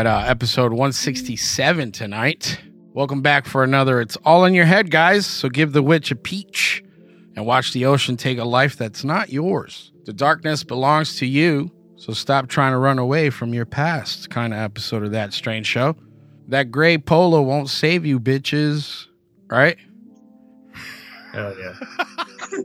Got uh, episode 167 tonight. Welcome back for another It's All in Your Head, guys. So give the witch a peach and watch the ocean take a life that's not yours. The darkness belongs to you, so stop trying to run away from your past. Kind of episode of that strange show. That gray polo won't save you, bitches. Right? Hell yeah.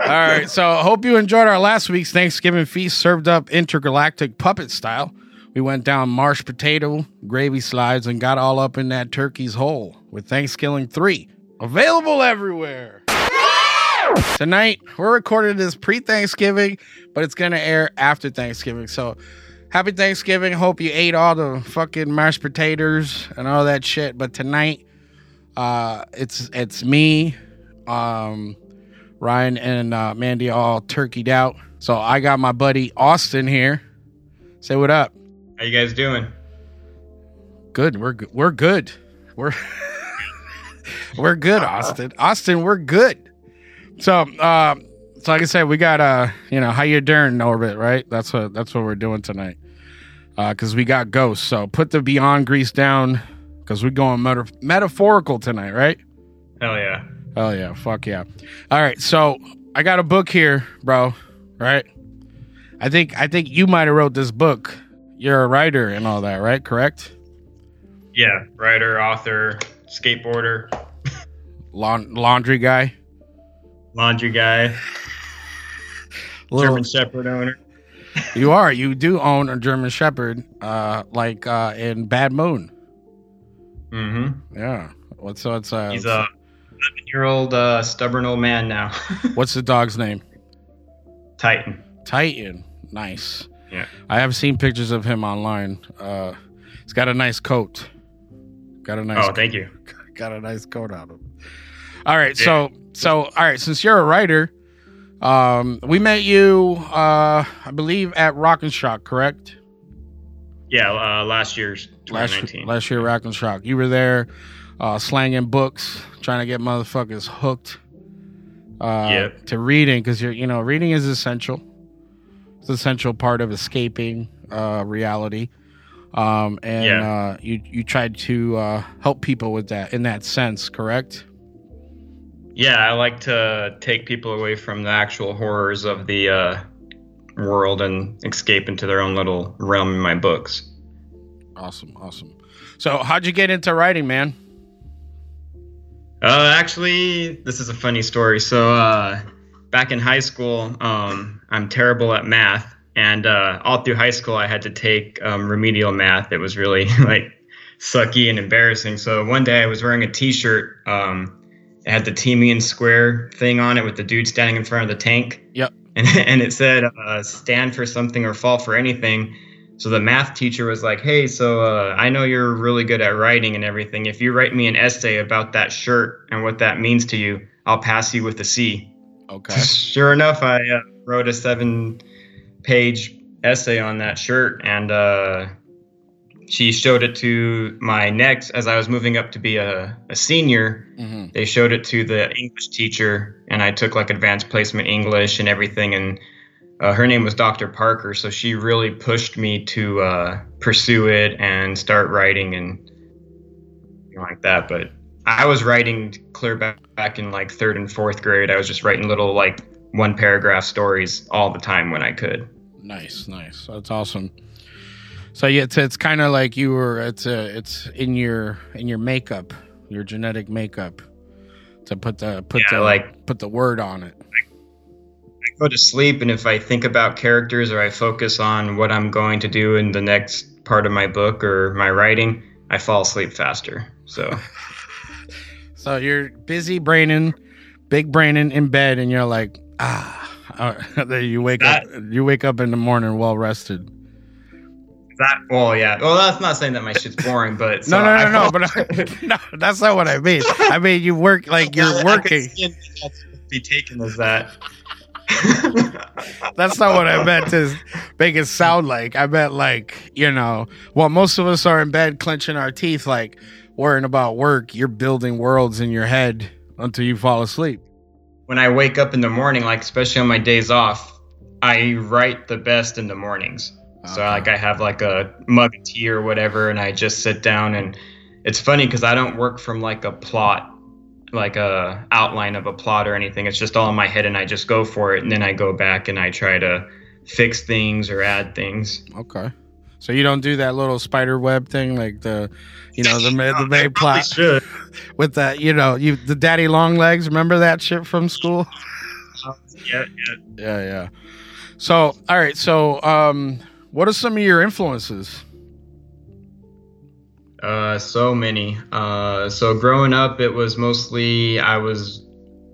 All right. So hope you enjoyed our last week's Thanksgiving feast served up intergalactic puppet style. We went down mashed potato, gravy slides, and got all up in that turkey's hole with Thanksgiving 3. Available everywhere. Tonight, we're recording this pre Thanksgiving, but it's to air after Thanksgiving. So happy Thanksgiving. Hope you ate all the fucking mashed potatoes and all that shit. But tonight, uh, it's it's me, um, Ryan, and uh, Mandy all turkeyed out. So I got my buddy Austin here. Say what up. How you guys doing? Good. We're good. We're good. We're we're good, Austin. Austin, we're good. So, uh, so like I said, we got uh, you know, how you doing, Orbit, Right? That's what that's what we're doing tonight. Uh, because we got ghosts. So put the Beyond Grease down, because we're going meta- metaphorical tonight, right? Hell yeah. Oh yeah, fuck yeah. All right, so I got a book here, bro. Right? I think I think you might have wrote this book. You're a writer and all that, right? Correct? Yeah. Writer, author, skateboarder, Laun- laundry guy. laundry guy, German Shepherd owner. you are. You do own a German Shepherd, uh, like uh, in Bad Moon. Mm-hmm. Yeah. What's so it's uh, He's a 11 year old uh, stubborn old man now. what's the dog's name? Titan. Titan. Nice. Yeah. I have seen pictures of him online. Uh, he's got a nice coat. Got a nice. Oh, thank you. got a nice coat on him. All right, so so all right, since you're a writer, um, we met you, uh, I believe, at Rock and Shock, correct? Yeah. Uh, last year's Last 2019. last year, Rock and Shock. You were there, uh, slanging books, trying to get motherfuckers hooked. Uh, Yep. To reading, because you're, you know, reading is essential. It's an essential part of escaping uh, reality. Um, and Yeah. uh, you you tried to uh, help people with that in that sense, correct? Yeah, I like to take people away from the actual horrors of the uh, world and escape into their own little realm in my books. Awesome, awesome. So, how'd you get into writing, man? Uh, actually, this is a funny story. So, uh, back in high school, um, I'm terrible at math, and uh, all through high school, I had to take um, remedial math. It was really like sucky and embarrassing. So one day, I was wearing a T-shirt. Um, it had the Tiananmen Square thing on it with the dude standing in front of the tank. Yep. And and it said, uh, "Stand for something or fall for anything." So the math teacher was like, "Hey, so uh, I know you're really good at writing and everything. If you write me an essay about that shirt and what that means to you, I'll pass you with a C." Okay. Sure enough, I uh, wrote a seven-page essay on that shirt, and uh, she showed it to my next as I was moving up to be a, a senior. hmm They showed it to the English teacher, and I took like advanced placement English and everything. And uh, her name was Dr. Parker, so she really pushed me to uh, pursue it and start writing and like that. But I was writing clear back, back in like third and fourth grade. I was just writing little like one paragraph stories all the time when I could. Nice, nice. That's awesome. So yeah, it's it's kind of like you were. It's a, it's in your in your makeup, your genetic makeup, to put the put Yeah, the like- put the word on it. I go to sleep, and if I think about characters or I focus on what I'm going to do in the next part of my book or my writing, I fall asleep faster. So. So you're busy braining, big braining in bed, and you're like, ah. Uh, then you wake up. You wake up in the morning well rested. That well, yeah. Well, that's not saying that my shit's boring, but so no, no, no, I no. fall- But no, that's not what I mean. I mean you work like you're working. see it, That's supposed to be taken as that. That's not what I meant to make it sound like. I meant like, you know, well, most of us are in bed clenching our teeth, like worrying about work. You're building worlds in your head until you fall asleep. when I wake up in the morning, like especially on my days off, I write the best in the mornings. So like I have like a mug of tea or whatever, and I just sit down and it's funny because I don't work from like a plot, like a outline of a plot or anything. It's just all in my head, and I just go for it, and then I go back and I try to fix things or add things. Okay. So you don't do that little spider web thing like the, you know, the ma- the main plot should. with that, you know, you the daddy long legs. Remember that shit from school? Yeah, yeah. Yeah, yeah. So, all right. So, um, what are some of your influences? Uh, so many. Uh, so growing up, it was mostly I was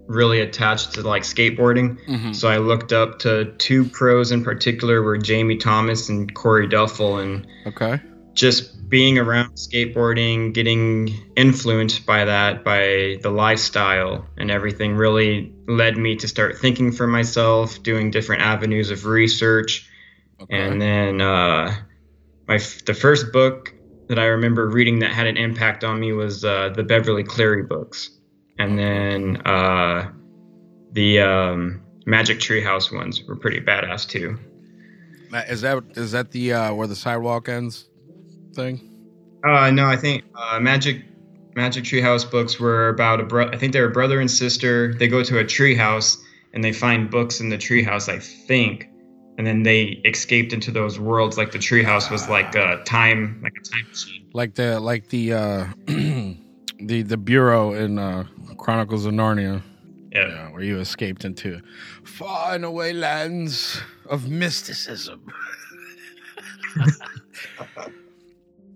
really attached to like skateboarding. Mhm. So I looked up to two pros in particular were Jamie Thomas and Corey Duffel, and Okay. just being around skateboarding, getting influenced by that, by the lifestyle and everything, really led me to start thinking for myself, doing different avenues of research. Okay. And then uh, my f- the first book that I remember reading that had an impact on me was uh, the Beverly Cleary books, and then uh, the um, Magic Treehouse ones were pretty badass too. Is that is that the uh, where the sidewalk ends thing? Uh, no, I think uh, Magic Magic Treehouse books were about a bro. I think they were brother and sister. They go to a treehouse and they find books in the treehouse. I think, and then they escaped into those worlds. Like the treehouse was like a time, like a time machine. Like the like the uh, the the bureau in uh, Chronicles of Narnia. Yeah. Yeah, where you escaped into far and away lands of mysticism.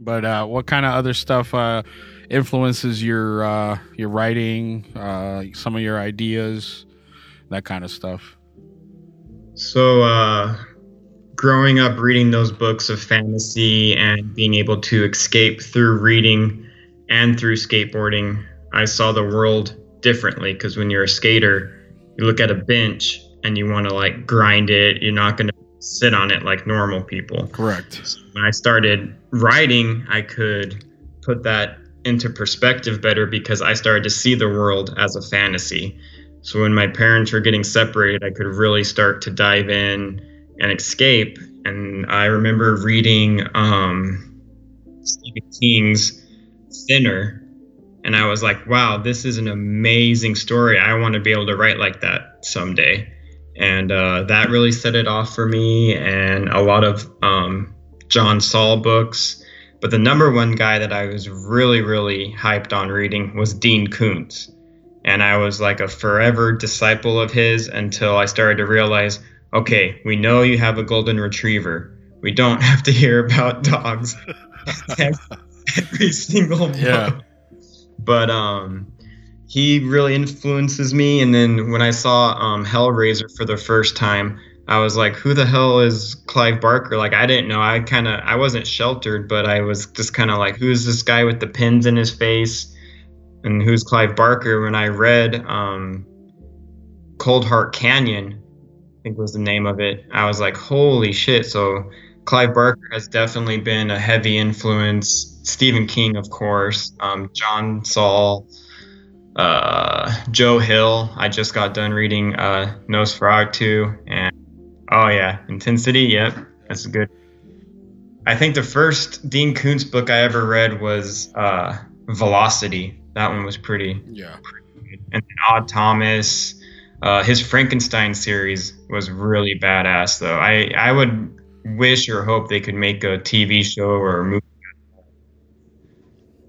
but uh, what kind of other stuff uh, influences your uh, your writing, uh, some of your ideas, that kind of stuff? So, uh, growing up reading those books of fantasy and being able to escape through reading and through skateboarding, I saw the world differently because when you're a skater, you look at a bench and you want to like grind it. You're not going to sit on it like normal people. Correct. When I started writing, I could put that into perspective better because I started to see the world as a fantasy. So when my parents were getting separated, I could really start to dive in and escape. And I remember reading um, Stephen King's Thinner, and I was like, wow, this is an amazing story. I want to be able to write like that someday. And uh, that really set it off for me, and a lot of um, John Saul books. But the number one guy that I was really, really hyped on reading was Dean Koontz. And I was like a forever disciple of his until I started to realize okay, we know you have a golden retriever. We don't have to hear about dogs every single book. Yeah. But um, he really influences me. And then when I saw um, Hellraiser for the first time, I was like, who the hell is Clive Barker? Like, I didn't know. I kind of, I wasn't sheltered, but I was just kind of like, who's this guy with the pins in his face? And who's Clive Barker? When I read um, Coldheart Canyon, I think was the name of it, I was like, holy shit. So Clive Barker has definitely been a heavy influence. Stephen King, of course, um, John Saul, uh, Joe Hill. I just got done reading uh, NOS4A2, and oh yeah, Intensity. Yep, that's good. I think the first Dean Koontz book I ever read was uh, Velocity. That one was pretty Yeah. and then Odd Thomas. Uh, his Frankenstein series was really badass, though. I I would wish or hope they could make a TV show or a movie.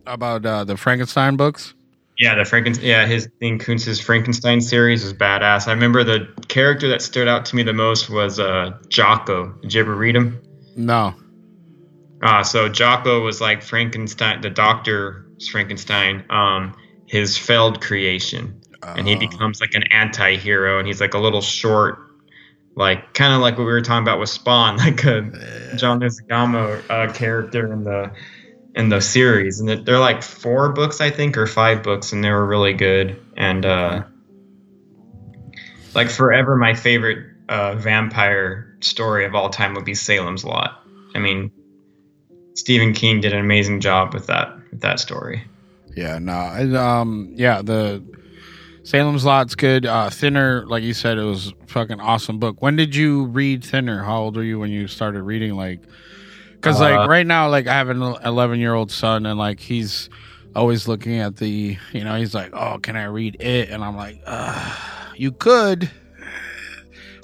About uh, the Frankenstein books. Yeah, the Franken yeah his thing Koontz's Frankenstein series was badass. I remember the character that stood out to me the most was uh, Jocko. Did you ever read him? No. Uh, so Jocko was like Frankenstein, the doctor Frankenstein, um, his failed creation. and he Uh, becomes like an anti-hero and he's like a little short like kind of like what we were talking about with spawn like a john Leguizamo, uh character in the in the series and they're like four books i think or five books and they were really good and uh like forever my favorite uh vampire story of all time would be salem's lot i mean stephen king did an amazing job with that with that story Yeah, no, I, um, yeah, the Salem's Lot's good. Uh, Thinner, like you said, it was fucking awesome book. When did you read Thinner? How old were you when you started reading? Like, because like Uh, right now, like I have an 11 year old son, and like he's always looking at the, you know, he's like, oh, can I read it? And I'm like, uh, you could,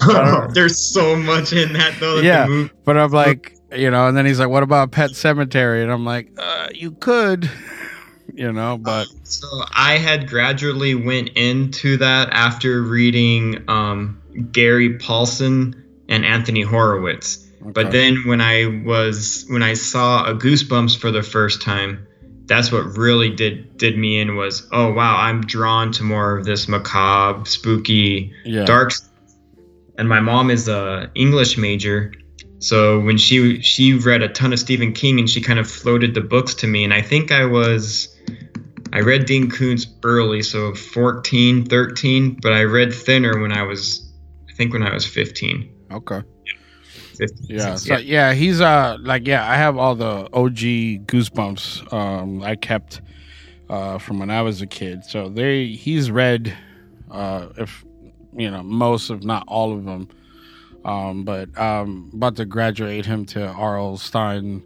There's so much in that though. that Yeah. but I'm like, you know, and then he's like, what about Pet Sematary? And I'm like, uh, you could, you know, but So I had gradually went into that after reading um, Gary Paulsen and Anthony Horowitz. But then when I was when I saw a Goosebumps for the first time, that's what really did did me in was oh wow I'm drawn to more of this macabre, spooky, yeah, dark. And my mom is a English major, so when she she read a ton of Stephen King and she kind of floated the books to me, and I think I was I read Dean Koontz early, so 14, 13, but I read Thinner when I was I think when I was 15. okay. 15 Yeah, so yeah, he's uh like yeah, I have all the OG goosebumps um I kept uh from when I was a kid. So they he's read uh if you know most if not all of them. Um but um about to graduate him to R.L. Stine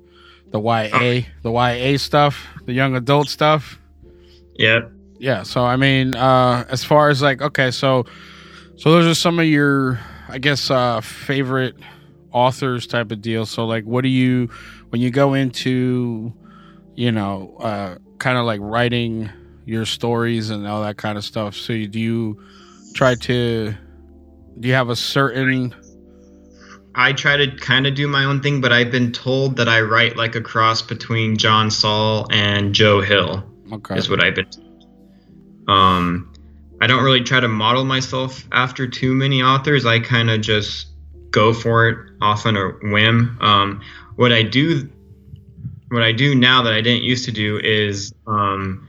the YA, the YA stuff, the young adult stuff. Yeah. Yeah, so I mean, uh as far as like okay, so so those are some of your I guess uh favorite authors type of deal. So like what do you when you go into you know, uh kind of like writing your stories and all that kind of stuff. So you, do you try to do you have a certain I try to kind of do my own thing, but I've been told that I write like a cross between John Saul and Joe Hill. okay. is what I've been. Um, I don't really try to model myself after too many authors. I kind of just go for it off on a whim. Um, what I do, what I do now that I didn't used to do is, um,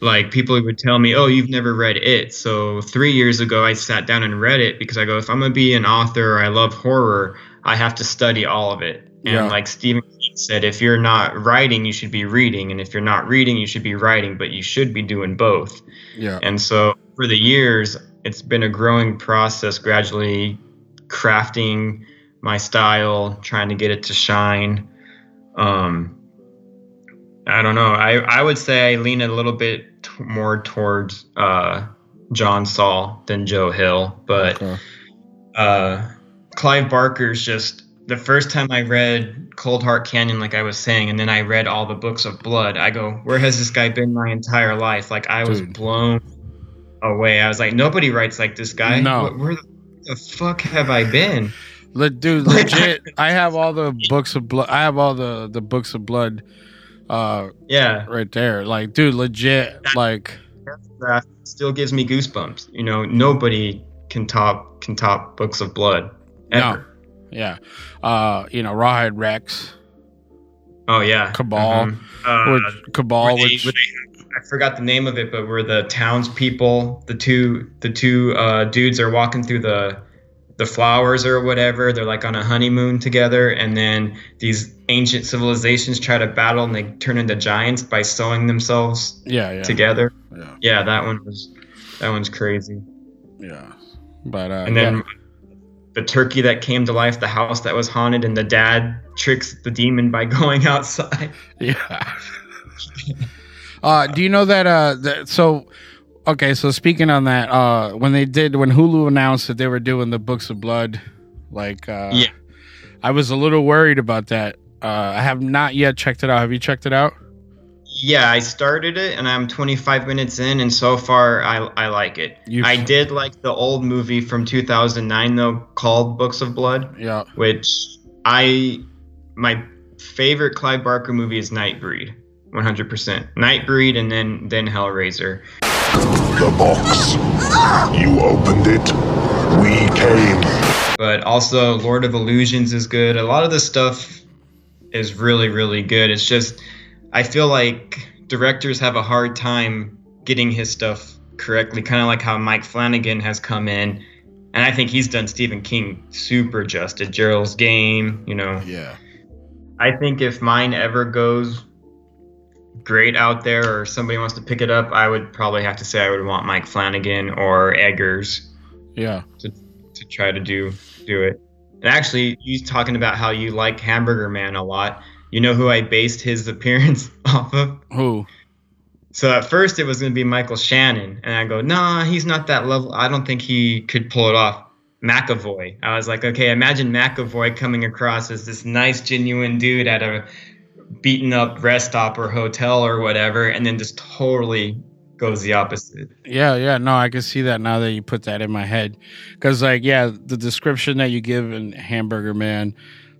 like people would tell me, "Oh, you've never read it." So three years ago, I sat down and read it because I go, if I'm gonna be an author, or I love horror, I have to study all of it. And Yeah. like Stephen said, if you're not writing, you should be reading, and if you're not reading, you should be writing. But you should be doing both. Yeah. And so for the years, it's been a growing process, gradually crafting my style, trying to get it to shine. Um, I don't know. I, I would say I lean a little bit t- more towards uh, John Saul than Joe Hill, but Okay. uh, Clive Barker's just the first time I read Coldheart Canyon, like I was saying, and then I read all the books of blood. I go, where has this guy been my entire life? Like I was Dude. blown away. I was like, nobody writes like this guy. No. Wh- where the, the fuck have I been? Le- dude, legit. I have all the books of blood. I have all the the books of blood, uh, Yeah, right there. Like, dude, legit. Like, that still gives me goosebumps. You know, nobody can top can top books of blood ever. yeah. Uh, you know, Rawhead Rex, Oh yeah, Cabal. Mhm. Uh, which Cabal, they- which I forgot the name of it, but where the townspeople, the two the two uh, dudes are walking through the the flowers or whatever. They're like on a honeymoon together, and then these ancient civilizations try to battle, and they turn into giants by sewing themselves yeah, yeah, together. yeah, Yeah, that one was that one's crazy. yeah. But uh, And then yeah. the turkey that came to life, the house that was haunted, and the dad tricks the demon by going outside. Yeah. uh, do you know that? Uh, that, so, okay. So speaking on that, uh, when they did, when Hulu announced that they were doing the Books of Blood, like, uh, Yeah. I was a little worried about that. Uh, I have not yet checked it out. Have you checked it out? Yeah, I started it and I'm 25 minutes in, and so far I, I like it. You- I did like the old movie from 2009 though, called Books of Blood, Yeah. which I my favorite Clive Barker movie is Nightbreed, 100%. Nightbreed and then then Hellraiser. The box. You opened it. We came. But also Lord of Illusions is good. A lot of this stuff is really really good. It's just I feel like directors have a hard time getting his stuff correctly, kind of like how Mike Flanagan has come in. And I think he's done Stephen King super justice. Gerald's Game, you know. Yeah. I think if mine ever goes great out there or somebody wants to pick it up, I would probably have to say I would want Mike Flanagan or Eggers Yeah. to, to try to do do it. And actually, you talking about how you like Hamburger Man a lot. You know who I based his appearance off of? Who? So at first it was going to be Michael Shannon, and I go, nah, he's not that level. I don't think he could pull it off. McAvoy. I was like, okay, imagine McAvoy coming across as this nice, genuine dude at a beaten up rest stop or hotel or whatever, and then just totally goes the opposite. Yeah, yeah. No, I can see that now that you put that in my head. Because, like, yeah, the description that you give in Hamburger Man,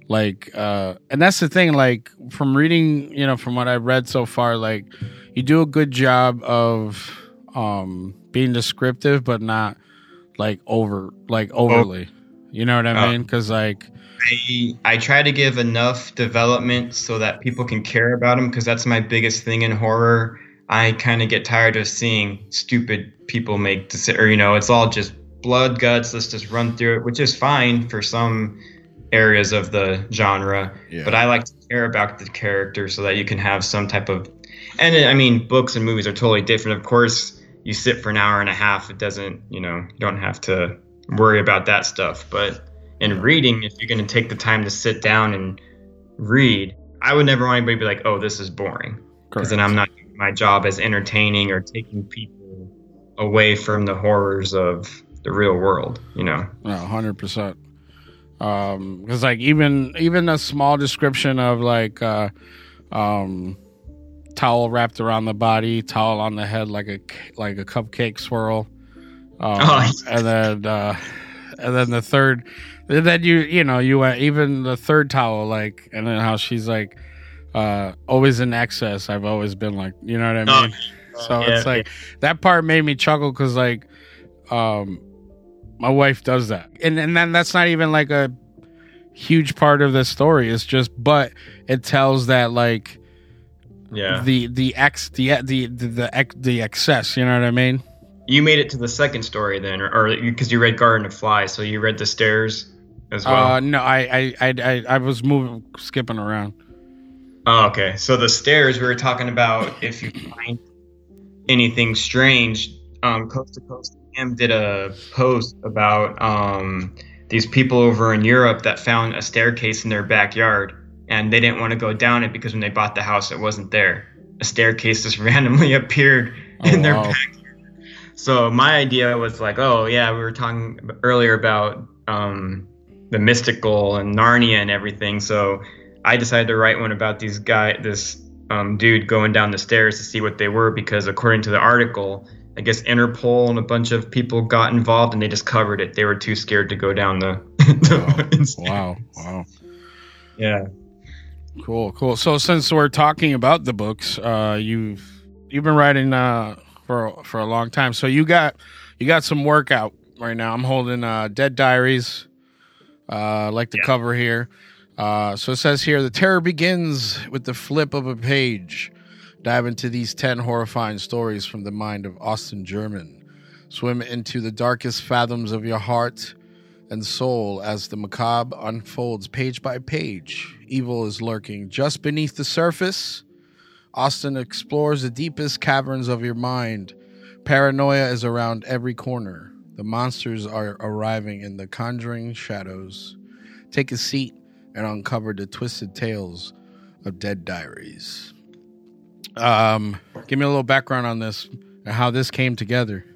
like, uh, and that's the thing, like, from reading, you know, from what I've read so far, like, you do a good job of um being descriptive, but not like over, like, overly. You know what I Oh. mean? Because, like, I I try to give enough development so that people can care about them because that's my biggest thing in horror. I kind of get tired of seeing stupid people make decisions, or you know it's all just blood guts. Let's just run through it, which is fine for some areas of the genre. Yeah. But I like to care about the character so that you can have some type of. And I mean, books and movies are totally different. Of course, you sit for an hour and a half. It doesn't, you know, you don't have to worry about that stuff. But in reading, if you're going to take the time to sit down and read, I would never want anybody to be like, "Oh, this is boring," because then I'm not doing my job as entertaining or taking people away from the horrors of the real world. You know? Percent. Um, because like even even a small description of like uh, um, towel wrapped around the body, towel on the head, like a like a cupcake swirl, um, Oh, and then uh, and then the third, and then you you know you went even the third towel like, and then how she's like uh always in excess. I've always been like, you know what I mean. So yeah, it's like that part made me chuckle because like um my wife does that. And and then that's not even like a huge part of the story. It's just but it tells that like Yeah. the the ex the the the the, the excess, you know what I mean? You made it to the second story then, or because you read Garden of Flies, so you read the stairs as well. Uh no, I I I I, I was moving skipping around. Oh, okay. So the stairs we were talking about if you find anything strange, um, Coast to Coast M did a post about um, these people over in Europe that found a staircase in their backyard and they didn't want to go down it because when they bought the house it wasn't there. A staircase just randomly appeared Oh, in their wow. backyard. So my idea was like, oh yeah, we were talking earlier about um, the mystical and Narnia and everything. So I decided to write one about these guy, this um, dude going down the stairs to see what they were because according to the article, I guess Interpol and a bunch of people got involved and they just covered it. They were too scared to go down the. the Wow, wow. Yeah. Cool, cool. So since we're talking about the books, uh you've you've been writing uh for for a long time. So you got you got some work out right now. I'm holding uh Dead Diaries uh like the Yeah. cover here. Uh so it says here the terror begins with the flip of a page. Dive into these 10 horrifying stories from the mind of Austin German. Swim into the darkest fathoms of your heart and soul as the macabre unfolds page by page. Evil is lurking just beneath the surface. Austin explores the deepest caverns of your mind. Paranoia is around every corner. The monsters are arriving in the conjuring shadows. Take a seat and uncover the twisted tales of dead diaries. Um, give me a little background on this and how this came together.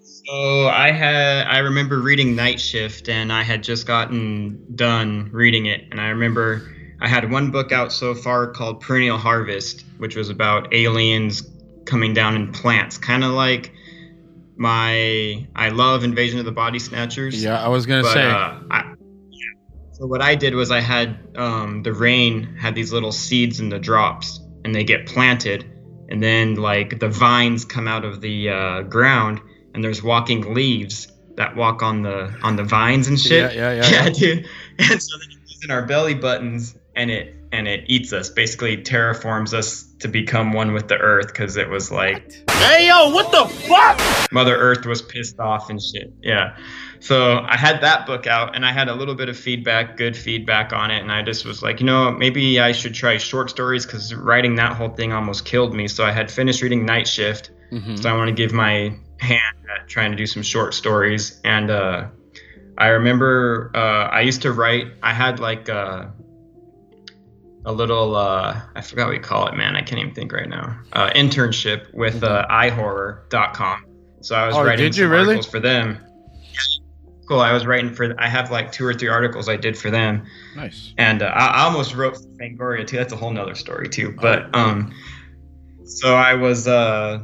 So I had I remember reading Night Shift and I had just gotten done reading it and I remember I had one book out so far called Perennial Harvest which was about aliens coming down in plants kind of like my I love Invasion of the Body Snatchers Yeah, I was gonna but, say. uh, I, so what I did was I had um, the rain had these little seeds in the drops, and they get planted, and then like the vines come out of the uh, ground, and there's walking leaves that walk on the on the vines and shit. Yeah, yeah, yeah, yeah, yeah. dude. And so then it goes in our belly buttons, and it and it eats us. Basically, terraforms us to become one with the earth because it was like Hey yo, what the fuck? Mother Earth was pissed off and shit. Yeah. So I had that book out and I had a little bit of feedback, good feedback on it. And I just was like, you know, maybe I should try short stories because writing that whole thing almost killed me. So I had finished reading Night Shift. Mm-hmm. So I want to give my hand at trying to do some short stories. And uh, I remember uh, I used to write, I had like a, a little, uh, I forgot what you call it, man. I can't even think right now. Uh, internship with uh, iHorror.com. So I was Oh, writing did you really? articles for them. Cool. I was writing for. I have like two or three articles I did for them, Nice. and uh, I, I almost wrote for Fangoria too. That's a whole nother story too. But Oh, um, so I was uh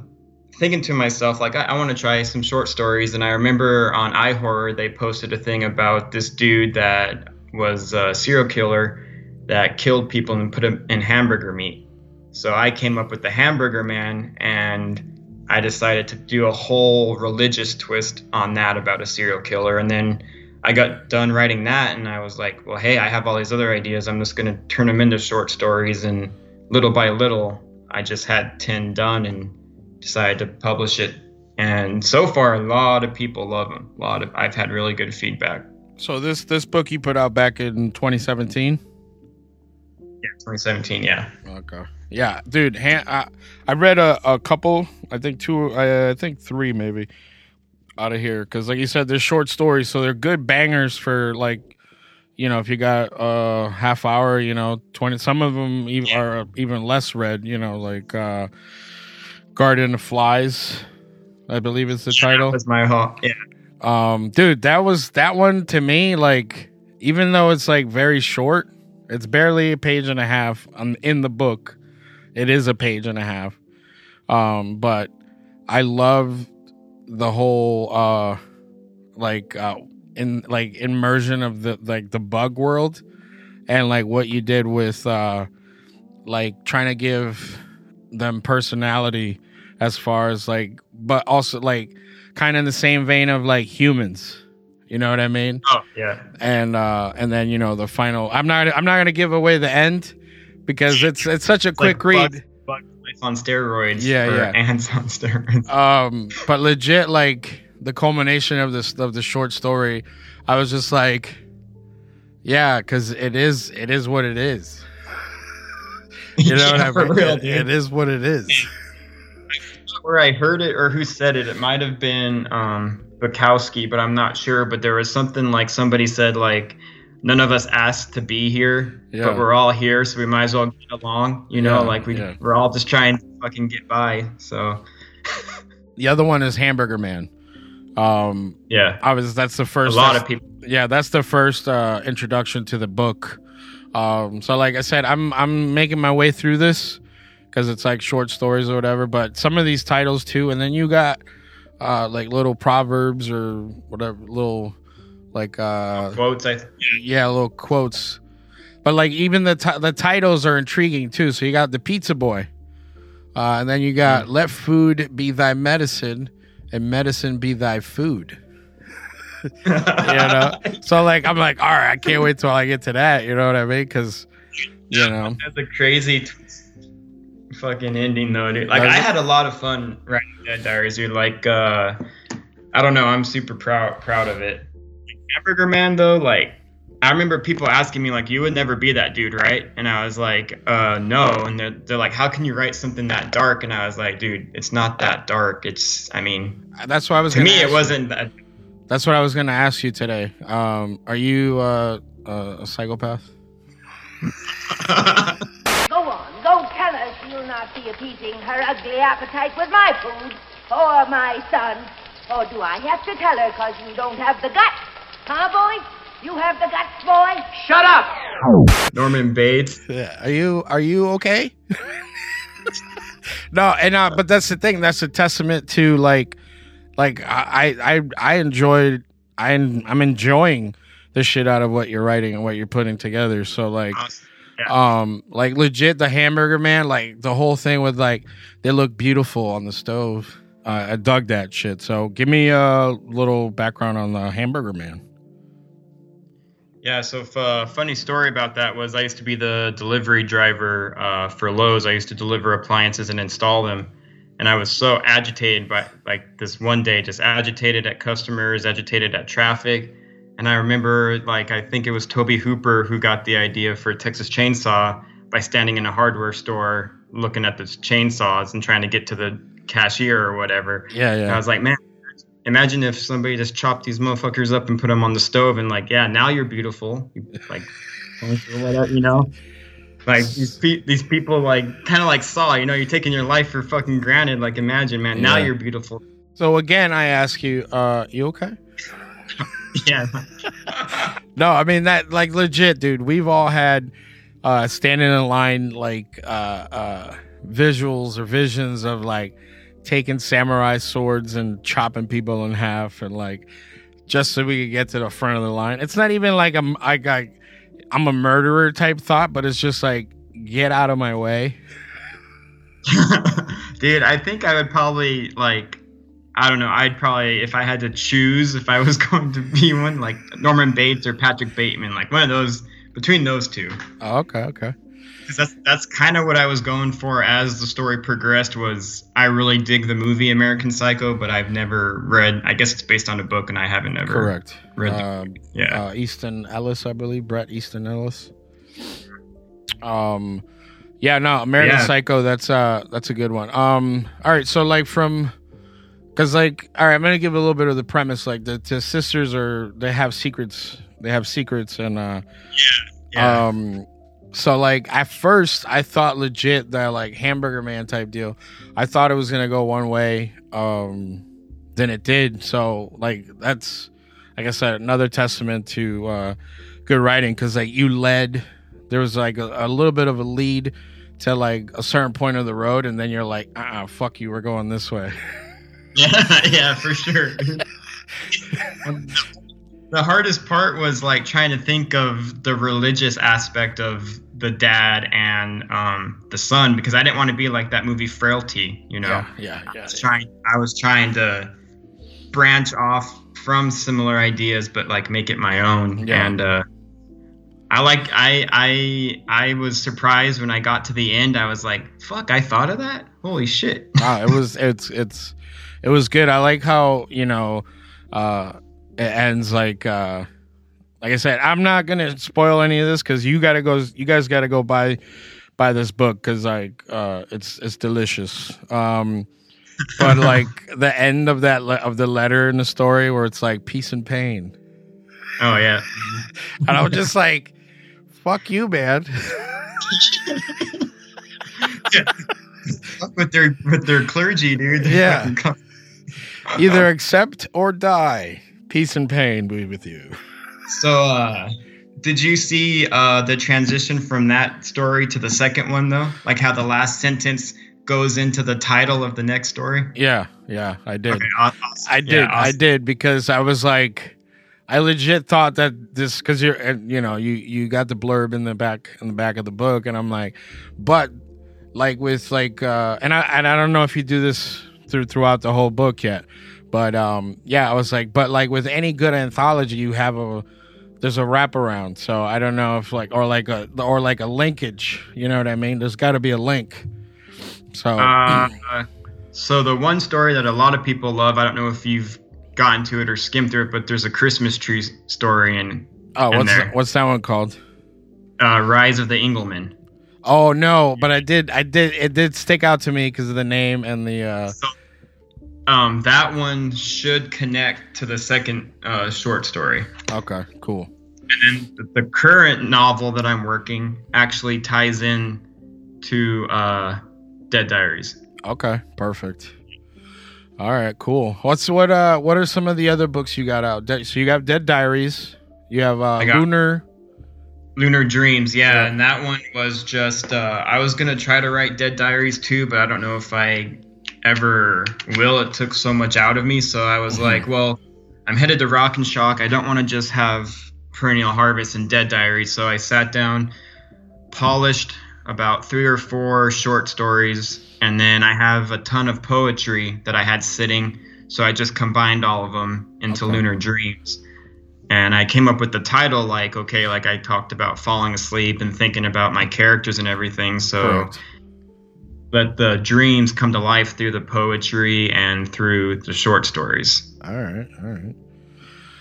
thinking to myself like I, I want to try some short stories, and I remember on iHorror they posted a thing about this dude that was a serial killer that killed people and put them in hamburger meat. So I came up with the Hamburger Man, and I decided to do a whole religious twist on that about a serial killer. And then I got done writing that, and I was like, well, hey, I have all these other ideas. I'm just going to turn them into short stories. And little by little, I just had 10 done and decided to publish it. And so far, a lot of people love them. A lot of I've had really good feedback. So this this book you put out back in 2017. Yeah, 2017. Yeah. Okay. Yeah, dude. Han- I, I read a, a couple. I think two. I, I think three maybe out of here because, like you said, they're short stories, so they're good bangers for like, you know, if you got a half hour, you know, twenty. Some of them even Yeah. are even less read. You know, like uh, Garden of Flies. I believe is the title. That's my whole. Yeah. Um, dude, that was that one to me. Like, even though it's like very short, it's barely a page and a half. Um, in the book, it is a page and a half. Um, but I love the whole uh, like uh, in like immersion of the like the bug world, and like what you did with uh, like trying to give them personality as far as like, but also like kind of in the same vein of like humans. You know what I mean? Oh yeah. And uh and then you know the final. I'm not I'm not gonna give away the end because it's it's such a quick like read. Bug, Bug Life on steroids. Yeah, yeah. Ants on steroids. Um, but legit, like the culmination of this of the short story, I was just like, yeah, because it is it is what it is. you know yeah, what I mean? Real, it, it is what it is. Where I heard it or who said it, it might have been um, Bukowski, but I'm not sure. But there was something like somebody said like, none of us asked to be here, Yeah. but we're all here, so we might as well get along. You know, Yeah, like we yeah. we're all just trying to fucking get by. So The other one is Hamburger Man. Um, yeah, I was that's the first. a lot of people. yeah that's the first uh introduction to the book um so like i said i'm i'm making my way through this because it's like short stories or whatever but some of these titles too and then you got uh like little proverbs or whatever little like uh Quotes, I yeah little quotes. But like even the ti- the titles are intriguing too. So you got the pizza boy uh and then you got let food be thy medicine and medicine be thy food. You know? So like i'm like all right i can't wait till i get to that. You know what i mean? Because you know? That's a crazy t- fucking ending though, dude. Like Does I had a lot of fun writing Dead Diaries, dude. Like uh I don't know, I'm super proud proud of it. Hamburger Man though, like I remember people asking me like, "You would never be that dude, right?" And I was like, "Uh, no." And they're, they're like, "How can you write something that dark?" And I was like, "Dude, it's not that dark. It's, I mean, that's what i was to gonna me, it you. wasn't that." that's what i was gonna ask you today um are you uh, uh a psychopath Go on, go tell her she'll not be appeasing her ugly appetite with my food or my son. Or do I have to tell her because you don't have the guts? Huh, boy? You have the guts, boy? Shut up! Norman Bates. Are you are you okay? no, and uh, but that's the thing. That's a testament to like, like I I I enjoyed I I'm enjoying the shit out of what you're writing and what you're putting together. So like, um, like legit the hamburger man, like the whole thing with like they look beautiful on the stove. Uh, I dug that shit. So give me a little background on the hamburger man. Yeah, so f- uh, funny story about that was I used to be the delivery driver uh, for Lowe's. I used to deliver appliances and install them, and I was so agitated by like this one day, just agitated at customers, agitated at traffic. And I remember, like, I think it was Tobe Hooper who got the idea for Texas Chainsaw by standing in a hardware store looking at the chainsaws and trying to get to the cashier or whatever. Yeah, And I was like, man, imagine if somebody just chopped these motherfuckers up and put them on the stove and like, yeah, now you're beautiful. Like, whatever, you know. Like these pe- these people like kind of like saw, you know, you're taking your life for fucking granted. Like, imagine, man, now you're beautiful. So again, I ask you, uh, you okay? yeah. No, I mean that like legit, dude. We've all had uh standing in line like uh uh visuals or visions of like taking samurai swords and chopping people in half and like just so we could get to the front of the line. It's not even like I'm I got I'm a murderer type thought, but it's just like get out of my way. Dude, I think I would probably like I don't know, I'd probably if I had to choose if I was going to be one, like Norman Bates or Patrick Bateman, like one of those between those two. Oh, okay, okay. 'Cause that's that's kind of what I was going for as the story progressed was I really dig the movie American Psycho, but I've never read I guess it's based on a book and I haven't ever Correct. read the- Um, yeah. uh, Easton Ellis, I believe, Bret Easton Ellis. Um, yeah, no, American Yeah. Psycho. That's uh, that's a good one. Um, all right, so like from, because like, all right, I'm gonna give a little bit of the premise. Like the, the sisters are, they have secrets. They have secrets, and uh, yeah. um, so like at first I thought legit that like Hamburger Man type deal. I thought it was gonna go one way. Um, then it did. So like that's like I said, another testament to uh, good writing because like you led. There was like a, a little bit of a lead to like a certain point of the road, and then you're like, uh, uh fuck you, we're going this way. Yeah, yeah, for sure. the hardest part was like trying to think of the religious aspect of the dad and um, the son because I didn't want to be like that movie Frailty, you know. Yeah, yeah, I yeah. was trying I was trying to branch off from similar ideas but like make it my own Yeah. and uh I like I I I was surprised when I got to the end I was like fuck I thought of that holy shit wow, it was it's it's it was good. I like how you know uh it ends like uh like I said. I'm not gonna spoil any of this because you gotta go. You guys gotta go buy buy this book because like uh it's it's delicious. Um, but like the end of that le- of the letter in the story where it's like peace and pain, oh yeah and I was just like, "Fuck you, man." with their with their clergy, dude. Yeah. Either accept or die. Peace and pain be with you. So, uh, did you see uh, the transition from that story to the second one, though? Like how the last sentence goes into the title of the next story? Yeah, yeah, I did. Okay, awesome. I did. Yeah, I did because I was like, I legit thought that this because you're, and, you know, you you got the blurb in the back in the back of the book, and I'm like, but like with like, uh, and I and I don't know if you do this through throughout the whole book yet, but um, yeah, I was like, but like with any good anthology, you have a there's a wraparound, so I don't know if like or like a or like a linkage, you know what I mean? There's got to be a link. So Uh, so the one story that a lot of people love, I don't know if you've gotten to it or skimmed through it, but there's a Christmas tree story in oh, in what's there. what's that one called? uh, Rise of the Engelman. Oh no, but I did I did it did stick out to me because of the name and the uh So, um, that one should connect to the second uh, short story. okay, cool. And then the, current novel that I'm working actually ties in to uh, Dead Diaries. Okay, perfect. All right, cool. What's what uh what are some of the other books you got out? So you got Dead Diaries, you have uh got- Lunar Lunar Dreams, yeah, Yeah. and that one was just uh, I was gonna try to write Dead Diaries too, but I don't know if I ever will. It took so much out of me, so I was Mhm. like, well, I'm headed to Rock and Shock. I don't want to just have Perennial Harvest and Dead Diaries, so I sat down, polished about three or four short stories, and then I have a ton of poetry that I had sitting, so I just combined all of them into Okay. Lunar Dreams and I came up with the title like okay like I talked about falling asleep and thinking about my characters and everything so Correct. let the dreams come to life through the poetry and through the short stories. All right, all right.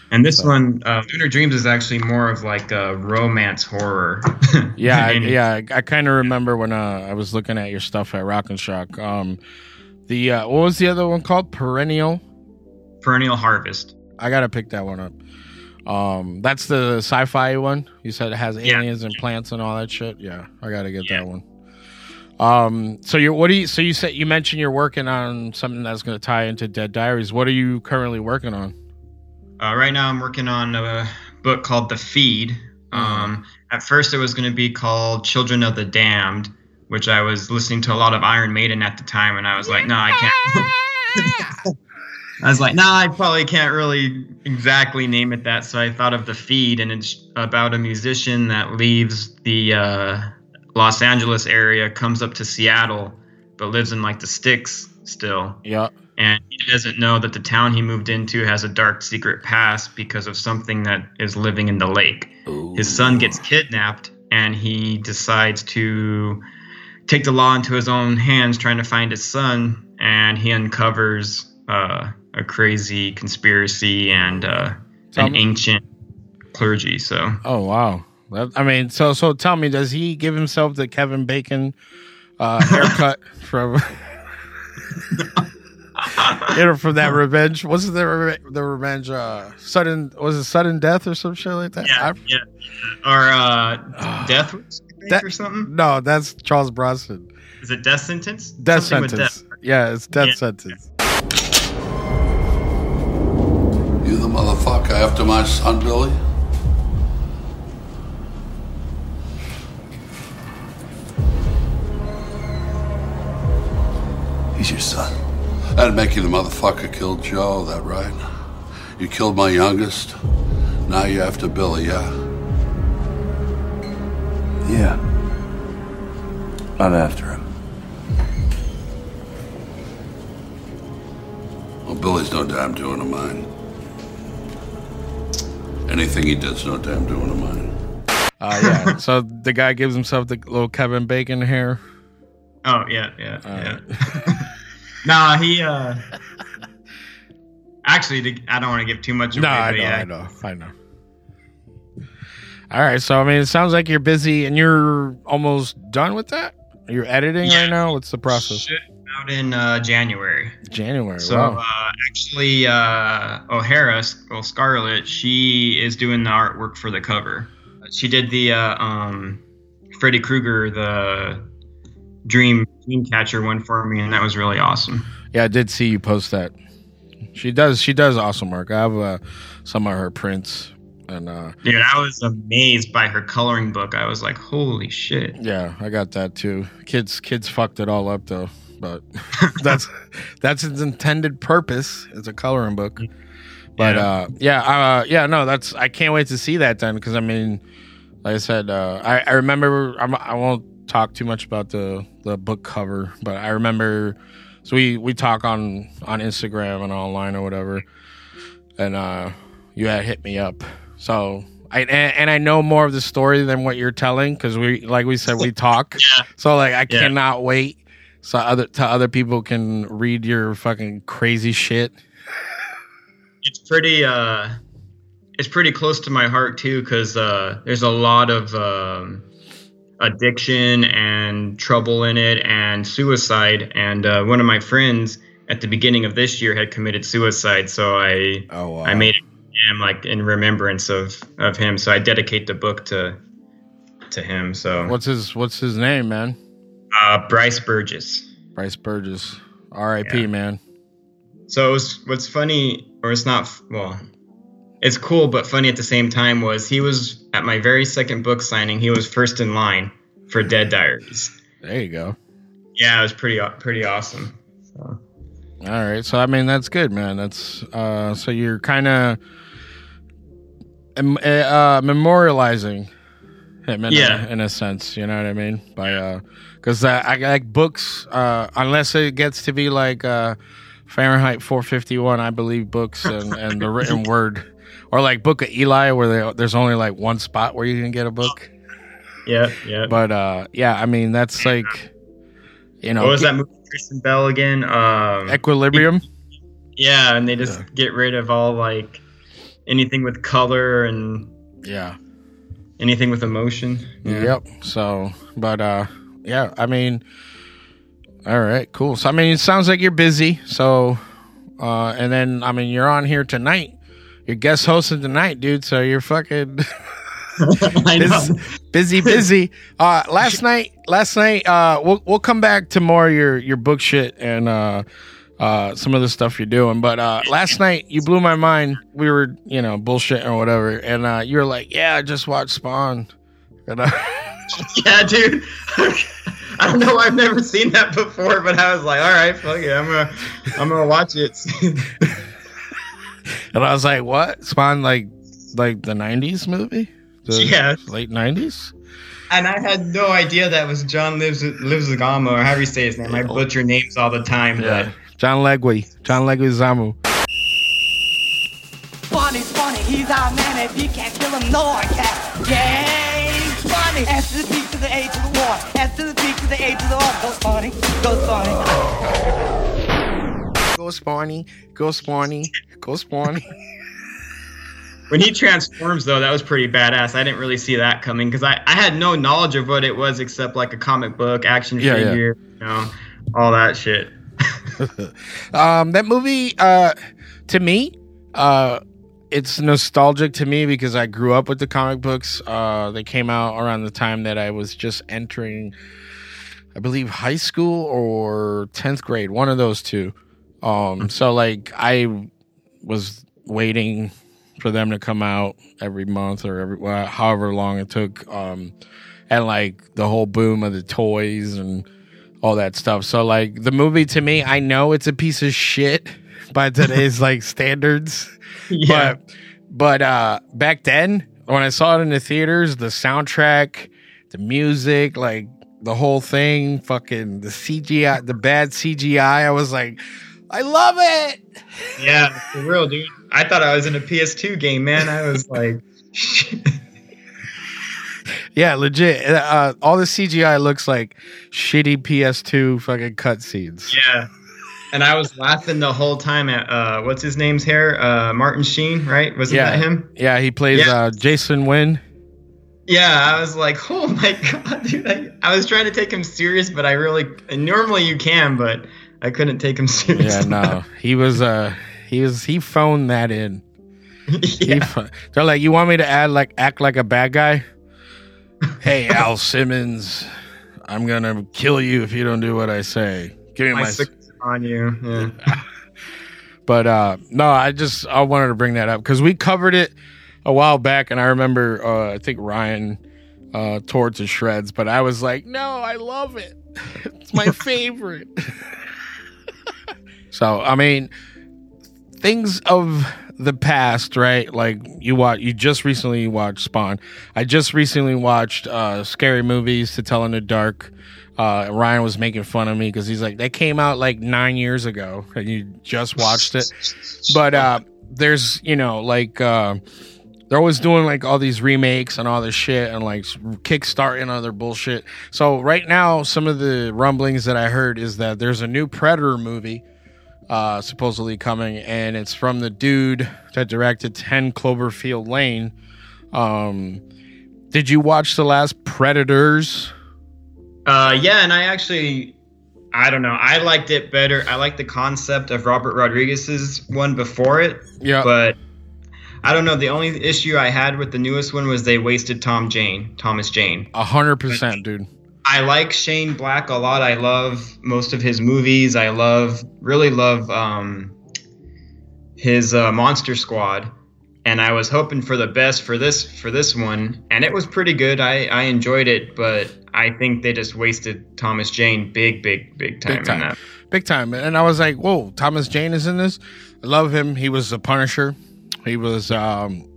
And this one, uh, Lunar Dreams, is actually more of like a romance horror. Yeah, I, yeah. I, I kind of remember when uh, I was looking at your stuff at Rock and Shock. Um, the uh, what was the other one called? Perennial. Perennial Harvest. I gotta pick that one up. Um, that's the sci-fi one. You said it has Yeah. aliens and plants and all that shit. Yeah, I gotta get Yeah. that one. Um, so you're what do you? So you said you mentioned you're working on something that's gonna tie into Dead Diaries. What are you currently working on? Uh, right now, I'm working on a book called The Feed. Um, at first, it was going to be called Children of the Damned, which I was listening to a lot of Iron Maiden at the time, and I was like, no, I can't. I was like, nah, I probably can't really exactly name it that. So I thought of The Feed, and it's about a musician that leaves the uh, Los Angeles area, comes up to Seattle, but lives in like the sticks still Yeah. and he doesn't know that the town he moved into has a dark secret past because of something that is living in the lake. His son gets kidnapped, and he decides to take the law into his own hands, trying to find his son. And he uncovers uh, a crazy conspiracy and uh, an me- ancient clergy. So Oh wow. I mean, so so tell me, does he give himself the Kevin Bacon uh, haircut from? you know, from that revenge. Was it the re- the revenge? Uh, sudden was it sudden death or some shit like that? yeah, I- yeah, or uh, death Wish, I think, That- or something. no, that's Charles Bronson. Is it death sentence? Death Something sentence. Yeah, it's death Yeah. sentence. Motherfucker after my son, Billy? He's your son. That'd make you the motherfucker killed Joe, that right? You killed my youngest. Now you're after Billy, yeah? Yeah. I'm after him. Well, Billy's no damn doing of mine. Anything he did's no damn doing of mine. Uh, yeah. so the guy gives himself the little Kevin Bacon hair. Oh yeah, yeah, yeah. nah, he uh actually I don't want to give too much away. No, I know, yeah. I know, I know. All right, so I mean, it sounds like you're busy and you're almost done with that. You're editing Yeah. right now. What's the process? Should out in uh, January. January. So wow. uh, actually, uh, O'Hara, well, Scarlett, she is doing the artwork for the cover. She did the uh, um, Freddy Krueger, the Dream Dream Catcher one for me, and that was really awesome. yeah, I did see you post that. She does. She does awesome work. I have uh, some of her prints, and uh, Dude, I was amazed by her coloring book. I was like, holy shit. yeah, I got that too. Kids, kids fucked it all up though, but that's that's its intended purpose. It's a coloring book. But Yeah. uh, yeah, uh, yeah, no, that's I can't wait to see that then because I mean, like I said, uh, I I remember I'm, I won't talk too much about the the book cover, but I remember so we we talk on on Instagram and online or whatever, and uh, you had hit me up, so. I, and, and I know more of the story than what you're telling because we, like we said, we talk. Yeah. So like, I Yeah. cannot wait so other to other people can read your fucking crazy shit. it's pretty uh it's pretty close to my heart too because uh there's a lot of um addiction and trouble in it and suicide and uh, one of my friends at the beginning of this year had committed suicide so i Oh, wow. i made him like in remembrance of of him so i dedicate the book to to him so What's his What's his name, man? Uh bryce burgess Bryce Burgess. R.I.P. Yeah. Man. So it was, what's funny, or it's not, well, it's cool but funny at the same time was he was at my very second book signing. He was first in line for Dead Diaries. There you go. Yeah, it was pretty pretty awesome. So, All right. So I mean, that's good, man. That's uh. So you're kind of um, uh, memorializing him in, Yeah. a, in a sense. You know what I mean? By uh, because uh, I like books. Uh, unless it gets to be like uh, Fahrenheit 451, I believe books and, and the written word, or like Book of Eli, where they, there's only like one spot where you can get a book. yeah, yeah. But uh, yeah, I mean that's like, You know, What was that movie? Christian Bale again. Um, Equilibrium. yeah, and they just get rid of all like anything with color and Yeah. Anything with emotion. Yep. So, but uh, yeah. I mean, all right, cool. So, I mean, it sounds like you're busy. So, uh, and then I mean, you're on here tonight. You're guest hosting tonight, dude. So you're fucking busy, busy, busy. Uh, last night, last night, uh, we'll we'll come back to more of your your book shit and uh, uh, some of the stuff you're doing. But uh, last night, you blew my mind. We were, you know, bullshitting or whatever, and uh, you were like, "Yeah, I just watched Spawn." And, uh, Yeah, dude. I don't know. I've never seen that before, but I was like, all right, fuck it. I'm gonna, I'm gonna watch it. And I was like, "What? Spawn like like the '90s movie? The Yeah. late '90s." and I had no idea that was John Lives Livzagamo or however you say his name. I butcher names all the time, Yeah, John Legway, John Leguizamo. Funny, funny, he's our man. If you can't kill him, no one can. Yay, funny. S to the P to the A to the Y. S to the P to the A to the Y. Go funny, go funny. Go Spawny, go Spawny, go Spawny. when he transforms though, that was pretty badass. I didn't really see that coming because I, I had no knowledge of what it was except like a comic book, action Yeah, yeah. figure, you know, all that shit. Um, that movie, uh, to me, uh, it's nostalgic to me because I grew up with the comic books. Uh, they came out around the time that I was just entering, I believe, high school or tenth grade, one of those two. Um, so like I was waiting for them to come out every month or every however long it took. Um, and like the whole boom of the toys and all that stuff. So like the movie to me, I know it's a piece of shit by today's like standards. Yeah. But but uh back then when I saw it in the theaters, the soundtrack, the music, like the whole thing, fucking the CGI, the bad CGI, I was like, I love it. Yeah, for real, dude. I thought I was in a PS2 game, man. I was like, Yeah, legit. Uh, all the CGI looks like shitty PS2 fucking cutscenes. yeah. And I was laughing the whole time at uh, what's his name's hair? Uh, Martin Sheen, right? Wasn't Yeah, that him? Yeah, he plays Yeah. uh, Jason Wynn. Yeah, I was like, oh my god, dude. I, I was trying to take him serious, but I really and normally you can, but I couldn't take him serious. Yeah, no, he was uh, he was he phoned that in. Yeah. pho- They're like, you want me to add like act like a bad guy? Hey, Al Simmons, I'm gonna kill you if you don't do what I say. Give me my my. sick on you. Yeah. But uh, no, I just I wanted to bring that up because we covered it a while back, and I remember uh, I think Ryan uh, tore it to shreds, but I was like, no, I love it. It's my favorite. so I mean, things of the past, right? Like you watch, you just recently watched Spawn. I just recently watched uh, Scary Movies to Tell in the Dark. Uh, Ryan was making fun of me because he's like, that came out like nine years ago, and you just watched it. But uh, there's, you know, like uh, they're always doing like all these remakes and all this shit and like kickstarting other bullshit. So right now, some of the rumblings that I heard is that there's a new Predator movie uh, supposedly coming, and it's from the dude that directed 10 Cloverfield Lane. Um, did you watch the last Predators? Uh, yeah, and I actually, I don't know. I liked it better. I like the concept of Robert Rodriguez's one before it, Yeah. but I don't know. The only issue I had with the newest one was they wasted Tom Jane, Thomas Jane. A hundred percent, dude. I like Shane Black a lot. I love most of his movies. I love, really love um, his uh, Monster Squad, and I was hoping for the best for this for this one, and it was pretty good. I I enjoyed it, but I think they just wasted Thomas Jane big, big, big time, Big time. in that. Big time. And I was like, whoa, Thomas Jane is in this. I love him. He was a Punisher. He was um,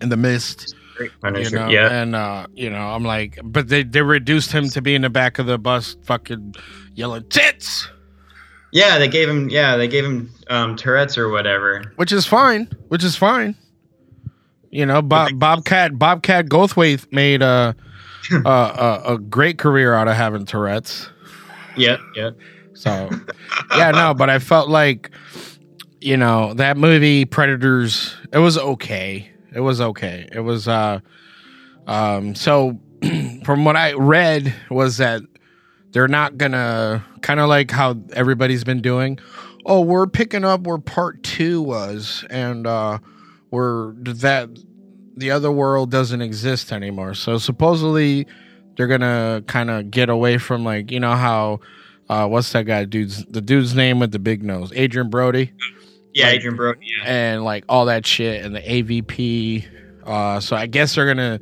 in the Mist. Great You know, yeah, and uh, you know, I'm like, but they they reduced him to be in the back of the bus, fucking yelling tits, yeah. They gave him, yeah, they gave him um, Tourette's or whatever. which is fine, which is fine. You know, Bob, Bobcat Bobcat Goldthwait made a, a a a great career out of having Tourette's. Yeah, yeah. So, yeah, no, but I felt like, you know, that movie Predators. It was okay. It was okay. It was uh, um. So, from what I read, was that they're not gonna kind of like how everybody's been doing. Oh, we're picking up where part two was, and uh, we're that the other world doesn't exist anymore. So supposedly they're gonna kind of get away from like you know how uh, what's that guy dude's the dude's name with the big nose, Adrien Brody, Yeah, Like- Adrien Brody. Yeah. and like all that shit, and the AVP. Uh, so I guess they're gonna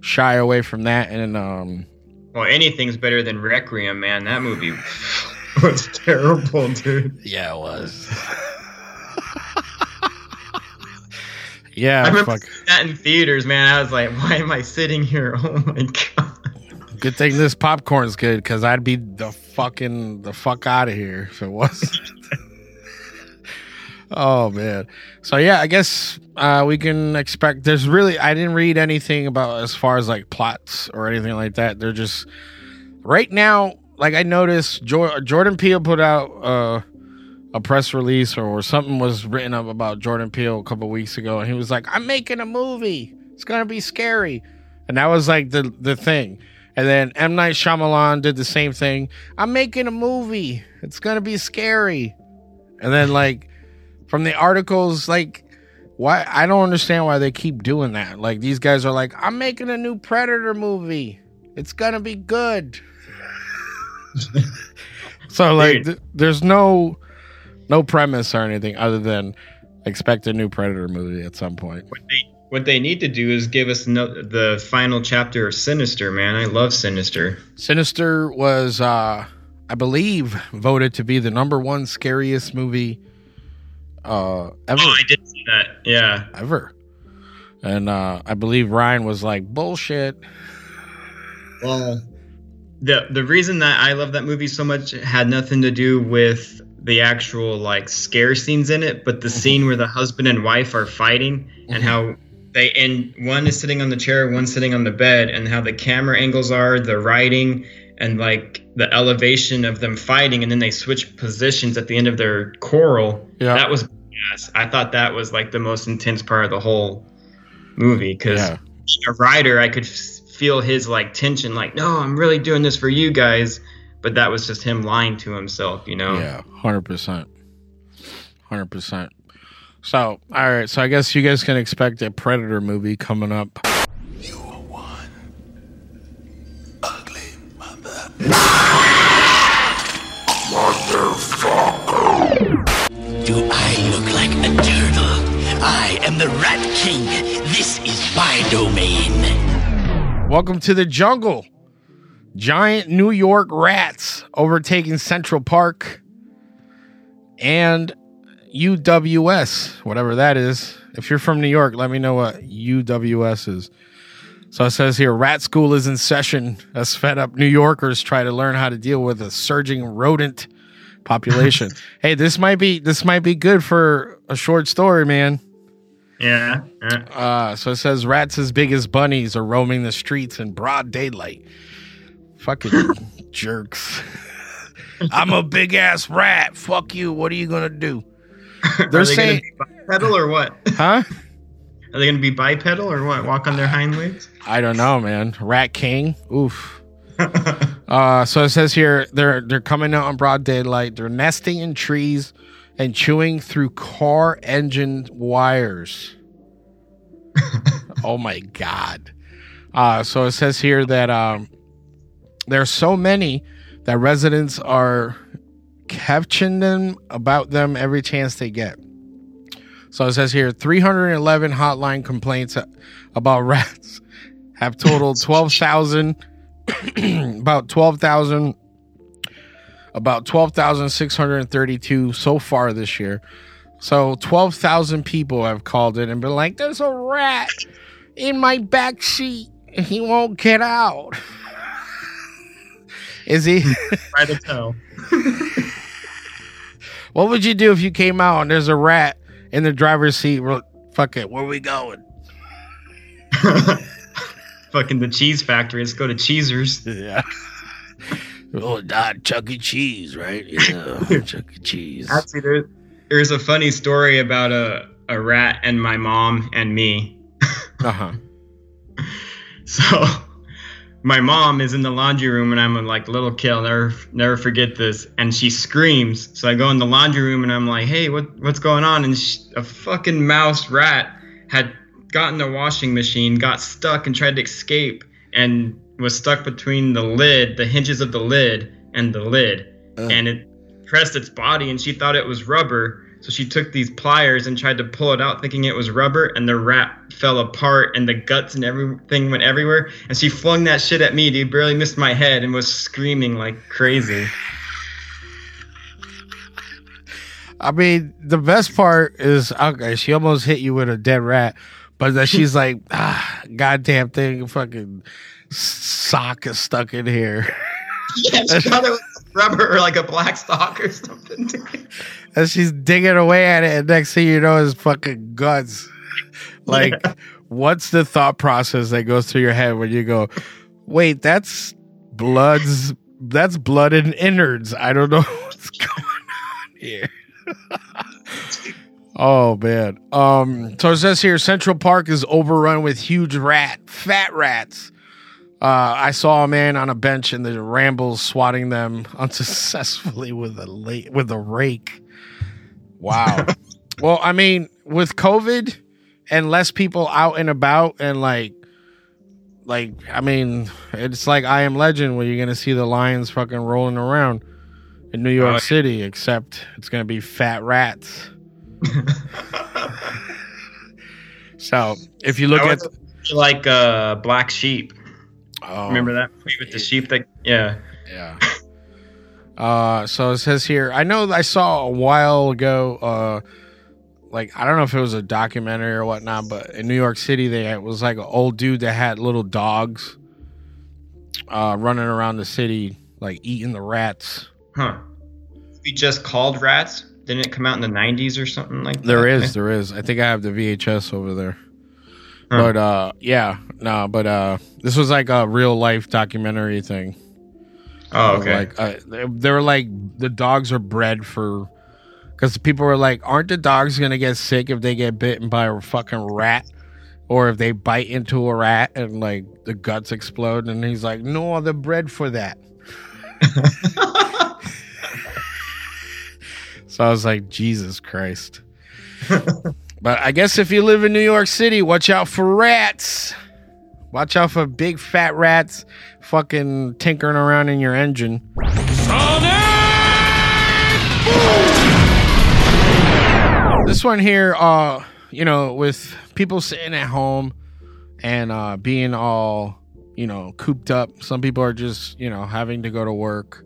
shy away from that, and um, Well, anything's better than Requiem, man. That movie was terrible, dude. yeah, it was. yeah, I remember fuck. that in theaters, man. I was like, why am I sitting here? Oh my god. Good thing this popcorn's good because I'd be the fucking the fuck out of here if it was. Oh man. So yeah, I guess uh, we can expect. There's really I didn't read anything about as far as like plots or anything like that. They're just right now. Like I noticed, jo- Jordan Peele put out uh, a press release or something was written up about Jordan Peele a couple weeks ago, and he was like, "I'm making a movie. It's gonna be scary," and that was like the the thing. And then M Night Shyamalan did the same thing. I'm making a movie. It's gonna be scary. And then like from the articles, like why I don't understand why they keep doing that. Like these guys are like, I'm making a new Predator movie. It's gonna be good. so like, th- there's no no premise or anything other than expect a new Predator movie at some point. What they, what they need to do is give us no, the final chapter of Sinister, man. I love Sinister. Sinister was, uh, I believe, voted to be the number one scariest movie uh, ever. Oh, I did see that. Yeah. ever. And uh, I believe Ryan was like, bullshit. Well, the the reason that I love that movie so much had nothing to do with the actual like scare scenes in it, but the scene where the husband and wife are fighting and how they and one is sitting on the chair, one sitting on the bed, and how the camera angles are, the writing, and like the elevation of them fighting, and then they switch positions at the end of their quarrel. Yeah. That was yes. I thought that was like the most intense part of the whole movie because Yeah. a writer, I could f- feel his like tension, like, no, I'm really doing this for you guys. But that was just him lying to himself, you know? Yeah, 100%. 100%. So, all right. So I guess you guys can expect a Predator movie coming up. Mother. Do I look like a turtle? I am the Rat King. This is my domain. Welcome to the jungle. Giant New York rats overtaking Central Park and UWS, whatever that is. If you're from New York, let me know what UWS is. So it says here rat school is in session as fed up New Yorkers try to learn how to deal with a surging rodent population. hey, this might be this might be good for a short story, man. Yeah. yeah. Uh, so it says rats as big as bunnies are roaming the streets in broad daylight. Fucking jerks. I'm a big ass rat. Fuck you. What are you gonna do? They're saying, bipedal or what? huh? Are they going to be bipedal or what? Walk on their hind legs? I don't know, man. Rat King. Oof. Uh, so it says here they're they're coming out in broad daylight. They're nesting in trees and chewing through car engine wires. oh my god. Uh, so it says here that um, there are so many that residents are catching them about them every chance they get. So it says here 311 hotline complaints about rats have totaled 12,000 about 12,000 about 12,632 so far this year. So 12,000 people have called in and been like there's a rat in my back seat he won't get out. Is he Try to tell. What would you do if you came out and there's a rat in the driver's seat? Well, Fuck it, where we going? Fucking the cheese factory. Let's go to Cheezers. Yeah. Oh, not Chuck E. Cheese, right? Yeah, Chuck E. Cheese. Actually, there, there's a funny story about a, a rat and my mom and me. Uh huh. So my mom is in the laundry room and I'm a like little kid. I'll never never forget this. And she screams. So I go in the laundry room and I'm like, hey, what what's going on? And sh a fucking mouse rat had gotten the washing machine, got stuck and tried to escape and was stuck between the lid, the hinges of the lid and the lid. And it pressed its body and she thought it was rubber. So she took these pliers and tried to pull it out, thinking it was rubber, and the rat fell apart, and the guts and everything went everywhere. And she flung that shit at me, dude. Barely missed my head, and was screaming like crazy. I mean, the best part is okay. She almost hit you with a dead rat, but then she's like, ah, goddamn thing, fucking sock is stuck in here. Yeah, she thought it was rubber or like a black sock or something. and she's digging away at it, and next thing you know is fucking guts. Like, what's the thought process that goes through your head when you go, wait, that's blood's that's blood and innards. I don't know what's going on here. oh man. Um so it says here Central Park is overrun with huge rat, fat rats. Uh, I saw a man on a bench in the rambles swatting them unsuccessfully with a la- with a rake. Wow. well, I mean, with COVID and less people out and about, and like, like, I mean, it's like I Am Legend where you're gonna see the lions fucking rolling around in New York yeah. City, except it's gonna be fat rats. so if you look at, like uh, black sheep. oh, Remember that movie with the sheep that? Yeah. Yeah. Uh, so it says here, I know I saw a while ago, uh, like, I don't know if it was a documentary or whatnot, but in New York City, they it was like an old dude that had little dogs, uh, running around the city, like eating the rats. Huh. We just called rats. Didn't it come out in the '90s or something like that? There is, there is. I think I have the VHS over there. Huh. But, uh, yeah, no, but, uh, this was like a real life documentary thing. Oh, okay. Like uh, they, were like the dogs are bred for because people were like, aren't the dogs gonna get sick if they get bitten by a fucking rat, or if they bite into a rat and like the guts explode? And he's like, no, they're bred for that. so I was like, Jesus Christ. but I guess if you live in New York City, watch out for rats. Watch out for big fat rats fucking tinkering around in your engine. This one here, uh, you know, with people sitting at home and uh being all, you know, cooped up. Some people are just, you know, having to go to work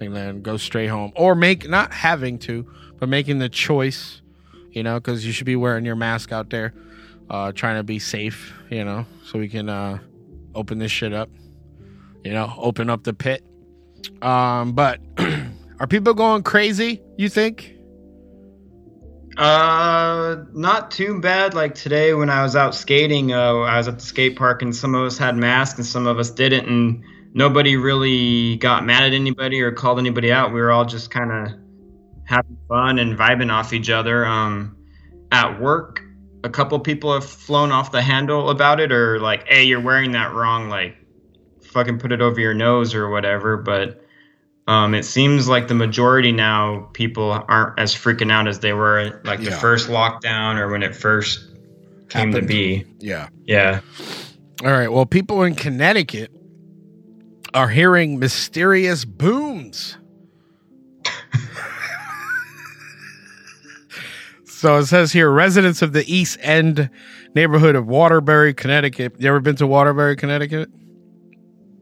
and then go straight home. Or make not having to, but making the choice, you know, because you should be wearing your mask out there, uh, trying to be safe, you know, so we can uh open this shit up. You know, open up the pit. Um, but are people going crazy, you think? Uh, not too bad. Like today when I was out skating, uh, I was at the skate park and some of us had masks and some of us didn't, and nobody really got mad at anybody or called anybody out. We were all just kind of having fun and vibing off each other. Um, at work, a couple people have flown off the handle about it, or like, "Hey, you're wearing that wrong." Like, fucking put it over your nose or whatever. But um, it seems like the majority now people aren't as freaking out as they were like the Yeah. first lockdown or when it first came Happened. to be. Yeah. Yeah. All right. Well, people in Connecticut are hearing mysterious booms. So it says here residents of the East End neighborhood of Waterbury, Connecticut. You ever been to Waterbury, Connecticut?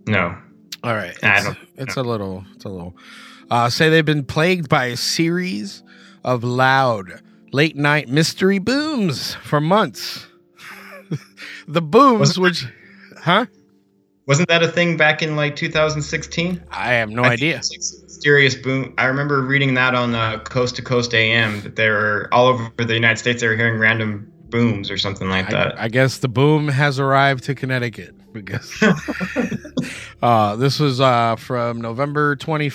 No. All right. I It's, don't- it's a little, it's a little. Uh, say they've been plagued by a series of loud late night mystery booms for months. the booms, which, huh? Wasn't that a thing back in like 2016? I have no I idea. like mysterious boom. I remember reading that on uh, Coast to Coast AM that they were all over the United States. They were hearing random booms or something like I, that. I guess the boom has arrived to Connecticut. because uh, this was uh, from November 20,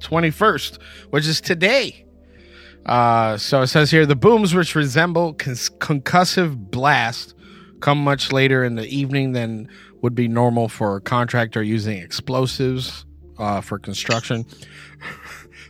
21st, which is today. Uh, so it says here the booms, which resemble cons- concussive blast, come much later in the evening than would be normal for a contractor using explosives uh, for construction.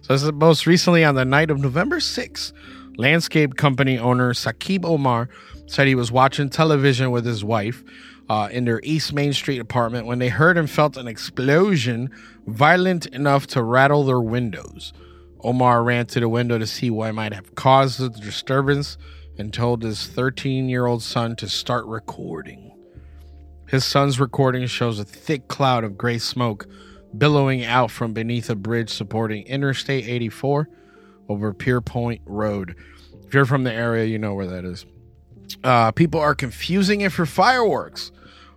so this is most recently on the night of November 6th. Landscape company owner Sakib Omar said he was watching television with his wife uh, in their East Main Street apartment when they heard and felt an explosion violent enough to rattle their windows. Omar ran to the window to see what might have caused the disturbance and told his 13 year old son to start recording. His son's recording shows a thick cloud of gray smoke billowing out from beneath a bridge supporting Interstate 84 over Pierpont Road. If you're from the area, you know where that is. Uh, people are confusing it for fireworks,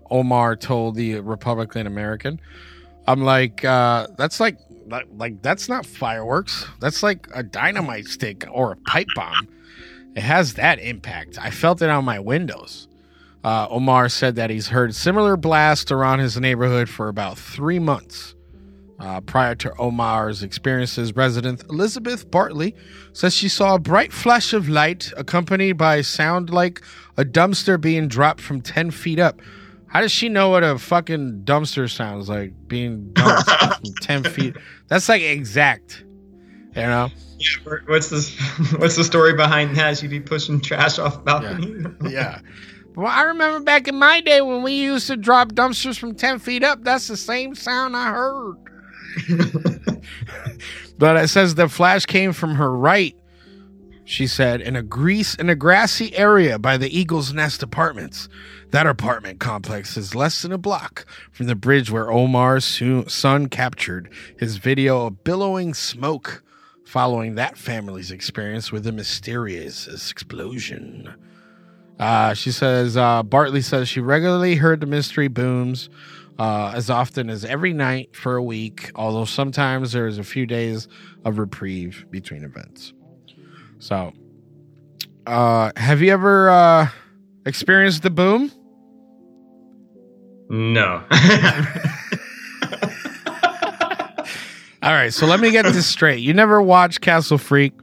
Omar told the Republican American. I'm like, uh, that's like, like, that's not fireworks. That's like a dynamite stick or a pipe bomb. It has that impact. I felt it on my windows. Uh, Omar said that he's heard similar blasts around his neighborhood for about three months. Uh, prior to Omar's experiences, resident Elizabeth Bartley says she saw a bright flash of light accompanied by a sound like a dumpster being dropped from 10 feet up. How does she know what a fucking dumpster sounds like being dumped from 10 feet? That's like exact, you know? Yeah, what's this? What's the story behind that? She'd be pushing trash off the balcony. Yeah. yeah. Well, I remember back in my day when we used to drop dumpsters from 10 feet up. That's the same sound I heard. but it says the flash came from her right, she said, in a grease in a grassy area by the Eagles Nest Apartments. That apartment complex is less than a block from the bridge where Omar's son captured his video of billowing smoke following that family's experience with a mysterious explosion. Uh, she says, uh, Bartley says she regularly heard the mystery booms uh, as often as every night for a week, although sometimes there's a few days of reprieve between events. So, uh, have you ever uh, experienced the boom? No. All right, so let me get this straight. You never watched Castle Freak,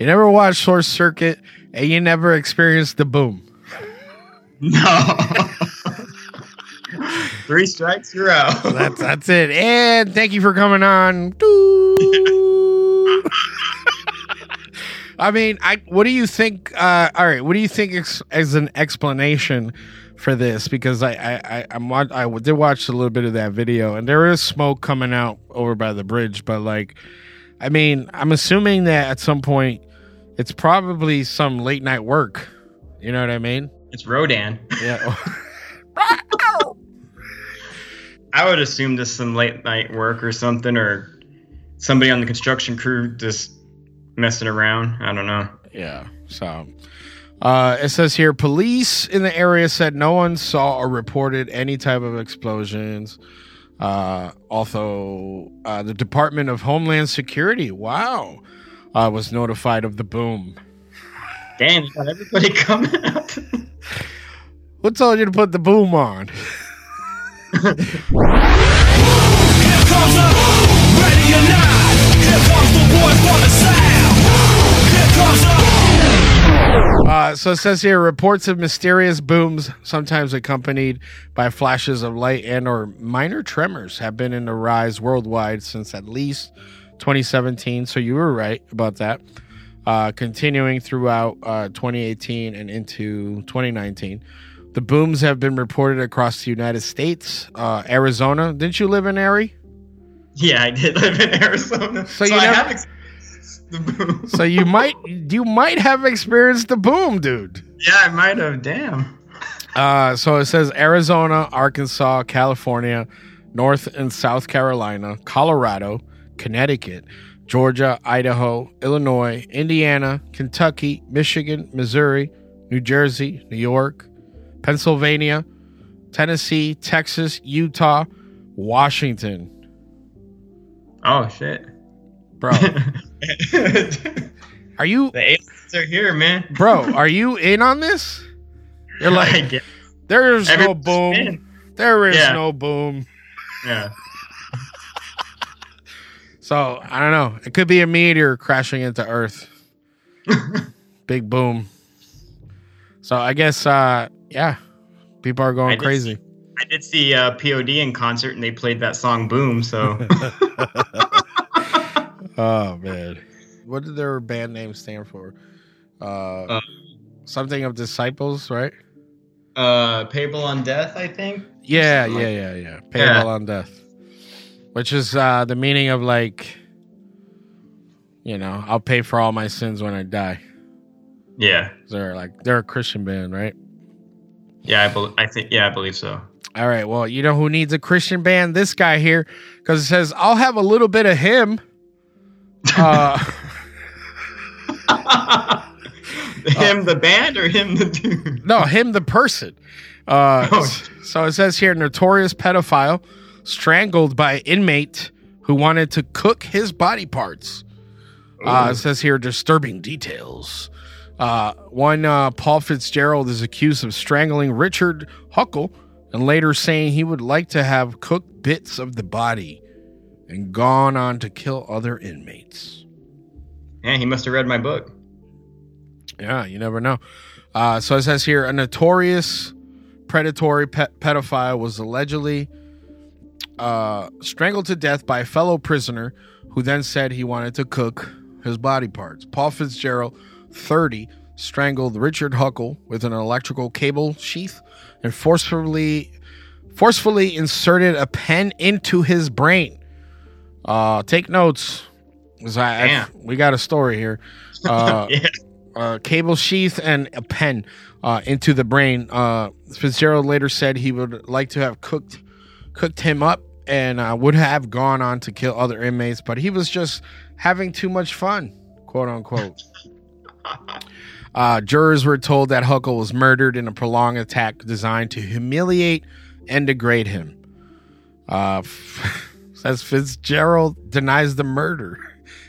you never watched Short Circuit, and you never experienced the boom. No. Three strikes, you're out. that's that's it. And thank you for coming on. I mean, I what do you think? Uh, all right, what do you think ex- as an explanation for this? Because I I I, I'm, I did watch a little bit of that video, and there is smoke coming out over by the bridge. But like, I mean, I'm assuming that at some point it's probably some late night work. You know what I mean? It's Rodan. Yeah. I would assume this some late night work or something, or somebody on the construction crew just messing around. I don't know. Yeah. So uh, it says here police in the area said no one saw or reported any type of explosions. Uh, also, uh, the Department of Homeland Security, wow, uh, was notified of the boom. Damn, got everybody coming out. Who told you to put the boom on? Uh, so it says here reports of mysterious booms, sometimes accompanied by flashes of light and or minor tremors, have been in the rise worldwide since at least 2017. So you were right about that. Uh, continuing throughout uh, 2018 and into 2019. The booms have been reported across the United States, uh, Arizona. Didn't you live in Ari? Yeah, I did live in Arizona. So So, you I never- have experienced the boom. So you might you might have experienced the boom, dude. yeah, I might have. Damn. Uh, so it says Arizona, Arkansas, California, North and South Carolina, Colorado, Connecticut, Georgia, Idaho, Illinois, Indiana, Kentucky, Michigan, Missouri, New Jersey, New York, Pennsylvania, Tennessee, Texas, Utah, Washington. Oh shit. Bro, are you aliens are here, man. bro, are you in on this? You're like get- there's no boom. in. There is Yeah. no boom. Yeah. So I don't know. It could be a meteor crashing into Earth. Big boom. So I guess, uh, yeah, people are going did crazy. I did see uh, POD in concert and they played that song Boom. So Oh man, what did their band name stand for? Uh, Uh, something of disciples, right? uh, Payable on Death, I think. Yeah, yeah, yeah, yeah. Payable Yeah. on death, which is uh, the meaning of like, you know, I'll pay for all my sins when I die. Yeah. They're like they're a Christian band, right? Yeah, I, bel I think. Yeah, I believe so. All right. Well, you know who needs a Christian band? This guy here, because it says I'll have a little bit of him. Uh, him the band or him the dude? no, him the person. Uh, Oh. so it says here, notorious pedophile strangled by inmate who wanted to cook his body parts. Uh, it says here, disturbing details. Uh, one uh, Paul Fitzgerald is accused of strangling Richard Huckle and later saying he would like to have cooked bits of the body and gone on to kill other inmates. Yeah, he must have read my book. Yeah, you never know. Uh, so it says here a notorious predatory pe- pedophile was allegedly uh, strangled to death by a fellow prisoner who then said he wanted to cook his body parts. Paul Fitzgerald, 30, strangled Richard Huckle with an electrical cable sheath and forcefully forcefully inserted a pen into his brain. Uh, take notes. I- we got a story here. Uh, yeah. uh, cable sheath and a pen uh, into the brain. Uh, Fitzgerald later said he would like to have cooked cooked him up and uh, would have gone on to kill other inmates, but he was just having too much fun, quote unquote. Uh, jurors were told that Huckle was murdered in a prolonged attack designed to humiliate and degrade him. Uh, says Fitzgerald denies the murder,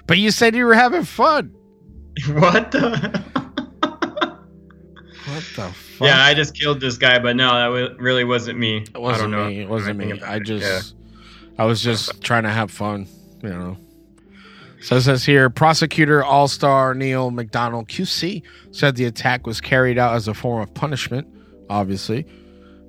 but you said you were having fun. What the? What the fuck? Yeah, I just killed this guy, but no, that wa- really wasn't me. It wasn't I don't know me. It wasn't me. I just, I was just trying to have fun, you know. So it says here, prosecutor Alistair Neil McDonald QC said the attack was carried out as a form of punishment. Obviously,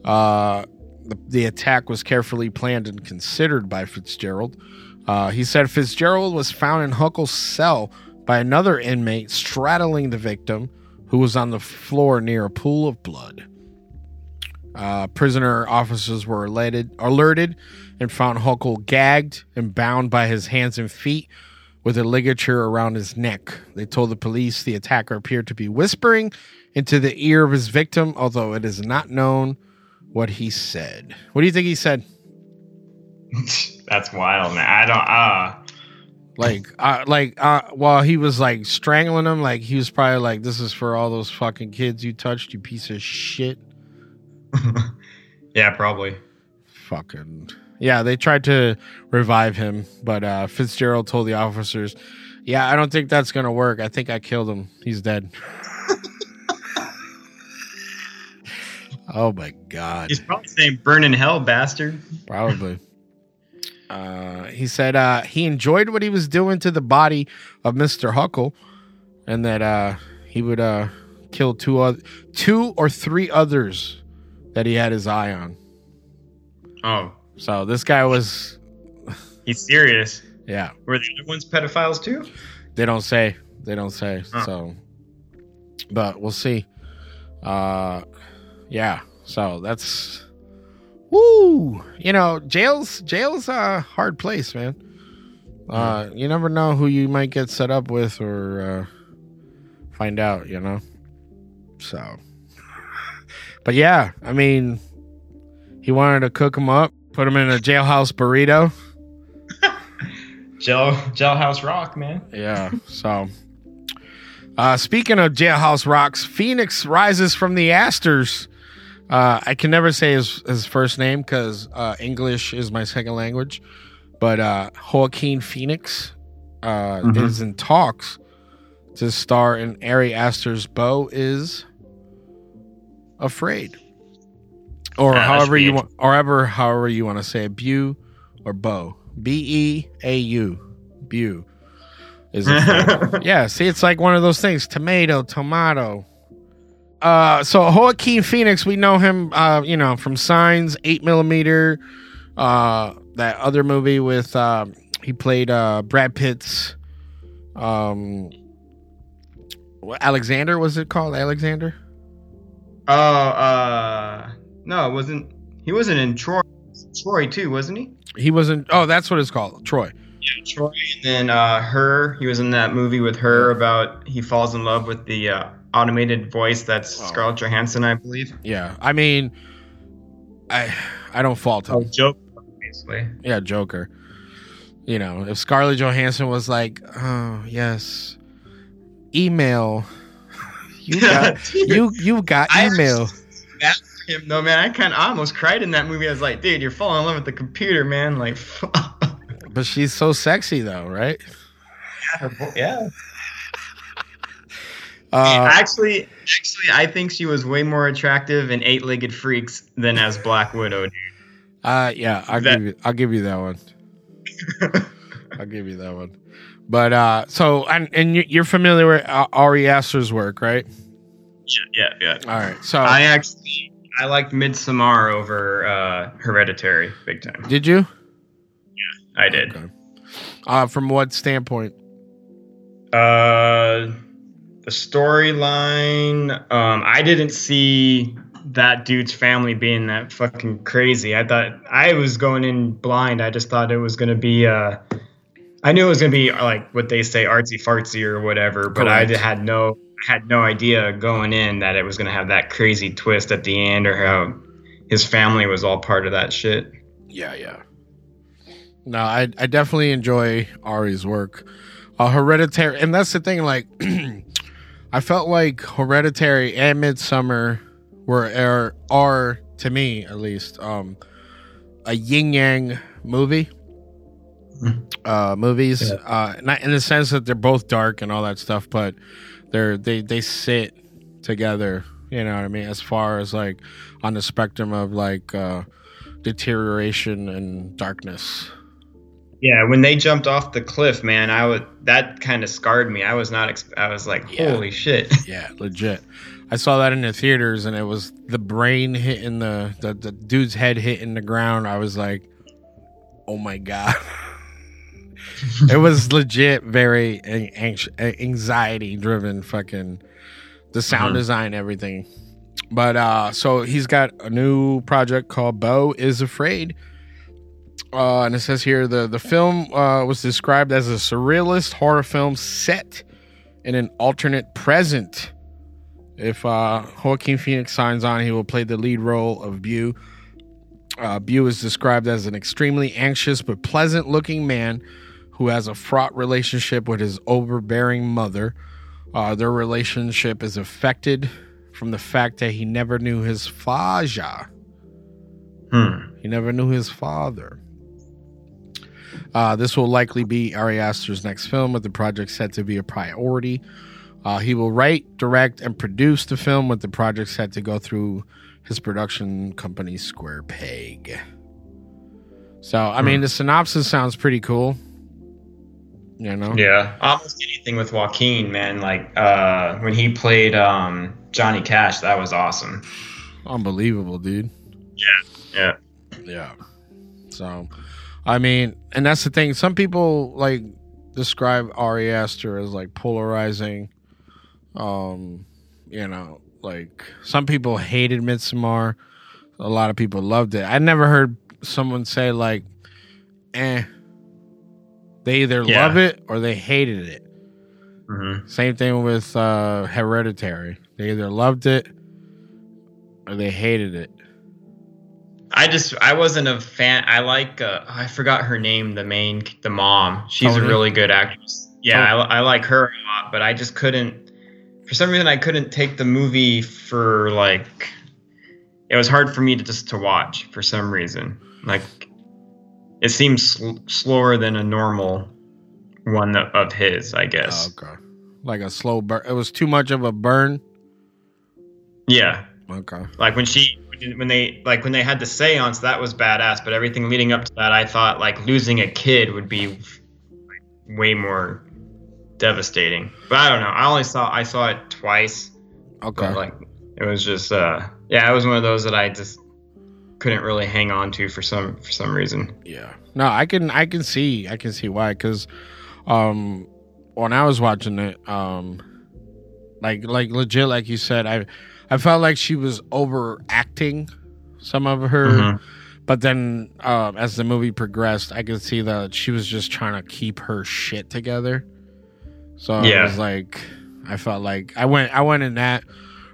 uh, the, the attack was carefully planned and considered by Fitzgerald. Uh, he said Fitzgerald was found in Huckle's cell by another inmate straddling the victim, who was on the floor near a pool of blood. Uh, prisoner officers were alerted, alerted and found Huckle gagged and bound by his hands and feet with a ligature around his neck. They told the police the attacker appeared to be whispering into the ear of his victim, although it is not known what he said. What do you think he said? That's wild, man. I don't. Uh, Like, uh, like, uh, while he was like strangling him, like he was probably like, "This is for all those fucking kids you touched, you piece of shit." yeah, probably. fucking yeah they tried to revive him but uh fitzgerald told the officers yeah i don't think that's gonna work. I think i killed him. He's dead. Oh my god. He's probably saying "burn in hell, bastard." probably. Uh he said uh he enjoyed what he was doing to the body of mr huckle and that uh he would uh kill two other two or three others that he had his eye on. Oh, so this guy was he's serious. yeah Were the other ones pedophiles too? They don't say. They don't say. Huh. So, but we'll see. Uh, yeah. So that's woo. You know, jails. Jails a hard place, man. Uh, you never know who you might get set up with or uh, find out. You know. So, but yeah, I mean, he wanted to cook him up, put him in a jailhouse burrito. Jail, jailhouse rock, man. Yeah. So, uh, speaking of jailhouse rocks, Phoenix rises from the asters. Uh, I can never say his his first name because uh, English is my second language. But uh, Joaquin Phoenix uh, Mhm. is in talks to star in Ari Aster's "Beau is Afraid." Or that however you want, or ever however you want to say it, Beau or Bo, B E A U, Beau. Is yeah. See, it's like one of those things: tomato, tomato. Uh, so Joaquin Phoenix, we know him, uh, you know, from Signs, Eight Millimeter, uh, that other movie with uh, he played uh Brad Pitt's, um, what, Alexander was it called? Alexander. Oh, uh, no, it wasn't. He wasn't in Troy. Troy too, wasn't he? He wasn't. Oh, that's what it's called, Troy. Yeah, Troy. And then uh, her. He was in that movie with her about he falls in love with the uh, automated voice. That's Oh. Scarlett Johansson, I believe. Yeah, I mean, I I don't fault him. Oh, joke, basically. Yeah, Joker. You know, if Scarlett Johansson was like, "Oh yes, email," you got you you got email. Bad for him though, man. I kind of almost cried in that movie. I was like, dude, you're falling in love with the computer, man. Like, But she's so sexy though, right? yeah. Uh, actually, actually, I think she was way more attractive in Eight Legged Freaks than as Black Widow. Dude. uh yeah, I'll That- give you I'll give you that one. I'll give you that one. But uh so and and you- you're familiar with uh, Ari Aster's work, right? Yeah, yeah, yeah. All right. So I actually I liked Midsommar over uh, Hereditary big time. did you? Yeah, I did. Okay. Uh from what standpoint? Uh, the storyline. Um, I didn't see that dude's family being that fucking crazy. I thought I was going in blind. I just thought it was gonna be. Uh, I knew it was gonna be uh, like what they say artsy fartsy or whatever, but I had no had no idea going in that it was gonna have that crazy twist at the end or how his family was all part of that shit. Yeah, yeah. No, I I definitely enjoy Ari's work. Uh, Hereditary, and that's the thing. Like, I felt like Hereditary and Midsommar were are, are to me at least um, a yin yang movie. Uh, movies, uh, not in the sense that they're both dark and all that stuff, but they're they they sit together. You know what I mean? As far as like on the spectrum of like uh, deterioration and darkness. Yeah, when they jumped off the cliff, man, I would that kind of scarred me. I was not. Ex- I was like, Yeah. holy shit. Yeah, legit. I saw that in the theaters, and it was the brain hitting the the, the dude's head hitting the ground. I was like, oh my god. it was legit very anxiety driven fucking the sound Mhm. design everything but uh so he's got a new project called beau is afraid uh and it says here the the film uh was described as a surrealist horror film set in an alternate present if uh joaquin phoenix signs on he will play the lead role of Beau. Uh, Beau is described as an extremely anxious but pleasant looking man who has a fraught relationship with his overbearing mother. Uh, their relationship is affected from the fact that he never knew his father. Hmm. He never knew his father. Uh, this will likely be Ari Aster's next film, with the project set to be a priority. Uh, he will write, direct, and produce the film, with the project set to go through his production company, Square Peg. So, I mean, the synopsis sounds pretty cool. You know? Yeah, almost anything with Joaquin, man. Like uh, when he played um, Johnny Cash, that was awesome. Unbelievable, dude. Yeah. Yeah. Yeah. So, I mean, and that's the thing. Some people like describe Ari Aster as like polarizing. Um, you know, like some people hated Midsommar. A lot of people loved it. I never heard someone say like, "eh." They either Yeah. love it or they hated it. hmm Same thing with uh, Hereditary. They either loved it or they hated it. I just I wasn't a fan. I like uh, I forgot her name. The main the mom. She's Toni? a really good actress. Yeah, I, I like her a lot, but I just couldn't. For some reason, I couldn't take the movie for like. It was hard for me to just to watch for some reason. Like, it seems sl- slower than a normal one of, his. I guess. Oh, okay. Like a slow burn. It was too much of a burn. Yeah. Okay. Like when she when they like when they had the seance, that was badass. But everything leading up to that, I thought like losing a kid would be way more devastating. But I don't know. I only saw I saw it twice. Okay. But, like it was just uh yeah, it was one of those that I just couldn't really hang on to for some for some reason. Yeah. No, I can I can see I can see why because um when I was watching it um like like legit like you said I I felt like she was overacting some of her Mhm. but then um as the movie progressed I could see that she was just trying to keep her shit together. So it Yeah. was like I felt like I went I went in that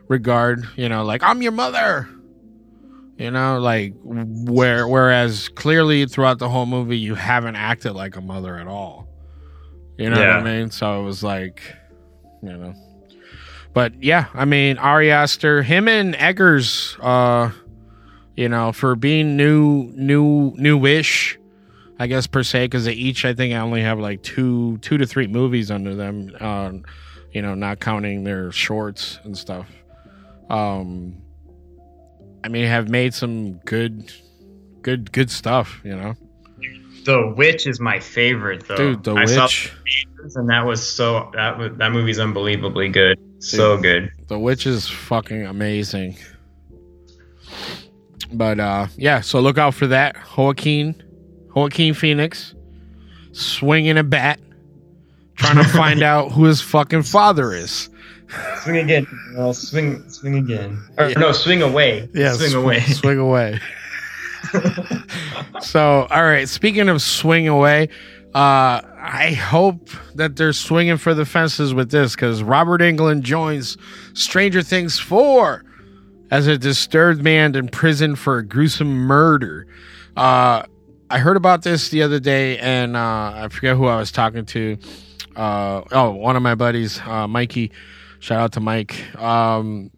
regard, you know, like I'm your mother. You know, like where whereas clearly throughout the whole movie you haven't acted like a mother at all. You know what I mean? So it was like, you know. But yeah, I mean Ari Aster, him and Eggers, uh, you know, for being new, new, newish, I guess per se, because they each, I think, I only have like two, two to three movies under them. Uh, you know, not counting their shorts and stuff. Um, I mean, have made some good, good, good stuff. You know, The Witch is my favorite though. dude, The I saw Witch, the and that was so that was, that movie's unbelievably good. So good. The Witch is fucking amazing. But uh, yeah, so look out for that. Joaquin, Joaquin Phoenix, swinging a bat, trying to find out who his fucking father is. Swing again. Well, swing swing again. Or, Yeah. No, swing away. Yeah, swing sw- away. swing away. so, all right. Speaking of swing away, uh, I hope that they're swinging for the fences with this because Robert Englund joins Stranger Things four as a disturbed man in prison for a gruesome murder. Uh, I heard about this the other day, and uh, I forget who I was talking to. Uh, oh, one of my buddies, uh, Mikey. Shout out to Mike. Um,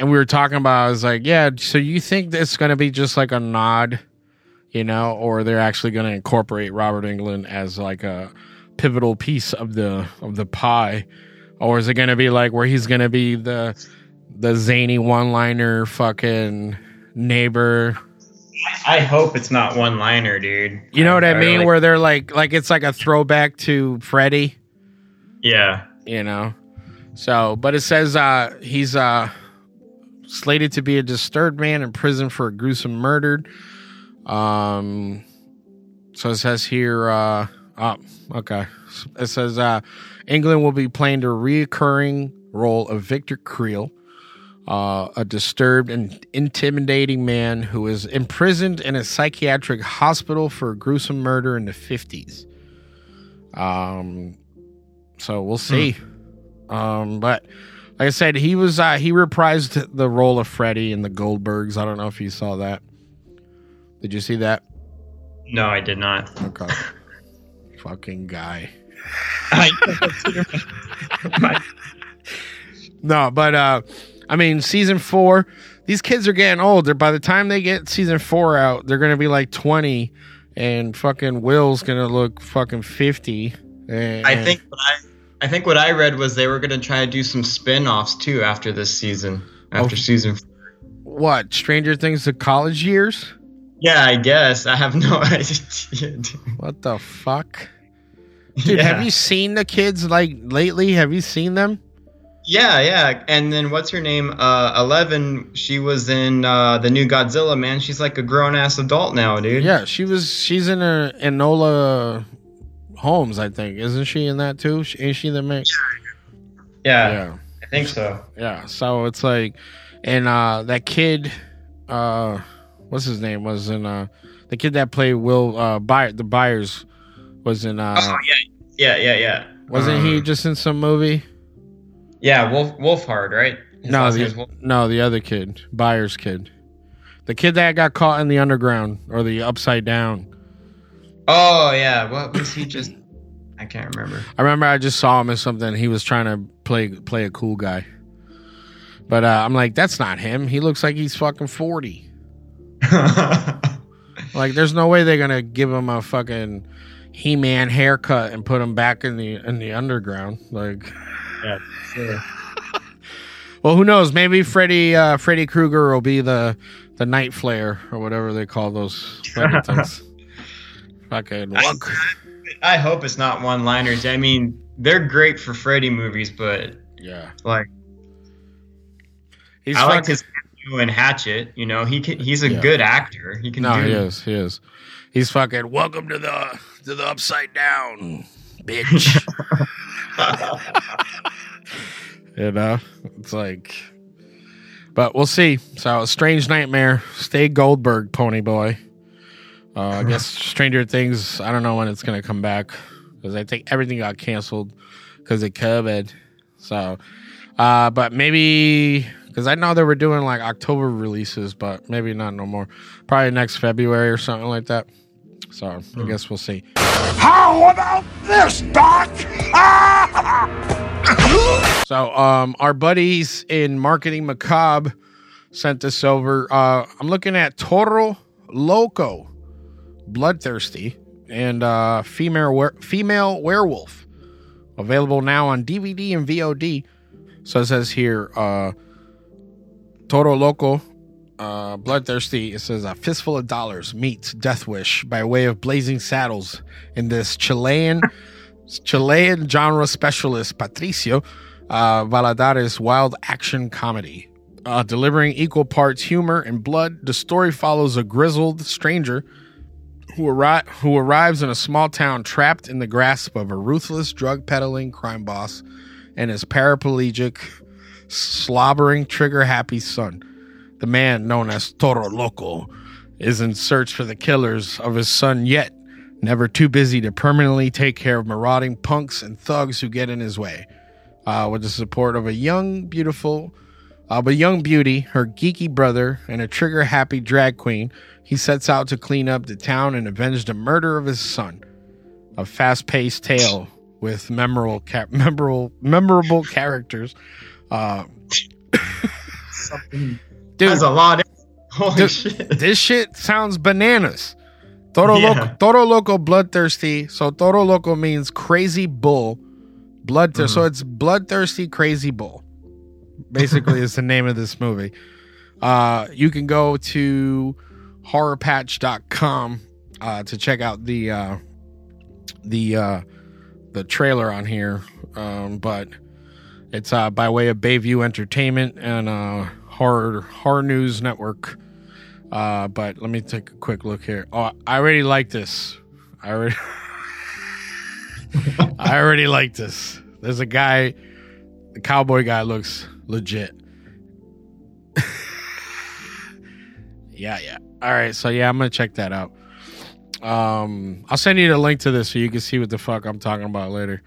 and we were talking about I was like, yeah, so you think it's going to be just like a nod, you know, or they're actually going to incorporate Robert Englund as like a pivotal piece of the of the pie, or is it going to be like where he's going to be the the zany one-liner fucking neighbor? I hope it's not one liner, dude. You know what I, mean? really- where they're like like it's like a throwback to Freddy. yeah. you know. So, but it says uh he's uh slated to be a disturbed man in prison for a gruesome murder. Um so it says here uh oh, okay. It says uh Englund will be playing the reoccurring role of Victor Creel. Uh, a disturbed and intimidating man who is imprisoned in a psychiatric hospital for a gruesome murder in the 50s. Um, so we'll see. Um, but like I said, he was uh, he reprised the role of Freddy in the Goldbergs. I don't know if you saw that. Did you see that? No, I did not. Okay. Fucking guy. No, but uh I mean season four, these kids are getting older. By the time they get season four out, they're gonna be like twenty and fucking Will's gonna look fucking fifty. And, I think I I think what I read was they were gonna try to do some spin-offs too after this season. After Oh. season what, Stranger Things the college years? Yeah, I guess. I have no idea. What the fuck? Dude, yeah. have you seen the kids like lately? Have you seen them? Yeah, yeah. And then what's her name? Uh, Eleven. She was in uh, the new Godzilla. Man, she's like a grown ass adult now, dude. Yeah, she was she's in a Enola Holmes, I think. Isn't she in that too? Ain't she the main? yeah, Yeah. I think so. Yeah, so it's like, and uh that kid, uh, what's his name was in uh the kid that played Will uh Buy the Byers was in uh oh yeah, yeah, yeah, yeah. wasn't he Um, just in some movie? Yeah, Wolf Wolfhard, right? His No, the, Wolf- no, the other kid, Byers kid, the kid that got caught in the underground or the upside down. Oh yeah, what was he just? I can't remember. I remember I just saw him in something. He was trying to play play a cool guy, but uh, I'm like, that's not him. He looks like he's fucking forty. Like, there's no way they're gonna give him a fucking He-Man haircut and put him back in the in the underground. Like, yeah, sure. Well, who knows? Maybe Freddy uh, Freddy Krueger will be the the night flare or whatever they call those things. Fucking I, look. I hope it's not one liners. I mean, they're great for Freddy movies, but Yeah. like He's I like fucking- his cameo in Hatchet. You know, he can, he's a Yeah. good actor. He can No, do. he is. He is. He's fucking welcome to the to the upside down, bitch. you know, it's like, but we'll see. So, strange nightmare. Stay Goldberg, Pony Boy. Uh, I guess Stranger Things. I don't know when it's gonna come back because I think everything got canceled because of COVID. So, uh, but maybe because I know they were doing like October releases, but maybe not no more. Probably next February or something like that. So I guess we'll see. How about this, Doc? So um, our buddies in Marketing Macabre sent this over. Uh, I'm looking at Toro Loco, Bloodthirsty, and uh, female were- female werewolf, available now on DVD and VOD. So it says here, uh, Toro Loco, uh, Bloodthirsty. It says a fistful of dollars meets Death Wish by way of Blazing Saddles in this Chilean Chilean genre specialist Patricio uh, Valladares wild action comedy. Uh, delivering equal parts humor and blood, the story follows a grizzled stranger who, arri- who arrives in a small town trapped in the grasp of a ruthless drug peddling crime boss and his paraplegic, slobbering, trigger happy son. The man known as Toro Loco is in search for the killers of his son, yet never too busy to permanently take care of marauding punks and thugs who get in his way. Uh, with the support of a young, beautiful, uh, but young beauty, her geeky brother, and a trigger happy drag queen, he sets out to clean up the town and avenge the murder of his son. A fast paced tale with memorable, ca- memorable, memorable characters. Uh, dude, That's a lot. Of, holy Dude, shit! this shit sounds bananas. Toro Yeah. Loco, Toro Loco, bloodthirsty. So Toro Loco means crazy bull, bloodthirsty. So it's bloodthirsty, crazy bull. Basically, is the name of this movie. Uh, you can go to horrorpatch.com uh, to check out the uh, the uh, the trailer on here. Um, but it's uh, by way of Bayview Entertainment and uh, Horror Horror News Network. Uh, but let me take a quick look here. Oh, I already like this. I already, I already like this. There's a guy, the cowboy guy looks legit. yeah, yeah. All right, so yeah, I'm gonna check that out. Um, I'll send you the link to this so you can see what the fuck I'm talking about later.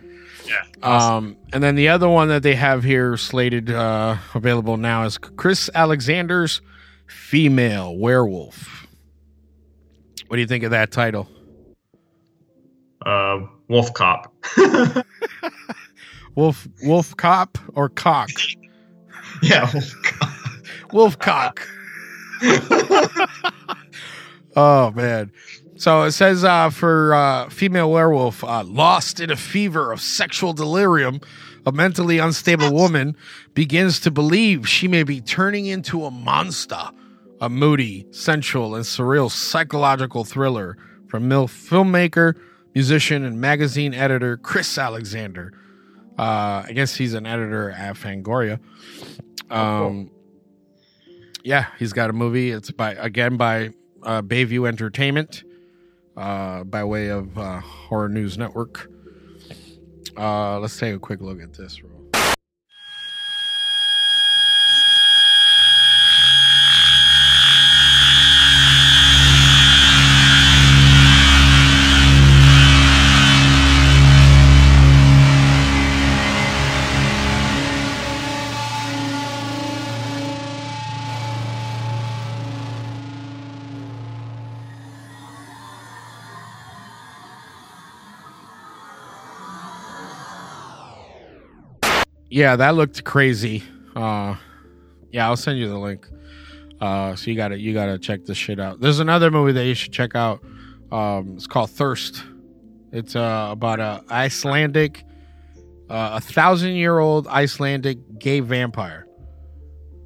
Yeah. Um, and then the other one that they have here slated uh, available now is Chris Alexander's Female Werewolf. What do you think of that title? Uh, Wolf Cop. Wolf Wolf Cop or Cock? yeah, Wolf Cop. Wolf Cock. oh man. So it says uh, for uh, female werewolf, uh, lost in a fever of sexual delirium, a mentally unstable woman begins to believe she may be turning into a monster. A moody, sensual, and surreal psychological thriller from mil- filmmaker, musician, and magazine editor Chris Alexander. Uh, I guess he's an editor at Fangoria. Um, yeah, he's got a movie. It's by again by uh, Bayview Entertainment, uh, by way of uh, Horror News Network. Uh, let's take a quick look at this. Yeah, that looked crazy. Uh, yeah, I'll send you the link. Uh, so you gotta you gotta check this shit out. There's another movie that you should check out. Um, it's called Thirst. It's uh, about a Icelandic, uh, a thousand year old Icelandic gay vampire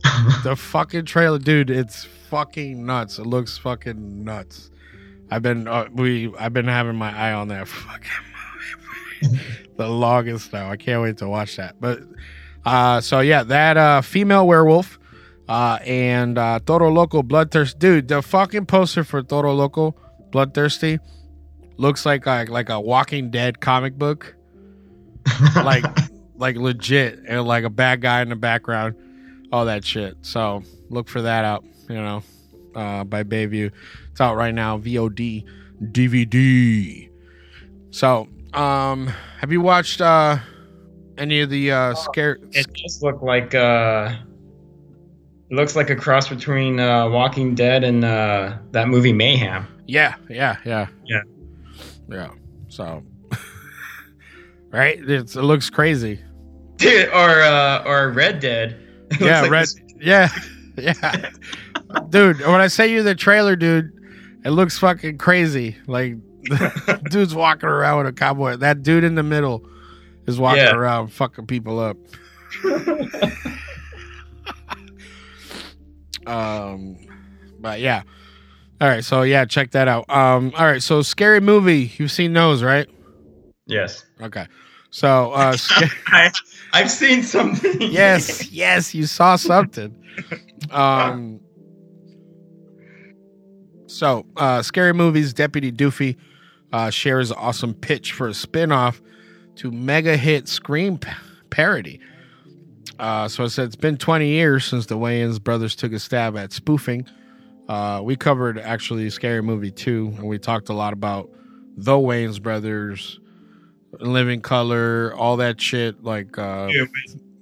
the fucking trailer, dude, it's fucking nuts. It looks fucking nuts. I've been uh, we I've been having my eye on that fucking the longest now. I can't wait to watch that. But uh so yeah, that uh female werewolf uh and uh Toro Loco Bloodthirsty. dude, the fucking poster for Toro Loco Bloodthirsty looks like a, like a Walking Dead comic book. like like legit and like a bad guy in the background, all that shit. So look for that out, you know, uh, by Bayview. It's out right now, VOD, DVD. So, um, have you watched uh any of the uh scare? It does look like uh, it looks like a cross between uh, Walking Dead and uh, that movie Mayhem. Yeah, yeah, yeah, Yeah. yeah. So, right? It's, it looks crazy. Dude, or uh, or Red Dead. It yeah, like red. this- Yeah, yeah, dude. When I say you the trailer, dude, it looks fucking crazy. Like, dude's walking around with a cowboy. That dude in the middle is walking Yeah. around fucking people up. um, but yeah. All right, so yeah, check that out. Um, all right, so scary movie. You've seen those, right? Yes. Okay. So, uh, sca- I, I've seen something. yes, yes, you saw something. Um. So, uh, scary movies. Deputy Doofy uh, shares awesome pitch for a spin-off to mega hit Scream parody. Uh, so it said it's been 20 years since the Wayans brothers took a stab at spoofing. Uh, we covered actually Scary Movie 2, and we talked a lot about the Wayans brothers, Living Color, all that shit. Like, uh, when,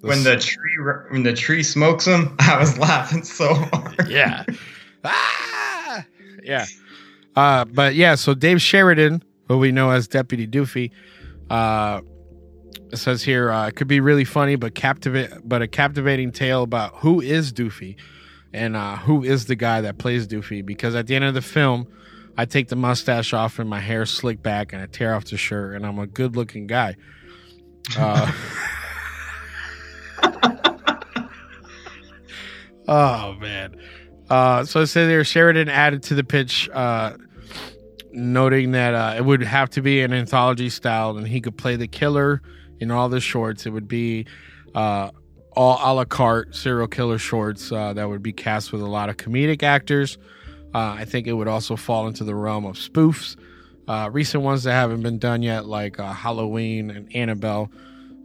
when the tree when the tree smokes them, I was laughing so hard. yeah. ah! Yeah. Uh, but yeah, so Dave Sheridan, who we know as Deputy Doofy, uh, says here uh, it could be really funny, but captivate, but a captivating tale about who is Doofy and uh, who is the guy that plays Doofy. Because at the end of the film, I take the mustache off and my hair slick back, and I tear off the shirt, and I'm a good-looking guy. Uh, oh man. Uh, so it says here Sheridan added to the pitch, uh, noting that uh, it would have to be an anthology style, and he could play the killer in all the shorts. It would be uh, all a la carte serial killer shorts uh, that would be cast with a lot of comedic actors. I think it would also fall into the realm of spoofs. Recent ones that haven't been done yet, like Halloween and Annabelle.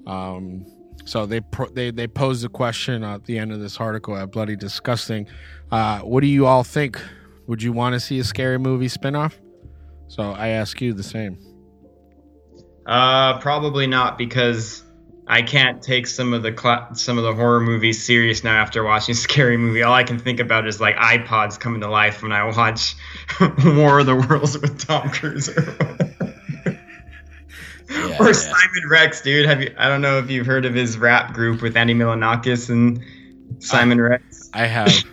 Um, so they pro- they they posed the question at the end of this article at Bloody Disgusting. Uh, what do you all think? Would you want to see a scary movie spinoff? So I ask you the same. Uh, probably not because I can't take some of the cla- some of the horror movies serious now after watching Scary Movie. All I can think about is like iPods coming to life when I watch War of the Worlds with Tom Cruise or, or Simon Rex, dude. Have you? I don't know if you've heard of his rap group with Andy Milonakis and Simon Rex. I have,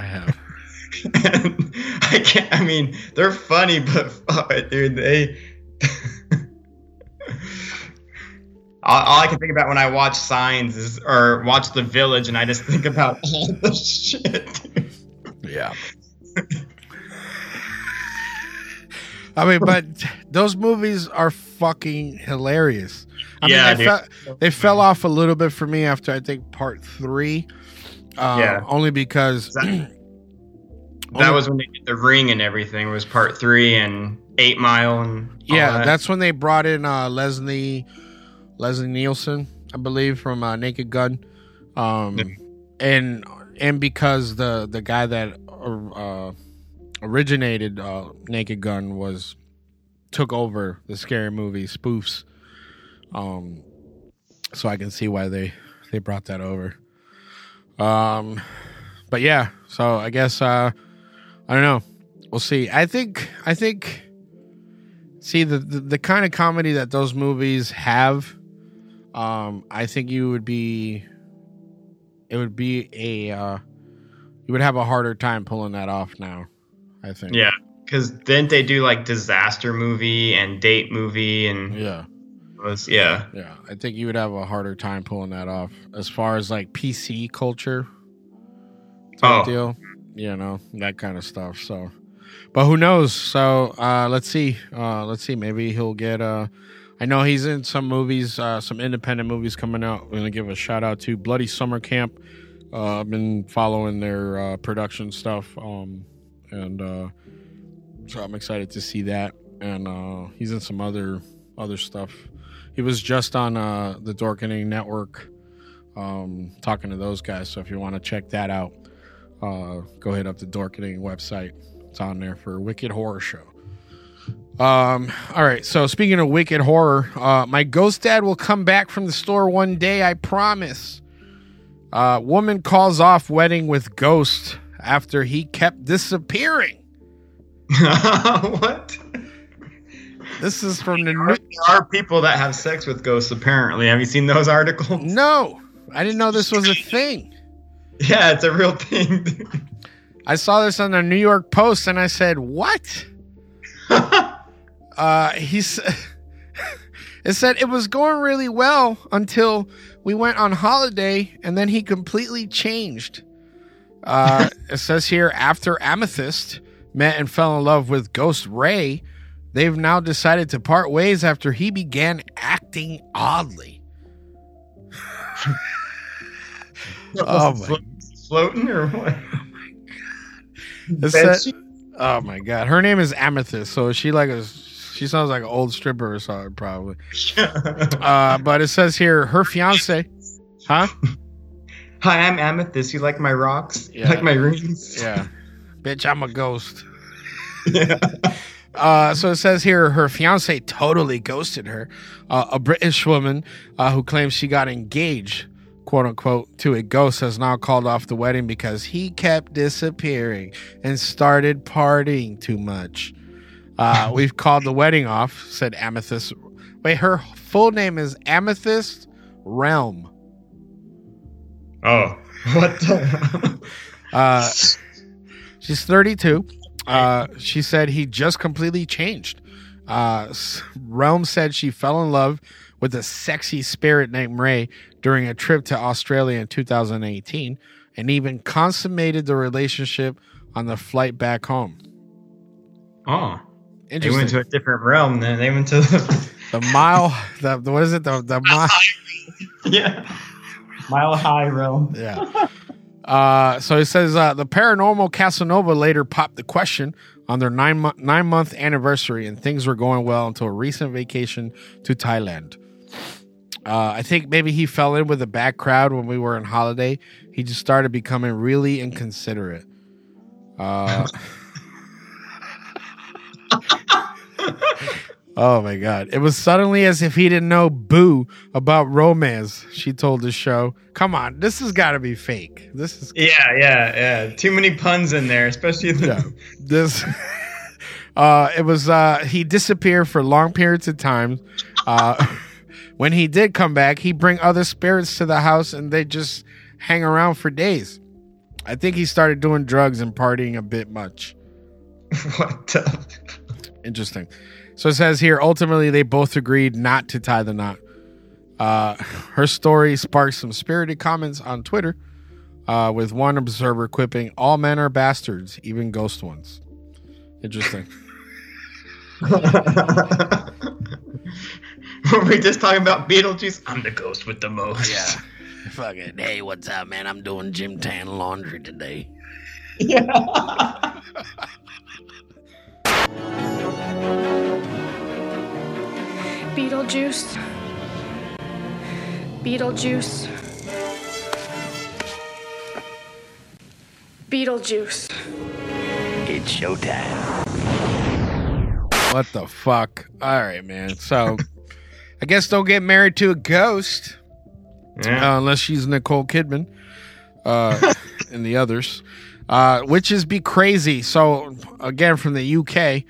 I have. I can't. I mean, they're funny, but fuck, dude, they. all, all I can think about when I watch Signs is, or watch The Village, and I just think about all the shit. dude. Yeah. I mean, but those movies are fucking hilarious. I Yeah, mean, they, dude. fell, they fell off a little bit for me after I think part three. Uh, Yeah. Only because That, that was when they did The Ring and everything. Was Part Three and Eight Mile and yeah, that. that's when they brought in uh, Leslie Leslie Nielsen, I believe, from uh, Naked Gun, um, and and because the the guy that uh, originated uh, Naked Gun was took over the scary movie spoofs, um, so I can see why they they brought that over. Um, but yeah, so I guess uh, I don't know. We'll see. I think I think see the, the the kind of comedy that those movies have um i think you would be it would be a uh you would have a harder time pulling that off now i think yeah. Because didn't they do like disaster movie and date movie and yeah was yeah yeah i think you would have a harder time pulling that off as far as like pc culture type Oh. deal. You know that kind of stuff. So, but who knows? So uh, let's see. Uh, let's see. Maybe he'll get. Uh, I know he's in some movies, uh, some independent movies coming out. We're gonna give a shout out to Bloody Summer Camp. Uh, I've been following their uh, production stuff, um, and uh, so I'm excited to see that. And uh, he's in some other other stuff. He was just on uh, the Dorkening Network, um, talking to those guys. So if you want to check that out, uh, go hit up the Dorkening website. It's on there for Wicked Horror Show. Um, all right. So speaking of Wicked Horror, uh, my ghost dad will come back from the store one day. I promise. Uh, woman calls off wedding with ghost after he kept disappearing. what? This is from the There new- are people that have sex with ghosts. Apparently, have you seen those articles? no. I didn't know this was a thing. Yeah, it's a real thing. I saw this on the New York Post and I said, "What?" uh, he's. it said it was going really well until we went on holiday, and then he completely changed. Uh, it says here after Amethyst met and fell in love with Ghost Ray, they've now decided to part ways after he began acting oddly. Oh my Floating or what? It Bed said- sheet? Oh my god, her name is Amethyst, so she like a she sounds like an old stripper or something probably. Uh, but it says here her fiance, huh? Hi, I'm Amethyst. You like my rocks? You Yeah. like my rings? Yeah, bitch, I'm a ghost. Yeah. Uh, so it says here her fiance totally ghosted her. Uh, a British woman uh, who claims she got engaged, quote unquote, to a ghost has now called off the wedding because he kept disappearing and started partying too much. Uh, we've called the wedding off, said Amethyst. Wait, her full name is Amethyst Realm. Oh, what the? Uh, she's 32. Uh, she said he just completely changed. Uh, Realm said she fell in love with a sexy spirit named Ray during a trip to Australia in 2018 and even consummated the relationship on the flight back home. oh, they went to a different realm. Then they went to the the mile, the, the- what is it? The, the mile. yeah, mile high realm. Yeah. Uh, so it says uh, the paranormal Casanova later popped the question on their nine month nine month anniversary, and things were going well until a recent vacation to Thailand. Uh, I think maybe he fell in with a bad crowd when we were on holiday. He just started becoming really inconsiderate. Oh my god! It was suddenly as if he didn't know boo about romance. She told the show, "Come on, this has got to be fake. This is Yeah, yeah, yeah. Too many puns in there, especially the. yeah. this." uh, it was uh, he disappeared for long periods of time. Uh, when he did come back, he bring other spirits to the house, and they just hang around for days. I think he started doing drugs and partying a bit much. What the? Interesting. So it says here ultimately they both agreed not to tie the knot. Uh, her story sparked some spirited comments on Twitter, uh, with one observer quipping, All men are bastards, even ghost ones. Interesting. Were we just talking about Beetlejuice? I'm the ghost with the most. Yeah. Fucking, hey, what's up, man? I'm doing gym tan laundry today. Yeah. Beetlejuice. Beetlejuice. Beetlejuice. It's showtime. What the fuck? All right, man. So I guess don't get married to a ghost. Yeah. uh, unless she's Nicole Kidman, uh, and the others. Uh, witches be crazy. So again, from the UK,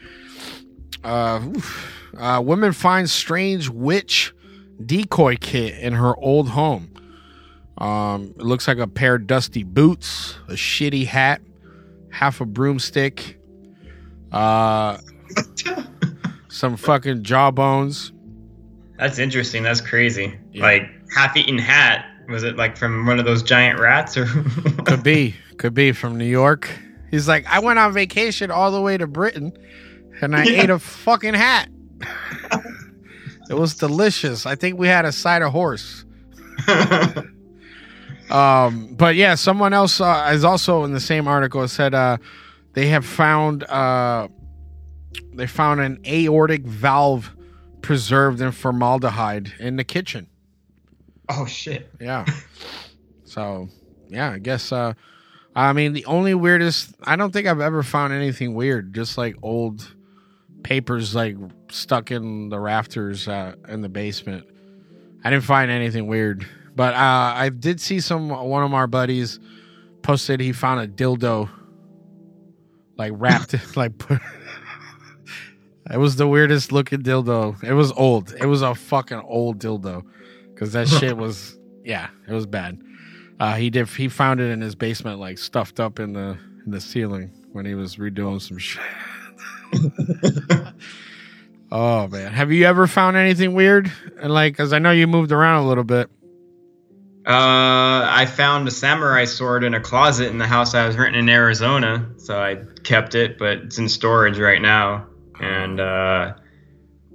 uh, oof. Uh, women find strange witch decoy kit in her old home. Um, it looks like a pair of dusty boots, a shitty hat, half a broomstick, uh, some fucking jawbones. That's interesting. That's crazy. Yeah. Like half-eaten hat. Was it like from one of those giant rats or? Could be, Could be from New York. He's like, I went on vacation all the way to Britain and I ate a fucking hat. It was delicious. I think we had a side of horse. um, but yeah, someone else uh, is also in the same article said uh, they have found uh, they found an aortic valve preserved in formaldehyde in the kitchen. Oh shit. Yeah. so yeah, I guess uh I mean the only weirdest I don't think I've ever found anything weird, just like old papers like stuck in the rafters uh in the basement. I didn't find anything weird. But uh I did see some one of our buddies posted he found a dildo like wrapped like put It was the weirdest looking dildo. It was old. It was a fucking old dildo because that shit was yeah, it was bad. Uh, he did. He found it in his basement, like stuffed up in the in the ceiling when he was redoing some shit. Oh man, have you ever found anything weird? And like, because I know you moved around a little bit. Uh, I found a samurai sword in a closet in the house I was renting in Arizona, so I kept it, but it's in storage right now, and uh,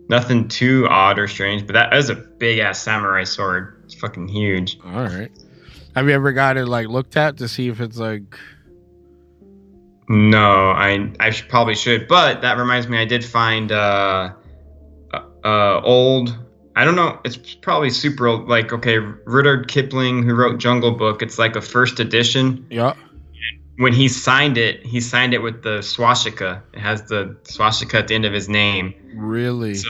nothing too odd or strange. But that is a big ass samurai sword. It's fucking huge. All right. Have you ever got it like looked at to see if it's like? No, I I should, probably should, but that reminds me, I did find uh, uh, old. I don't know. It's probably super old. Like okay, Rudyard Kipling, who wrote Jungle Book. It's like a first edition. Yeah. When he signed it, he signed it with the swastika. It has the swastika at the end of his name. Really? So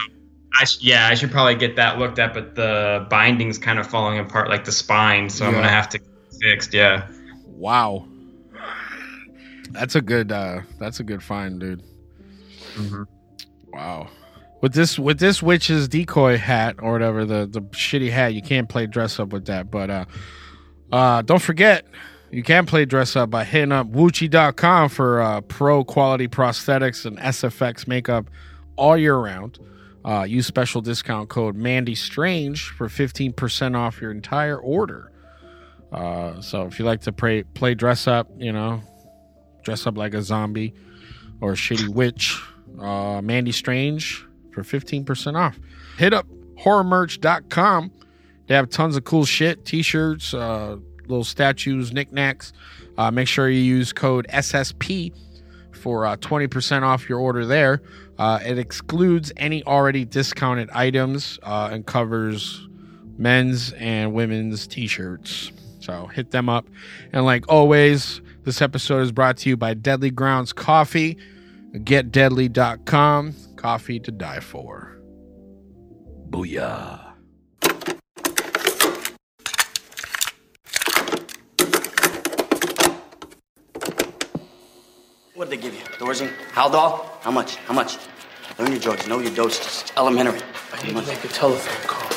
I sh- yeah, I should probably get that looked at, but the binding's kind of falling apart, like the spine. So I'm gonna have to get it fixed. Yeah. Wow. That's a good. uh That's a good find, dude. Wow. With this with this witch's decoy hat or whatever the the shitty hat, you can't play dress up with that. But uh, uh, don't forget. You can play dress up by hitting up Woochie.com for uh, pro quality prosthetics and SFX makeup all year round. Uh, use special discount code Mandy Strange for 15% off your entire order. Uh, so if you like to play, play dress up, you know, dress up like a zombie or a shitty witch, uh, Mandy Strange for 15% off. Hit up horrormerch.com. They have tons of cool shit t shirts, uh, little statues, knickknacks. Uh, make sure you use code SSP for uh, 20% off your order there. Uh, it excludes any already discounted items uh, and covers men's and women's t shirts. So hit them up. And like always, this episode is brought to you by Deadly Grounds Coffee. GetDeadly.com. Coffee to die for. Booyah. What'd they give you? Thorazine? Haldol? How much? How much? Learn your drugs, know your doses. It's elementary. I need to make a telephone call.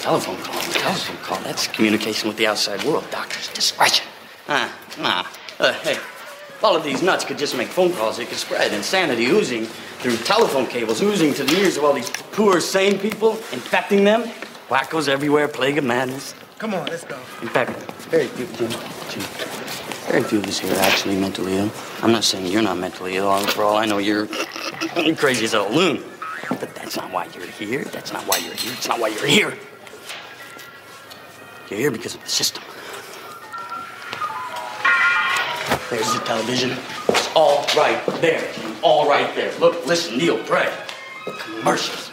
Telephone call. Telephone call. That's communication with the outside world. Doctor's discretion. Ah, nah. Uh, hey, all of these nuts could just make phone calls, it could spread. Insanity oozing through telephone cables, oozing to the ears of all these poor, sane people, infecting them. Wackos everywhere, plague of madness. Come on, let's go. In fact, very few, Jim, Jim, very few of us here are actually mentally ill. I'm not saying you're not mentally ill. For all I know, you're crazy as a loon. But that's not why you're here. That's not why you're here. It's not why you're here. You're here because of the system. There's the television. It's all right there. All right there. Look, listen, kneel, pray. Commercials.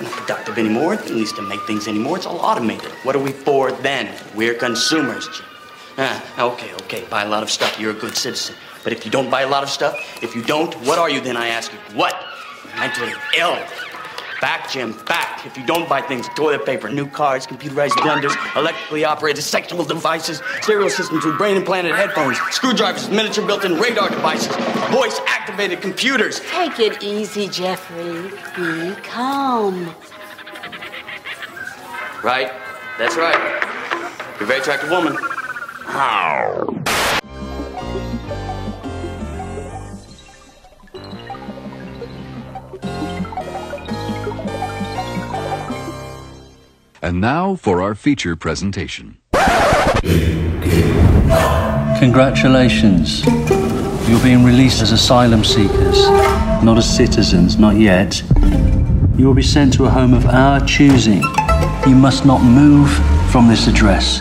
Not productive anymore, at least to make things anymore. It's all automated. What are we for then? We're consumers, Jim. Ah, okay, okay, buy a lot of stuff. You're a good citizen. But if you don't buy a lot of stuff, if you don't, what are you then, I ask you? What? Mentally ill. Back, Jim, back. If you don't buy things, toilet paper, new cars, computerized blenders, electrically operated sexual devices, stereo systems with brain implanted headphones, screwdrivers, miniature built in radar devices, voice activated computers. Take it easy, Jeffrey. Be calm. Right? That's right. You're a very attractive woman. And now for our feature presentation. Congratulations. You're being released as asylum seekers, not as citizens, not yet. You will be sent to a home of our choosing. You must not move from this address.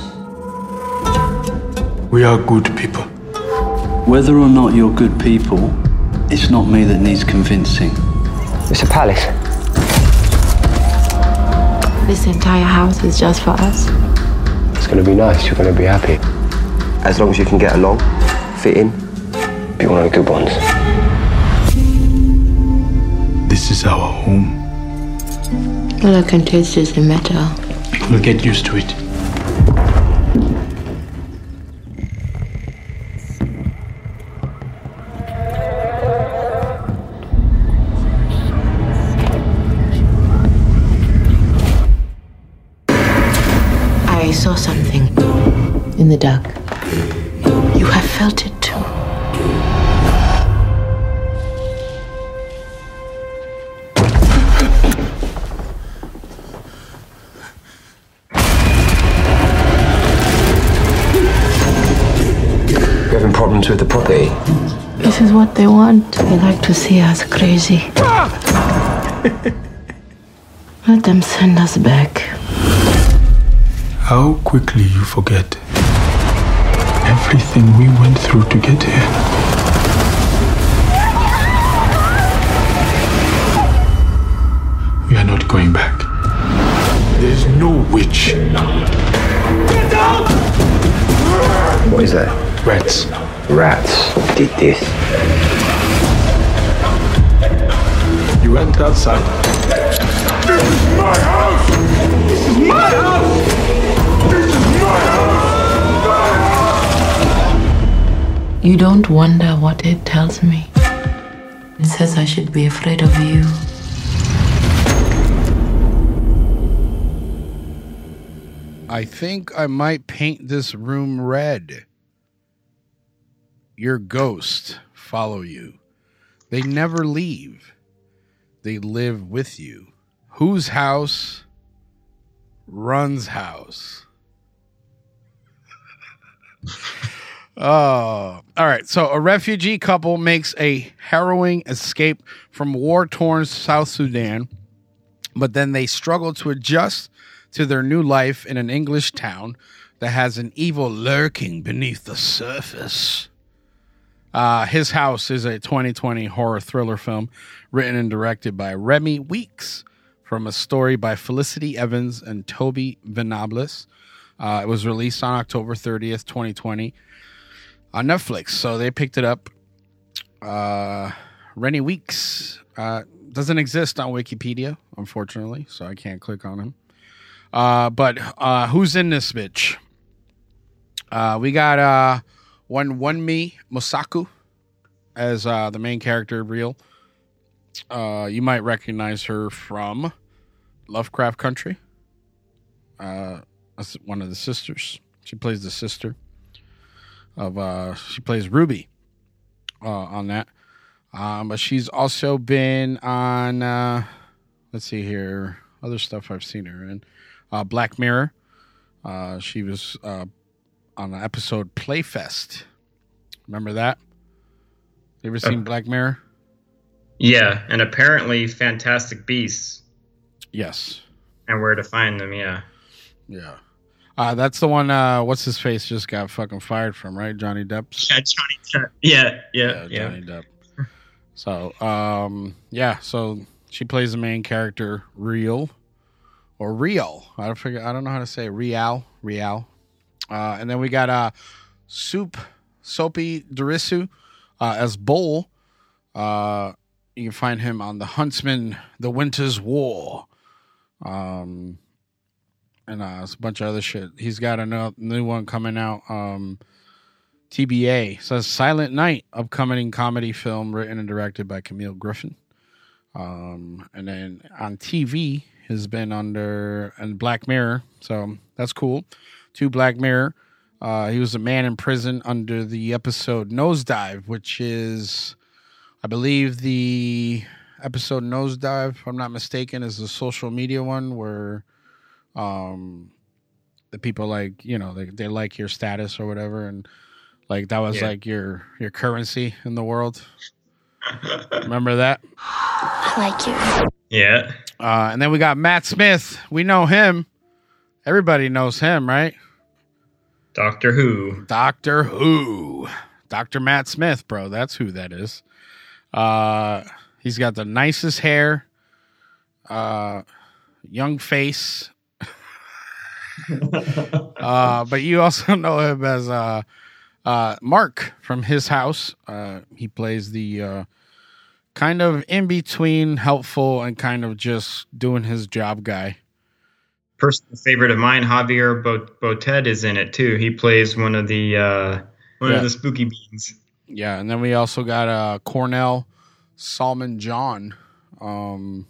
We are good people. Whether or not you're good people, it's not me that needs convincing. It's a palace. This entire house is just for us. It's gonna be nice. You're gonna be happy. As long as you can get along, fit in, be one of the good ones. This is our home. All I can taste is the metal. We'll get used to it. In the dark. You have felt it too. You having problems with the property? This is what they want. They like to see us crazy. Let them send us back. How quickly you forget everything we went through to get here. We are not going back. There's no witch. Get down! What is that? Rats. Rats did this. You went outside. This is my house! This is my house! You don't wonder what it tells me. It says I should be afraid of you. I think I might paint this room red. Your ghost follow you. They never leave. They live with you. Whose house runs house? Oh, all right. So a refugee couple makes a harrowing escape from war-torn South Sudan, but then they struggle to adjust to their new life in an English town that has an evil lurking beneath the surface. Uh, His House is a 2020 horror thriller film written and directed by Remi Weekes from a story by Felicity Evans and Toby Venables. Uh, it was released on October 30th, 2020 on Netflix. So they picked it up. Uh, Remi Weekes uh, doesn't exist on Wikipedia, unfortunately, so I can't click on him. Uh, but uh, who's in this bitch? Uh, we got uh, one one Wunmi Mosaku as uh, the main character. Rial. Uh, you might recognize her from Lovecraft Country. Uh, that's one of the sisters. She plays the sister of. Uh, she plays Ruby uh, on that. Um, but she's also been on. Uh, let's see here. Other stuff I've seen her in. Uh, Black Mirror. Uh, she was uh, on the episode Playtest. Remember that? You ever seen Black Mirror? Yeah, and apparently Fantastic Beasts Yes. and where to find them. Yeah. Yeah. Uh, that's the one. Uh, what's his face just got fucking fired from, right? Johnny Depp's. Yeah, Johnny Depp. Yeah, yeah, yeah. Johnny Depp. So, um, yeah. So she plays the main character, Rial, or Rial. I don't figure. I don't know how to say. Rial, Rial. Uh, and then we got uh, Soup, Sope Dirisu uh, as Bol. Uh, you can find him on the Huntsman, The Winter's War. Um, and uh, a bunch of other shit. He's got a new one coming out. Um, TBA says Silent Night, upcoming comedy film written and directed by Camille Griffin. Um, and then on TV has been under and Black Mirror, so that's cool. Two Black Mirror, uh, he was a man in prison under the episode Nosedive, which is, I believe, the episode Nosedive, if I'm not mistaken, is the social media one where um, the people like you know they they like your status or whatever, and like that was Yeah. like your your currency in the world. Remember that? I like you. Yeah. Uh, and then we got Matt Smith. We know him. Everybody knows him, right? Doctor Who. Doctor Who. Dr. Matt Smith, bro. That's who that is. Uh, he's got the nicest hair, uh, young face. uh, but you also know him as uh, uh, Mark from his house. Uh, he plays the uh, kind of in between helpful and kind of just doing his job guy. Personal favorite of mine, Javier Bo- Botet, is in it too. He plays one of the uh, one Yeah. of the spooky beans. Yeah, and then we also got uh Cornell Salmon John. Um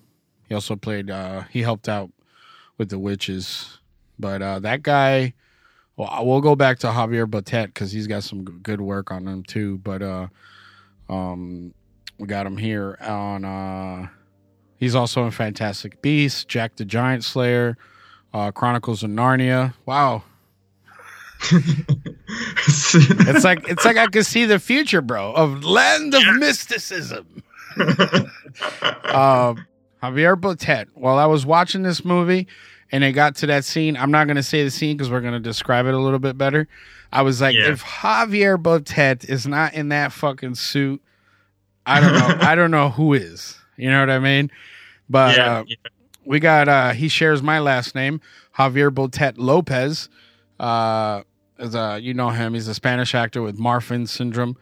he also played uh he helped out with the witches. But uh that guy well we'll go back to Javier Botet cuz he's got some good work on him too, but uh um we got him here on uh he's also in Fantastic Beasts, Jack the Giant Slayer, uh Chronicles of Narnia. Wow. it's like it's like I could see the future, bro, of land of mysticism. um, Javier Botet. While I was watching this movie and it got to that scene, I'm not going to say the scene because we're going to describe it a little bit better. I was like, Yeah. if Javier Botet is not in that fucking suit, I don't know. I don't know who is. You know what I mean? But Yeah, uh, we got uh he shares my last name, Javier Botet Lopez. Uh is uh you know him, he's a Spanish actor with Marfan syndrome.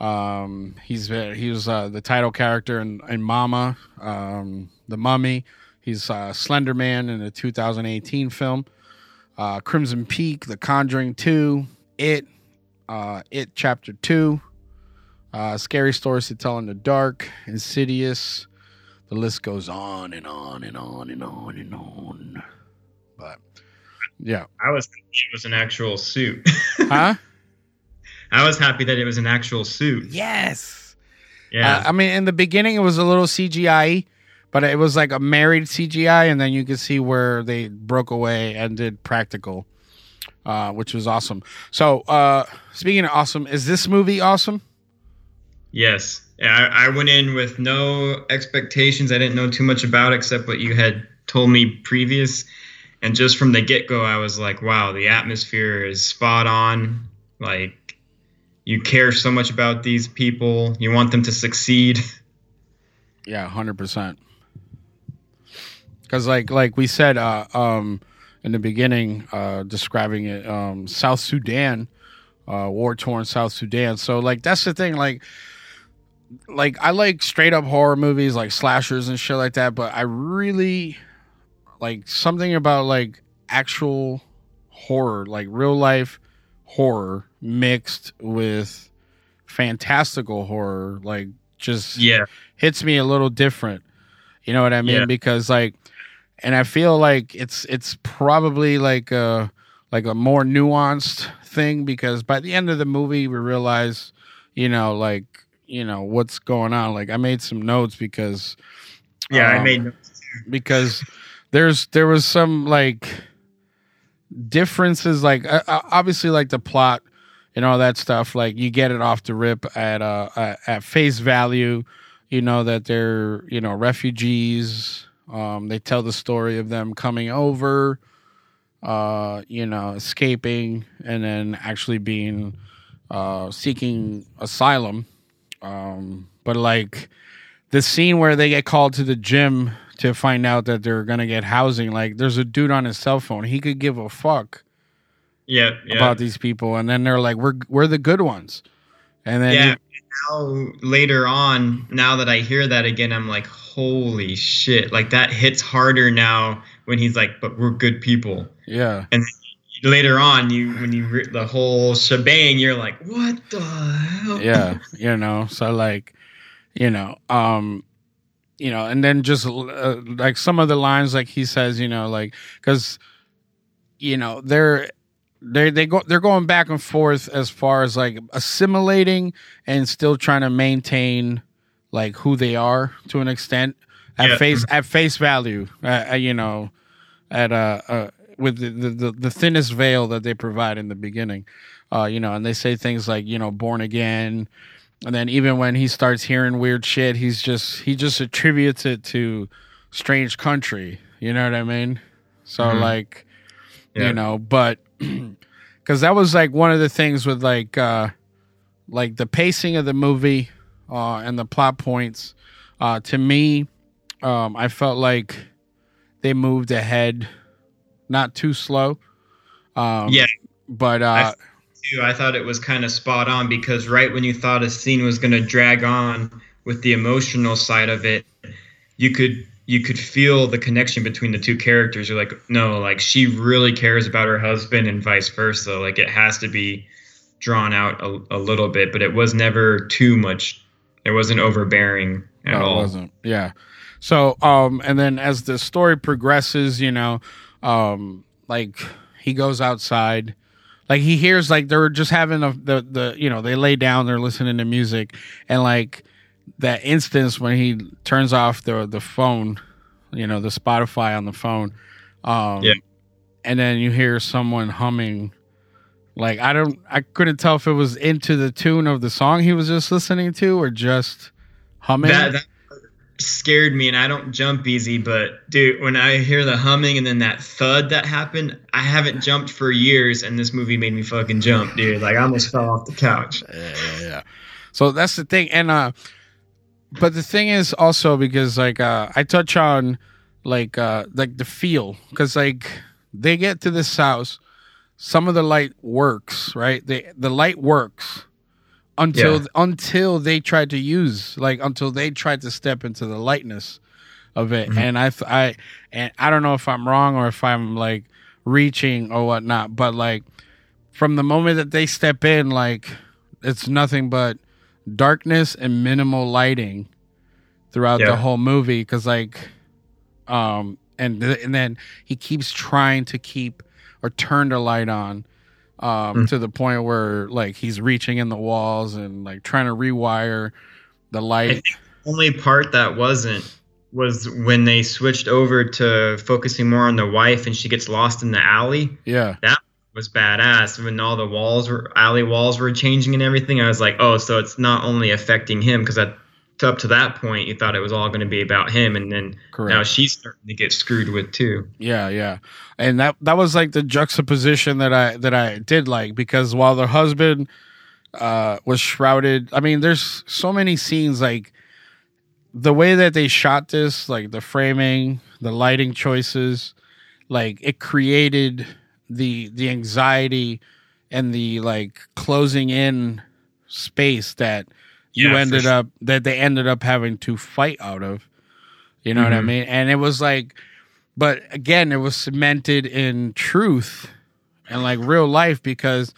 Um he's he was uh, the title character in, in Mama, um The Mummy. He's uh Slender Man in the 2018 film. Uh Crimson Peak, The Conjuring 2, It, uh It Chapter 2, uh Scary Stories to Tell in the Dark, Insidious. The list goes on and on and on and on and on. But yeah. I was happy it was an actual suit. Huh? I was happy that it was an actual suit. Yes. Yeah. Uh, I mean, in the beginning, it was a little CGI, but it was like a married CGI, and then you could see where they broke away and did practical, uh, which was awesome. So, uh, speaking of awesome, is this movie awesome? Yes. I, I went in with no expectations. I didn't know too much about it except what you had told me previous. And just from the get go, I was like, wow, the atmosphere is spot on. Like, you care so much about these people, you want them to succeed. Yeah, hundred percent. Because like like we said uh, um, in the beginning, uh, describing it, um, South Sudan, uh, war torn South Sudan. So like that's the thing. Like like I like straight up horror movies, like slashers and shit like that. But I really like something about like actual horror, like real life horror mixed with fantastical horror. Like just Yeah. hits me a little different. You know what I mean? Yeah. Because like, and I feel like it's it's probably like a like a more nuanced thing because by the end of the movie we realize, you know, like you know what's going on. Like I made some notes because Yeah, I um, made notes because there's there was some like differences like uh, uh, obviously like the plot and all that stuff like you get it off the rip at uh at face value you know that they're you know refugees um they tell the story of them coming over uh you know escaping and then actually being uh seeking asylum um but like the scene where they get called to the gym to find out that they're gonna get housing like there's a dude on his cell phone he could give a fuck Yeah, yeah. about these people and then they're like we're we're the good ones and then yeah. Now later on, now that I hear that again, I'm like, holy shit! Like that hits harder now when he's like, "But we're good people." yeah And later on, you when you re- the whole shebang, you're like, "What the hell?" yeah you know so like you know um you know and then just uh, like some of the lines like he says you know like because you know they're they they go they're going back and forth as far as like assimilating and still trying to maintain like who they are to an extent at Yeah. face at face value uh, uh, you know at uh, uh with the, the the thinnest veil that they provide in the beginning. Uh, you know, and they say things like you know born again, and then even when he starts hearing weird shit, he's just he just attributes it to strange country. You know what I mean? So Mhm. like, Yeah. you know, but because that was like one of the things with like uh like the pacing of the movie uh and the plot points. Uh to me um i felt like they moved ahead not too slow. Um Yeah. but uh I, too, I thought it was kind of spot on because right when you thought a scene was going to drag on with the emotional side of it, you could you could feel the connection between the two characters. You're like, no, like she really cares about her husband and vice versa. Like it has to be drawn out a, a little bit, but it was never too much. It wasn't overbearing at No, it all. wasn't. Yeah. So, um, and then as the story progresses, you know, um, like he goes outside, like he hears like they're just having a, the the you know they lay down, they're listening to music, and like that instance when he turns off the the phone, you know, the Spotify on the phone, um, Yeah. and then you hear someone humming. Like I don't, I couldn't tell if it was into the tune of the song he was just listening to, or just humming. That, that scared me, and I don't jump easy. But dude, when I hear the humming and then that thud that happened, I haven't jumped for years, and this movie made me fucking jump, dude. Like I almost fell off the couch. Yeah, yeah, yeah. So that's the thing, and uh, but the thing is also because like uh, I touch on like uh, like the feel because like they get to this house, some of the light works, right? They the light works until Yeah. until they tried to use like until they tried to step into the lightness of it Mhm. and i th- i and i don't know if i'm wrong or if i'm like reaching or whatnot but like from the moment that they step in like it's nothing but darkness and minimal lighting throughout the whole movie because like um and th- and then he keeps trying to keep or turn the light on um Mm. to the point where like he's reaching in the walls and like trying to rewire the I light think the only part that wasn't was when they switched over to focusing more on the wife, and she gets lost in the alley. yeah That was badass. When all the walls were alley walls were changing and everything, I was like, oh, so it's not only affecting him because up to that point you thought it was all going to be about him, and then Correct. now she's starting to get screwed with too. Yeah, yeah. And that that was like the juxtaposition that I that I did like because while the husband uh was shrouded, I mean there's so many scenes like the way that they shot this, like the framing, the lighting choices, like it created the the anxiety and the like closing in space that you Yeah, for ended sure. up that they ended up having to fight out of. You know what I Mhm. mean? And it was like but again, it was cemented in truth and like real life because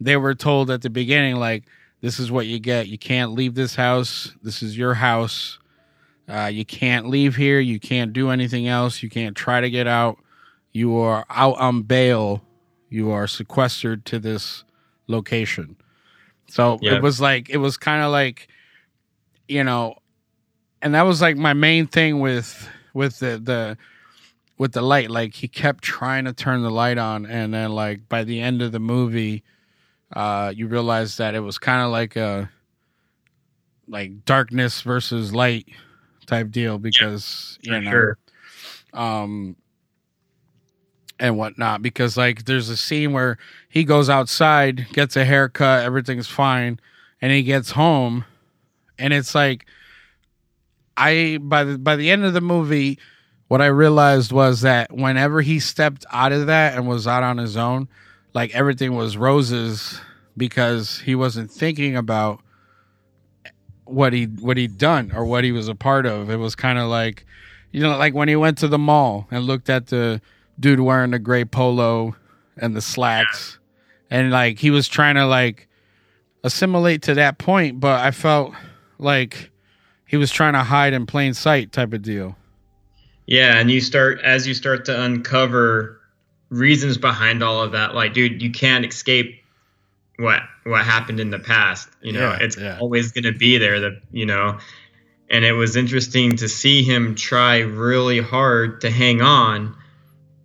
they were told at the beginning, like, this is what you get. You can't leave this house. This is your house. Uh, you can't leave here. You can't do anything else. You can't try to get out. You are out on bail. You are sequestered to this location. So Yeah. it was like, it was kind of like, you know, and that was like my main thing with with the the with the light like he kept trying to turn the light on and then like by the end of the movie uh you realize that it was kind of like a like darkness versus light type deal because you know sure. um and whatnot because like there's a scene where he goes outside gets a haircut everything's fine and he gets home and it's like i by the by the end of the movie what i realized was that whenever he stepped out of that and was out on his own like everything was roses because he wasn't thinking about what he what he'd done or what he was a part of. It was kind of like, you know, like when he went to the mall and looked at the dude wearing the gray polo and the slacks, and like he was trying to like assimilate to that point, but I felt like he was trying to hide in plain sight type of deal. Yeah, and you start as you start to uncover reasons behind all of that. Like, dude, you can't escape what what happened in the past. You know, Yeah, it's yeah. always going to be there. The you know, and it was interesting to see him try really hard to hang on,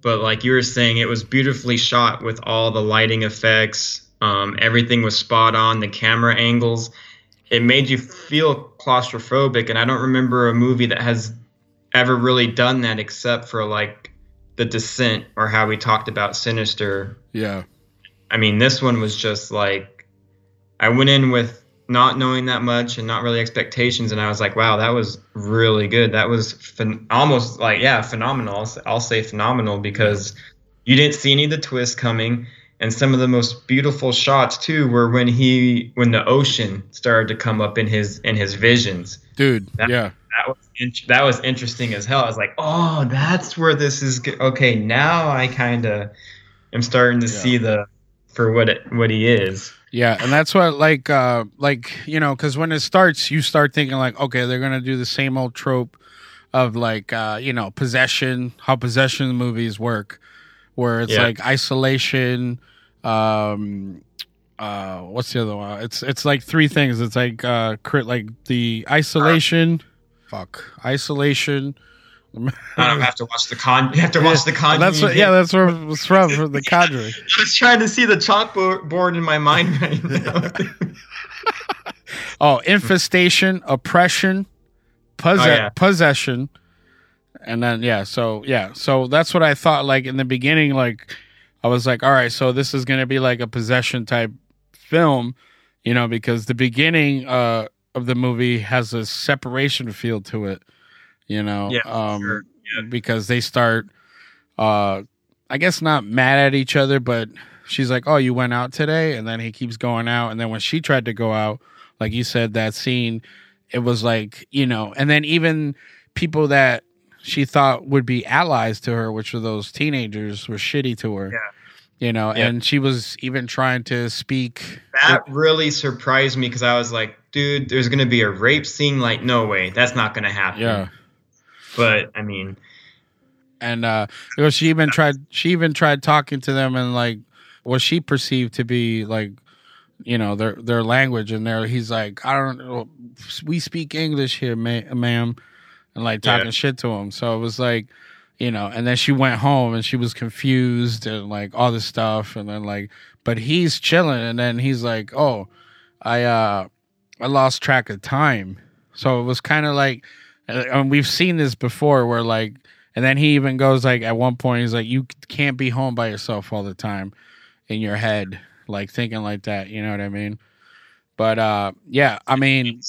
but like you were saying, it was beautifully shot with all the lighting effects. Um, everything was spot on. The camera angles, it made you feel claustrophobic. And I don't remember a movie that has ever really done that except for like The Descent or how we talked about Sinister. Yeah. I mean, this one was just like I went in with not knowing that much and not really expectations, and I was like, wow, that was really good. That was phen- almost like yeah, phenomenal. I'll, say phenomenal because you didn't see any of the twists coming, and some of the most beautiful shots too were when he when the ocean started to come up in his in his visions. Dude, That- yeah. That was int- that was interesting as hell. I was like, oh, that's where this is. Go- okay, now I kind of am starting to see the for what it, what he is. Yeah, and that's what like uh like you know because when it starts, you start thinking like, okay, they're gonna do the same old trope of like uh you know possession, how possession movies work, where it's Yeah. like isolation. Um, uh, what's the other one? It's it's like three things. It's like uh, crit like the isolation. Fuck, isolation. I don't have to watch the con. You have to watch the con. That's what, yeah, that's where it was from from the Conjuring. I was trying to see the chalkboard in my mind right now. Oh, infestation, oppression, posse- Oh, yeah. possession, and then yeah. So yeah, so that's what I thought. Like in the beginning, like I was like, all right, so this is gonna be like a possession type film, you know, because the beginning uh, of the movie has a separation feel to it, you know, Yeah, um, because they start, uh, I guess not mad at each other, but she's like, "Oh, you went out today," and then he keeps going out, and then when she tried to go out, like you said, that scene, it was like you know, and then even people that she thought would be allies to her, which were those teenagers, were shitty to her. Yeah. You know, Yeah. and she was even trying to speak. that really surprised me because I was like, dude, there's gonna be a rape scene. Like, no way, that's not gonna happen. Yeah. But I mean, and uh you know, she even tried she even tried talking to them and like what she perceived to be like you know their their language. And there he's like i don't know. We speak english here ma- ma'am. And like talking Yeah. shit to him. So it was like you know and then she went home and she was confused and like all this stuff. And then like but he's chilling. And then he's like oh i uh i lost track of time. So it was kind of like and we've seen this before where like and then he even goes like at one point he's like you can't be home by yourself all the time in your head like thinking like that you know what i mean but uh yeah i mean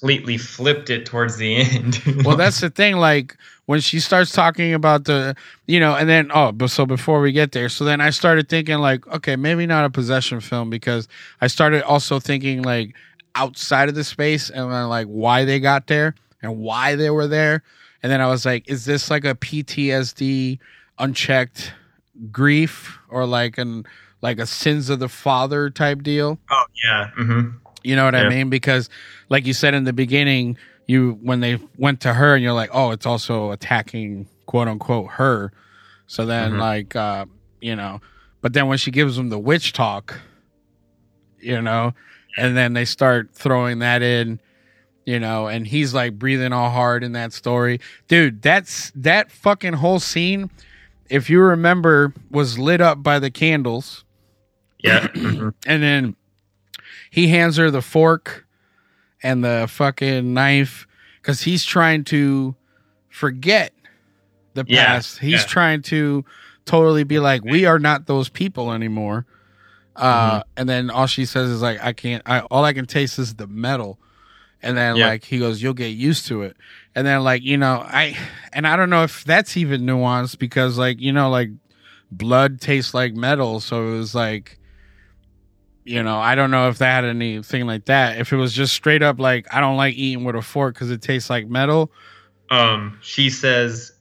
completely flipped it towards the end. well that's the thing like when she starts talking about the you know and then oh but so before we get there so then i started thinking like okay maybe not a possession film because i started also thinking like outside of the space and then like why they got there and why they were there and then i was like is this like a ptsd unchecked grief or like an like a sins of the father type deal oh yeah. hmm you know what I mean? Because, like you said in the beginning, you when they went to her, and you're like, oh, it's also attacking quote unquote her. So then, Mhm. like, uh, you know, but then when she gives them the witch talk, you know, and then they start throwing that in, you know, and he's like breathing all hard in that story, dude. That's that fucking whole scene. If you remember, was lit up by the candles. Yeah. and then he hands her the fork and the fucking knife because he's trying to forget the Yeah, past. He's yeah. trying to totally be like, we are not those people anymore. Uh, Mm-hmm. and then all she says is like, I can't. I all I can taste is the metal. And then Yeah. like he goes, you'll get used to it. And then like you know I and I don't know if that's even nuanced because like you know like blood tastes like metal, so it was like you know, I don't know if that had anything like that. If it was just straight up like I don't like eating with a fork because it tastes like metal, Um, she says,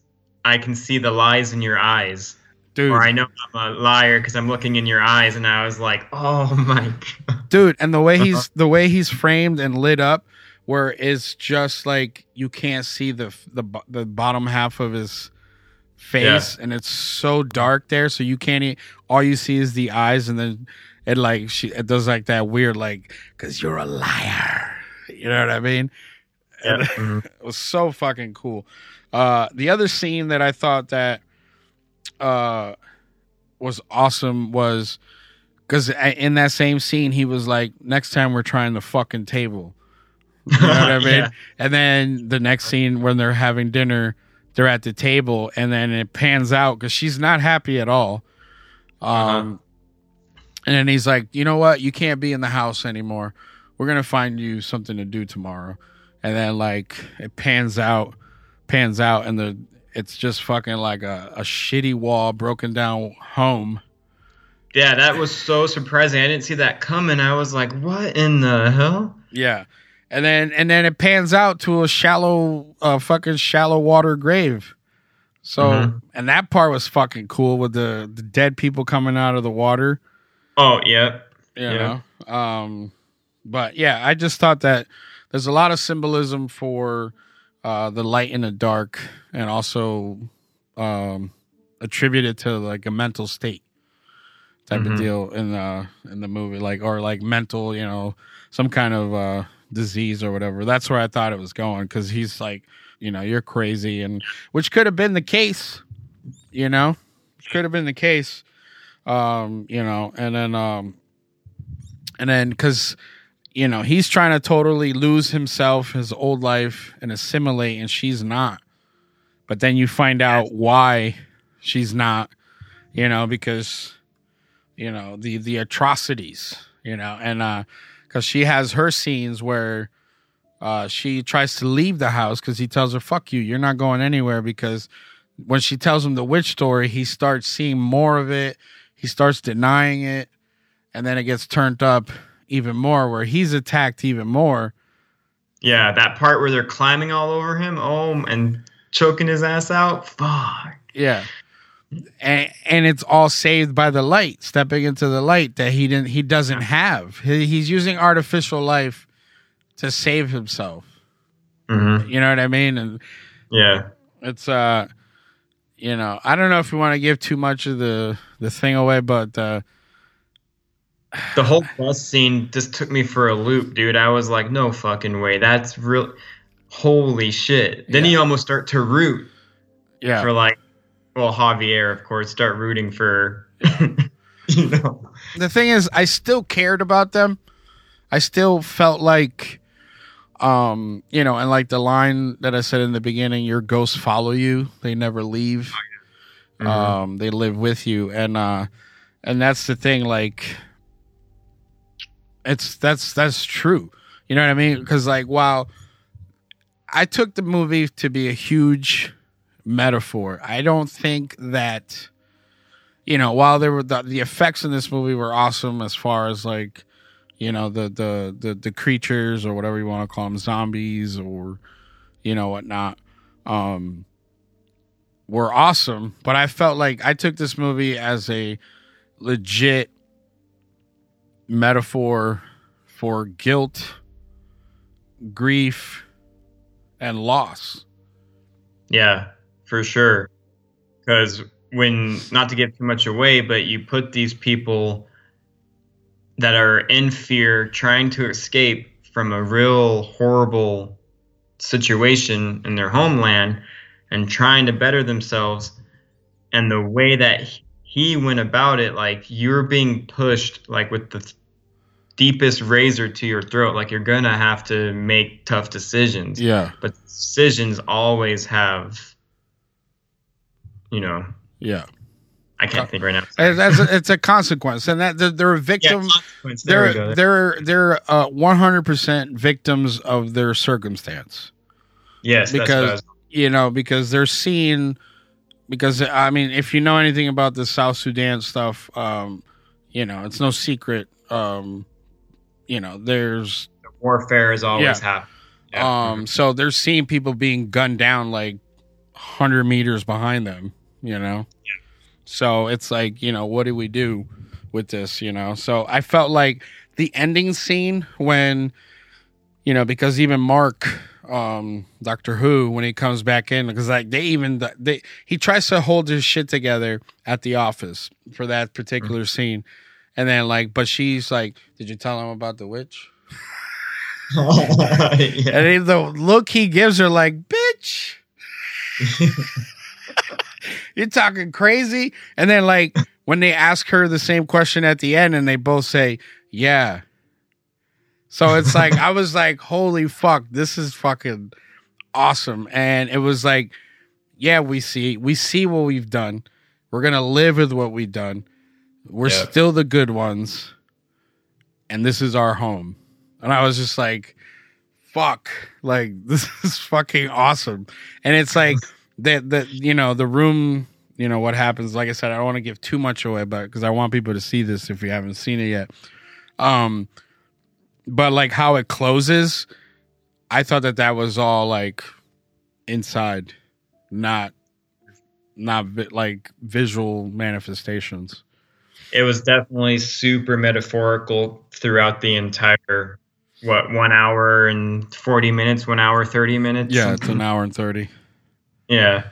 "I can see the lies in your eyes." Dude. Or I know I'm a liar because I'm looking in your eyes, and I was like, "Oh my god!" dude. And the way he's Uh-huh. the way he's framed and lit up, where it's just like you can't see the the the bottom half of his face, and it's so dark there, so you can't. e- All you see is the eyes, and then it like she it does like that weird like because you're a liar. You know what I mean? Yeah. And it was so fucking cool. Uh, the other scene that I thought that uh was awesome was because in that same scene he was like, "Next time we're trying the fucking table." You know what I mean? Yeah. And then the next scene when they're having dinner, they're at the table, and then it pans out because she's not happy at all. Um, and then he's like, "You know what? You can't be in the house anymore. We're gonna find you something to do tomorrow." And then like it pans out, pans out, and the it's just fucking like a, a shitty wall, broken down home. Yeah, that was so surprising. I didn't see that coming. I was like, "What in the hell?" Yeah. And then and then it pans out to a shallow uh fucking shallow water grave. So Mhm. and that part was fucking cool with the, the dead people coming out of the water. Oh, yeah. You Yeah. know? Um but yeah, I just thought that there's a lot of symbolism for uh the light and the dark and also um attributed to like a mental state type Mhm. of deal in the in the movie like or like mental you know some kind of uh disease or whatever. That's where i thought it was going because he's like you know you're crazy and which could have been the case you know? Could have been the case um you know? And then um and then because you know he's trying to totally lose himself his old life and assimilate and she's not. But then you find out why she's not you know because you know the the atrocities you know? And uh because she has her scenes where uh she tries to leave the house because he tells her fuck you you're not going anywhere because when she tells him the witch story he starts seeing more of it he starts denying it and then it gets turned up even more where he's attacked even more Yeah, that part where they're climbing all over him, oh, and choking his ass out. Fuck. Yeah. And, and it's all saved by the light, stepping into the light that he didn't he doesn't have. He, he's using artificial life to save himself. Mhm. You know what I mean? And Yeah. it's uh you know, I don't know if we want to give too much of the the thing away, but uh The whole bus scene just took me for a loop, dude. I was like, no fucking way. That's real. Holy shit. Then you almost start to root yeah. for like, well, Javier, of course, start rooting for, you know. the thing is i still cared about them. I still felt like um you know and like the line that i said in the beginning your ghosts follow you. They never leave. Mhm. um they live with you. And uh and that's the thing like it's that's that's true. You know what i mean? Because like while i took the movie to be a huge metaphor i don't think that you know, while there were the, the effects in this movie were awesome as far as like, you know, the the the, the creatures or whatever you want to call them, zombies or you know whatnot, um, were awesome. But I felt like I took this movie as a legit metaphor for guilt, grief, and loss. Yeah, for sure. Because when, not to give too much away, but you put these people that are in fear trying to escape from a real horrible situation in their homeland and trying to better themselves. And the way that he went about it, like you're being pushed, like with the deepest razor to your throat, like you're gonna have to make tough decisions. Yeah. But decisions always have, you know, Yeah. I can't think right now. It's, that's a, it's a consequence, and that they're, they're a victim. There they're go. they're they're uh, one hundred percent victims of their circumstance. Yes, that's what I because you know because they're seeing because I mean if you know anything about the South Sudan stuff, um, you know it's no secret. Um, you know there's warfare is always Yeah. happening. um, so they're seeing people being gunned down like hundred meters behind them. You know, so it's like you know what do we do with this? You know, so I felt like the ending scene when you know because even Mark. Um, Doctor Who when he comes back in because like they even they he tries to hold his shit together at the office for that particular scene, and then like but she's like, did you tell him about the witch? And the look he gives her, like, bitch. you're talking crazy. And then like when they ask her the same question at the end and they both say, Yeah. So it's like I was like, holy fuck, this is fucking awesome. And it was like, yeah, we see we see what we've done. We're gonna live with what we've done. We're Yeah. still the good ones. And this is our home. And I was just like, fuck. Like this is fucking awesome. And it's like that that you know, the room, you know, what happens, like I said, I don't want to give too much away, but because I want people to see this if you haven't seen it yet. Um but like how it closes, I thought that that was all like inside, not not vi- like visual manifestations. It was definitely super metaphorical throughout the entire what one hour and forty minutes, one hour thirty minutes. Yeah, it's an hour and thirty. Yeah,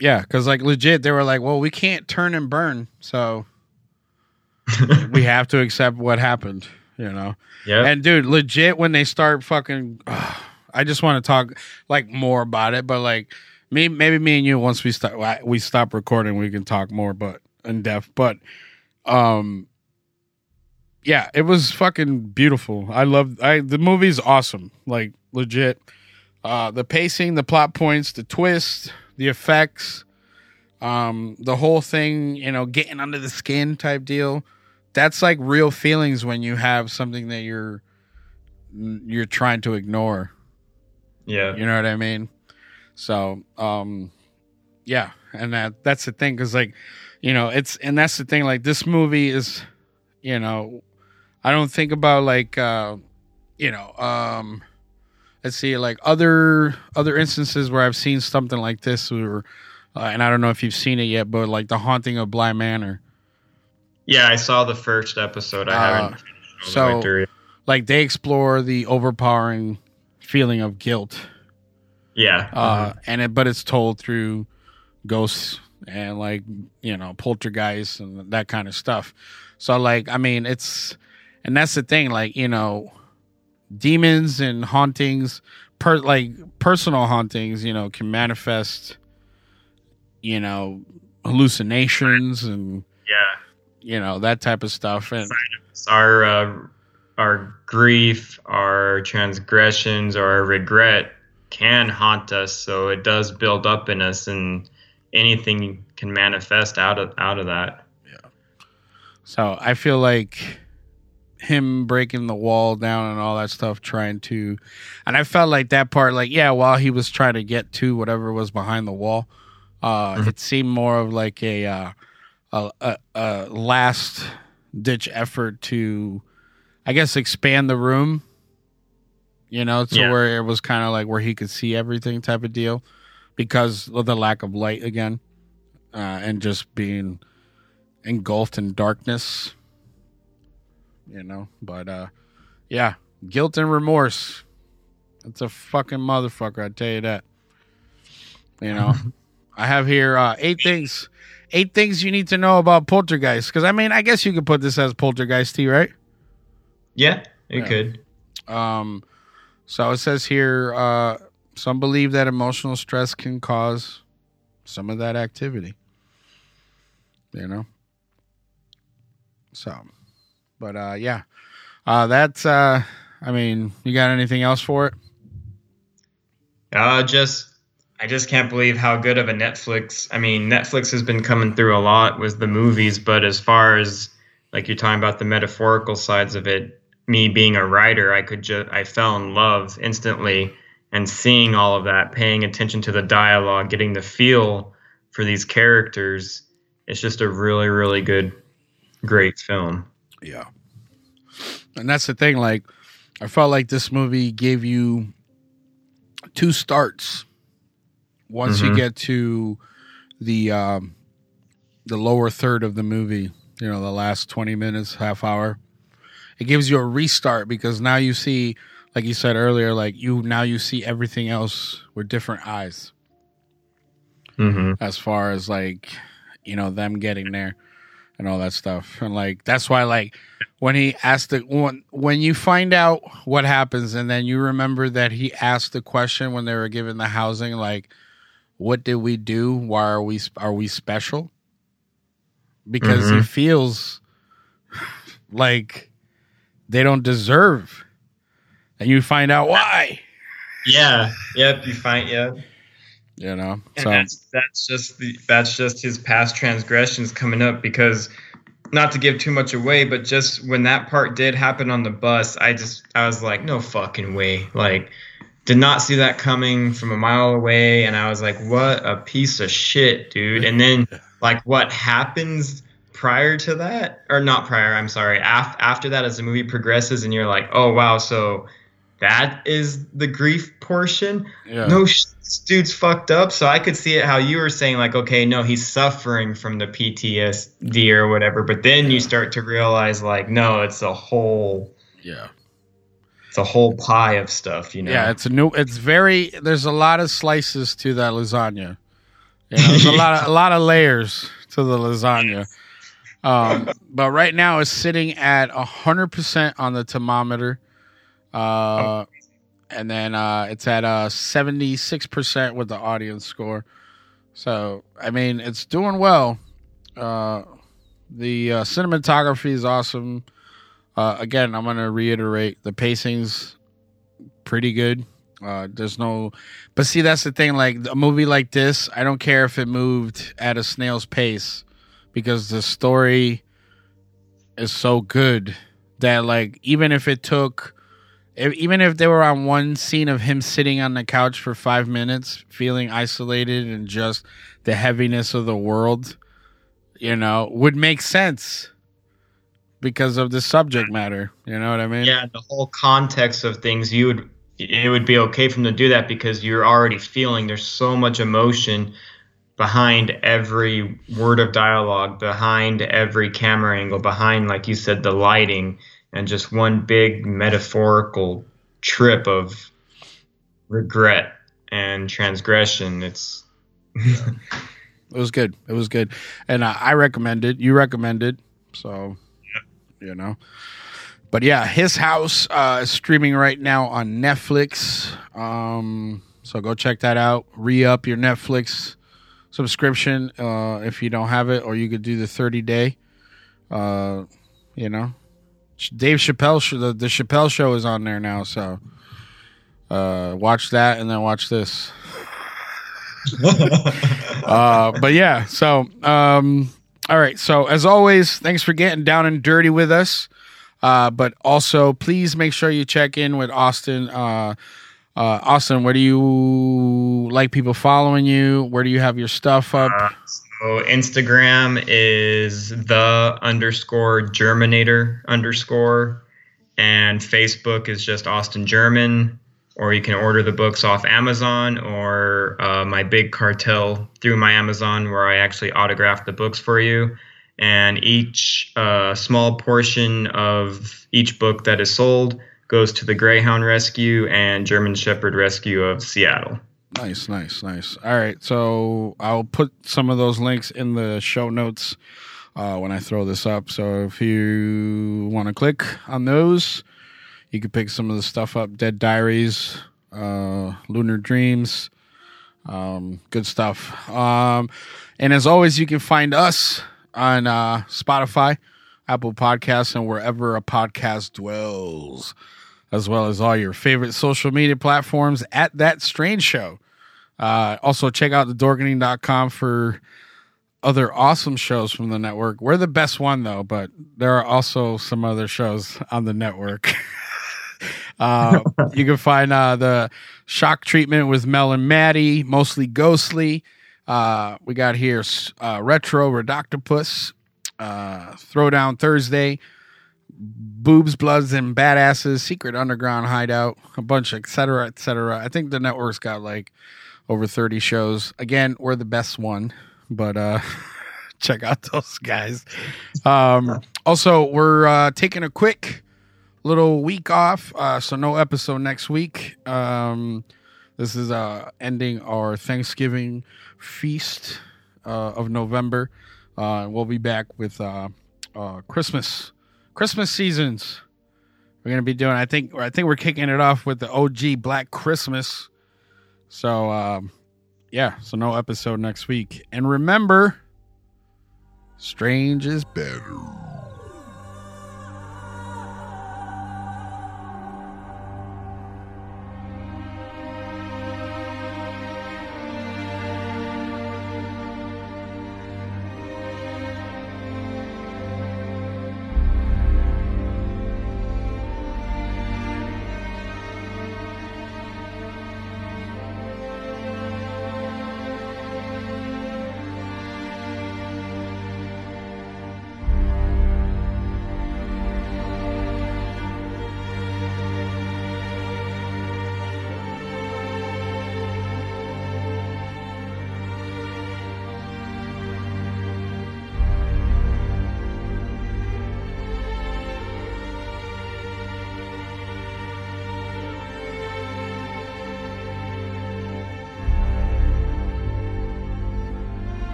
Yeah, because like legit, they were like, "Well, we can't turn and burn, so we have to accept what happened." You know. Yeah. And dude, legit, when they start fucking, I just want to talk like more about it. But like me, maybe me and you, once we stop, we stop recording, we can talk more, but in depth. But um, yeah, it was fucking beautiful. I love. I the movie's awesome. Like legit. Uh, the pacing, the plot points, the twist, the effects, um, the whole thing, you know, getting under the skin type deal. That's like real feelings when you have something that you're you're trying to ignore. yeah. You know what I mean? So, um, yeah, and that that's the thing because like, you know, it's and that's the thing. Like this movie is, you know, I don't think about like, uh, you know, um, let's see, like other other instances where I've seen something like this, or uh, and I don't know if you've seen it yet, but like the haunting of Bly Manor. Yeah, I saw the first episode. I Uh, haven't. finished all the way so like they explore the overpowering feeling of guilt yeah, uh and it but it's told through ghosts and like you know poltergeists and that kind of stuff so like i mean it's and that's the thing like you know demons and hauntings per like personal hauntings you know can manifest you know hallucinations and yeah. you know that type of stuff and Our uh, our grief, our transgressions, our regret can haunt us. So it does build up in us, and anything can manifest out of out of that. Yeah. So I feel like him breaking the wall down and all that stuff, trying to, and I felt like that part, like yeah, while he was trying to get to whatever was behind the wall, uh, it seemed more of like a, uh, a, a a last ditch effort to, I guess, expand the room. You know, to Yeah. where it was kind of like where he could see everything type of deal, because of the lack of light again, uh, and just being engulfed in darkness you know? But uh yeah guilt and remorse. It's a fucking motherfucker i tell you that. You know? I have here uh eight things eight things you need to know about poltergeist. Because i mean i guess you could put this as poltergeist tea, right? Yeah, it Yeah. could. um so it says here uh some believe that emotional stress can cause some of that activity. You know? So but uh yeah uh that's uh i mean you got anything else for it Uh, just I just can't believe how good of a Netflix. I mean, Netflix has been coming through a lot with the movies, but as far as like you're talking about the metaphorical sides of it, me being a writer, I could just I fell in love instantly, and seeing all of that, paying attention to the dialogue, getting the feel for these characters, it's just a really really good, great film. Yeah and that's the thing like i felt like this movie gave you two starts once you Mhm. get to the um the lower third of the movie you know the last 20 minutes half hour it gives you a restart because now you see like you said earlier like you now you see everything else with different eyes Mm-hmm. as far as like you know them getting there and all that stuff and like that's why like when he asked the when, when you find out what happens and then you remember that he asked the question when they were given the housing like what did we do? Why are we are we special? Because he Mhm. feels like they don't deserve, and you find out why. Yeah. Yep. You find yeah. You know, And so that's that's just the that's just his past transgressions coming up because not to give too much away, but just when that part did happen on the bus, I just I was like, no fucking way. Like did not see that coming from a mile away and I was like, what a piece of shit, dude. And then like what happens prior to that or not prior, I'm sorry. Af- after that as the movie progresses and you're like, "Oh wow, so that is the grief portion." Yeah. No sh- dude's fucked up. So I could see it how you were saying, like, okay, no, he's suffering from the PTSD or whatever. But then you start to realize, like, no, it's a whole, yeah, it's a whole pie of stuff, you know? Yeah, it's a new. It's very. There's a lot of slices to that lasagna. You know, there's a lot of a lot of layers to the lasagna. Um, but right now it's sitting at hundred percent on the thermometer, uh, and then uh, it's at uh seventy six percent with the audience score. So I mean, it's doing well. Uh, the uh, cinematography is awesome. Uh, again, I'm gonna reiterate the pacing's pretty good. Uh, there's no, but see, that's the thing. Like a movie like this, I don't care if it moved at a snail's pace because the story is so good that, like, even if it took, if, even if they were on one scene of him sitting on the couch for five minutes, feeling isolated and just the heaviness of the world, you know, would make sense because of the subject matter. You know what I mean? Yeah, the whole context of things, you would, it would be okay for him to do that because you're already feeling there's so much emotion behind every word of dialogue, behind every camera angle, behind, like you said, the lighting, and just one big metaphorical trip of regret and transgression. It's It was good. It was good, and uh, I recommend it. You recommended, so you know. But yeah, his house uh, is streaming right now on Netflix. Um, so go check that out. Re up your Netflix subscription uh, if you don't have it, or you could do the thirty day. Uh, you know, Dave Chappelle show, the, the Chappelle show is on there now, so uh, watch that and then watch this. uh, but yeah, so um, all right. So as always, thanks for getting down and dirty with us. Uh, but also, please make sure you check in with Austin. Uh, uh, Austin, where do you like people following you? Where do you have your stuff up? So Instagram is the underscore Germinator underscore, and Facebook is just Austin German. Or you can order the books off Amazon or uh, my big cartel through my Amazon, where I actually autograph the books for you. And each uh, small portion of each book that is sold goes to the Greyhound Rescue and German Shepherd Rescue of Seattle. Nice, nice, nice. All right, so I'll put some of those links in the show notes uh, when I throw this up. So if you want to click on those, you can pick some of the stuff up. Dead Diaries, uh, Lunar Dreams, um, good stuff. Um, and as always, you can find us on uh, Spotify, Apple Podcasts, and wherever a podcast dwells, as well as all your favorite social media platforms at That Strange Show. Uh, also, check out thedorkening.com for other awesome shows from the network. We're the best one, though, but there are also some other shows on the network. uh, you can find uh, the shock treatment with Mel and Maddie, mostly ghostly. Uh, we got here uh, Retro Redoctopus, uh, Throwdown Thursday, Boobs, Bloods, and Badasses, Secret Underground Hideout, a bunch, et cetera, et cetera. I think the network's got like over 30 shows. Again, we're the best one, but uh, check out those guys. Um, also, we're uh, taking a quick little week off, uh, so no episode next week. Um, this is uh, ending our Thanksgiving feast uh, of November. Uh, we'll be back with uh, uh, Christmas Christmas seasons. We're gonna be doing. I think. I think we're kicking it off with the OG Black Christmas. So um, yeah, so no episode next week. And remember, strange is better.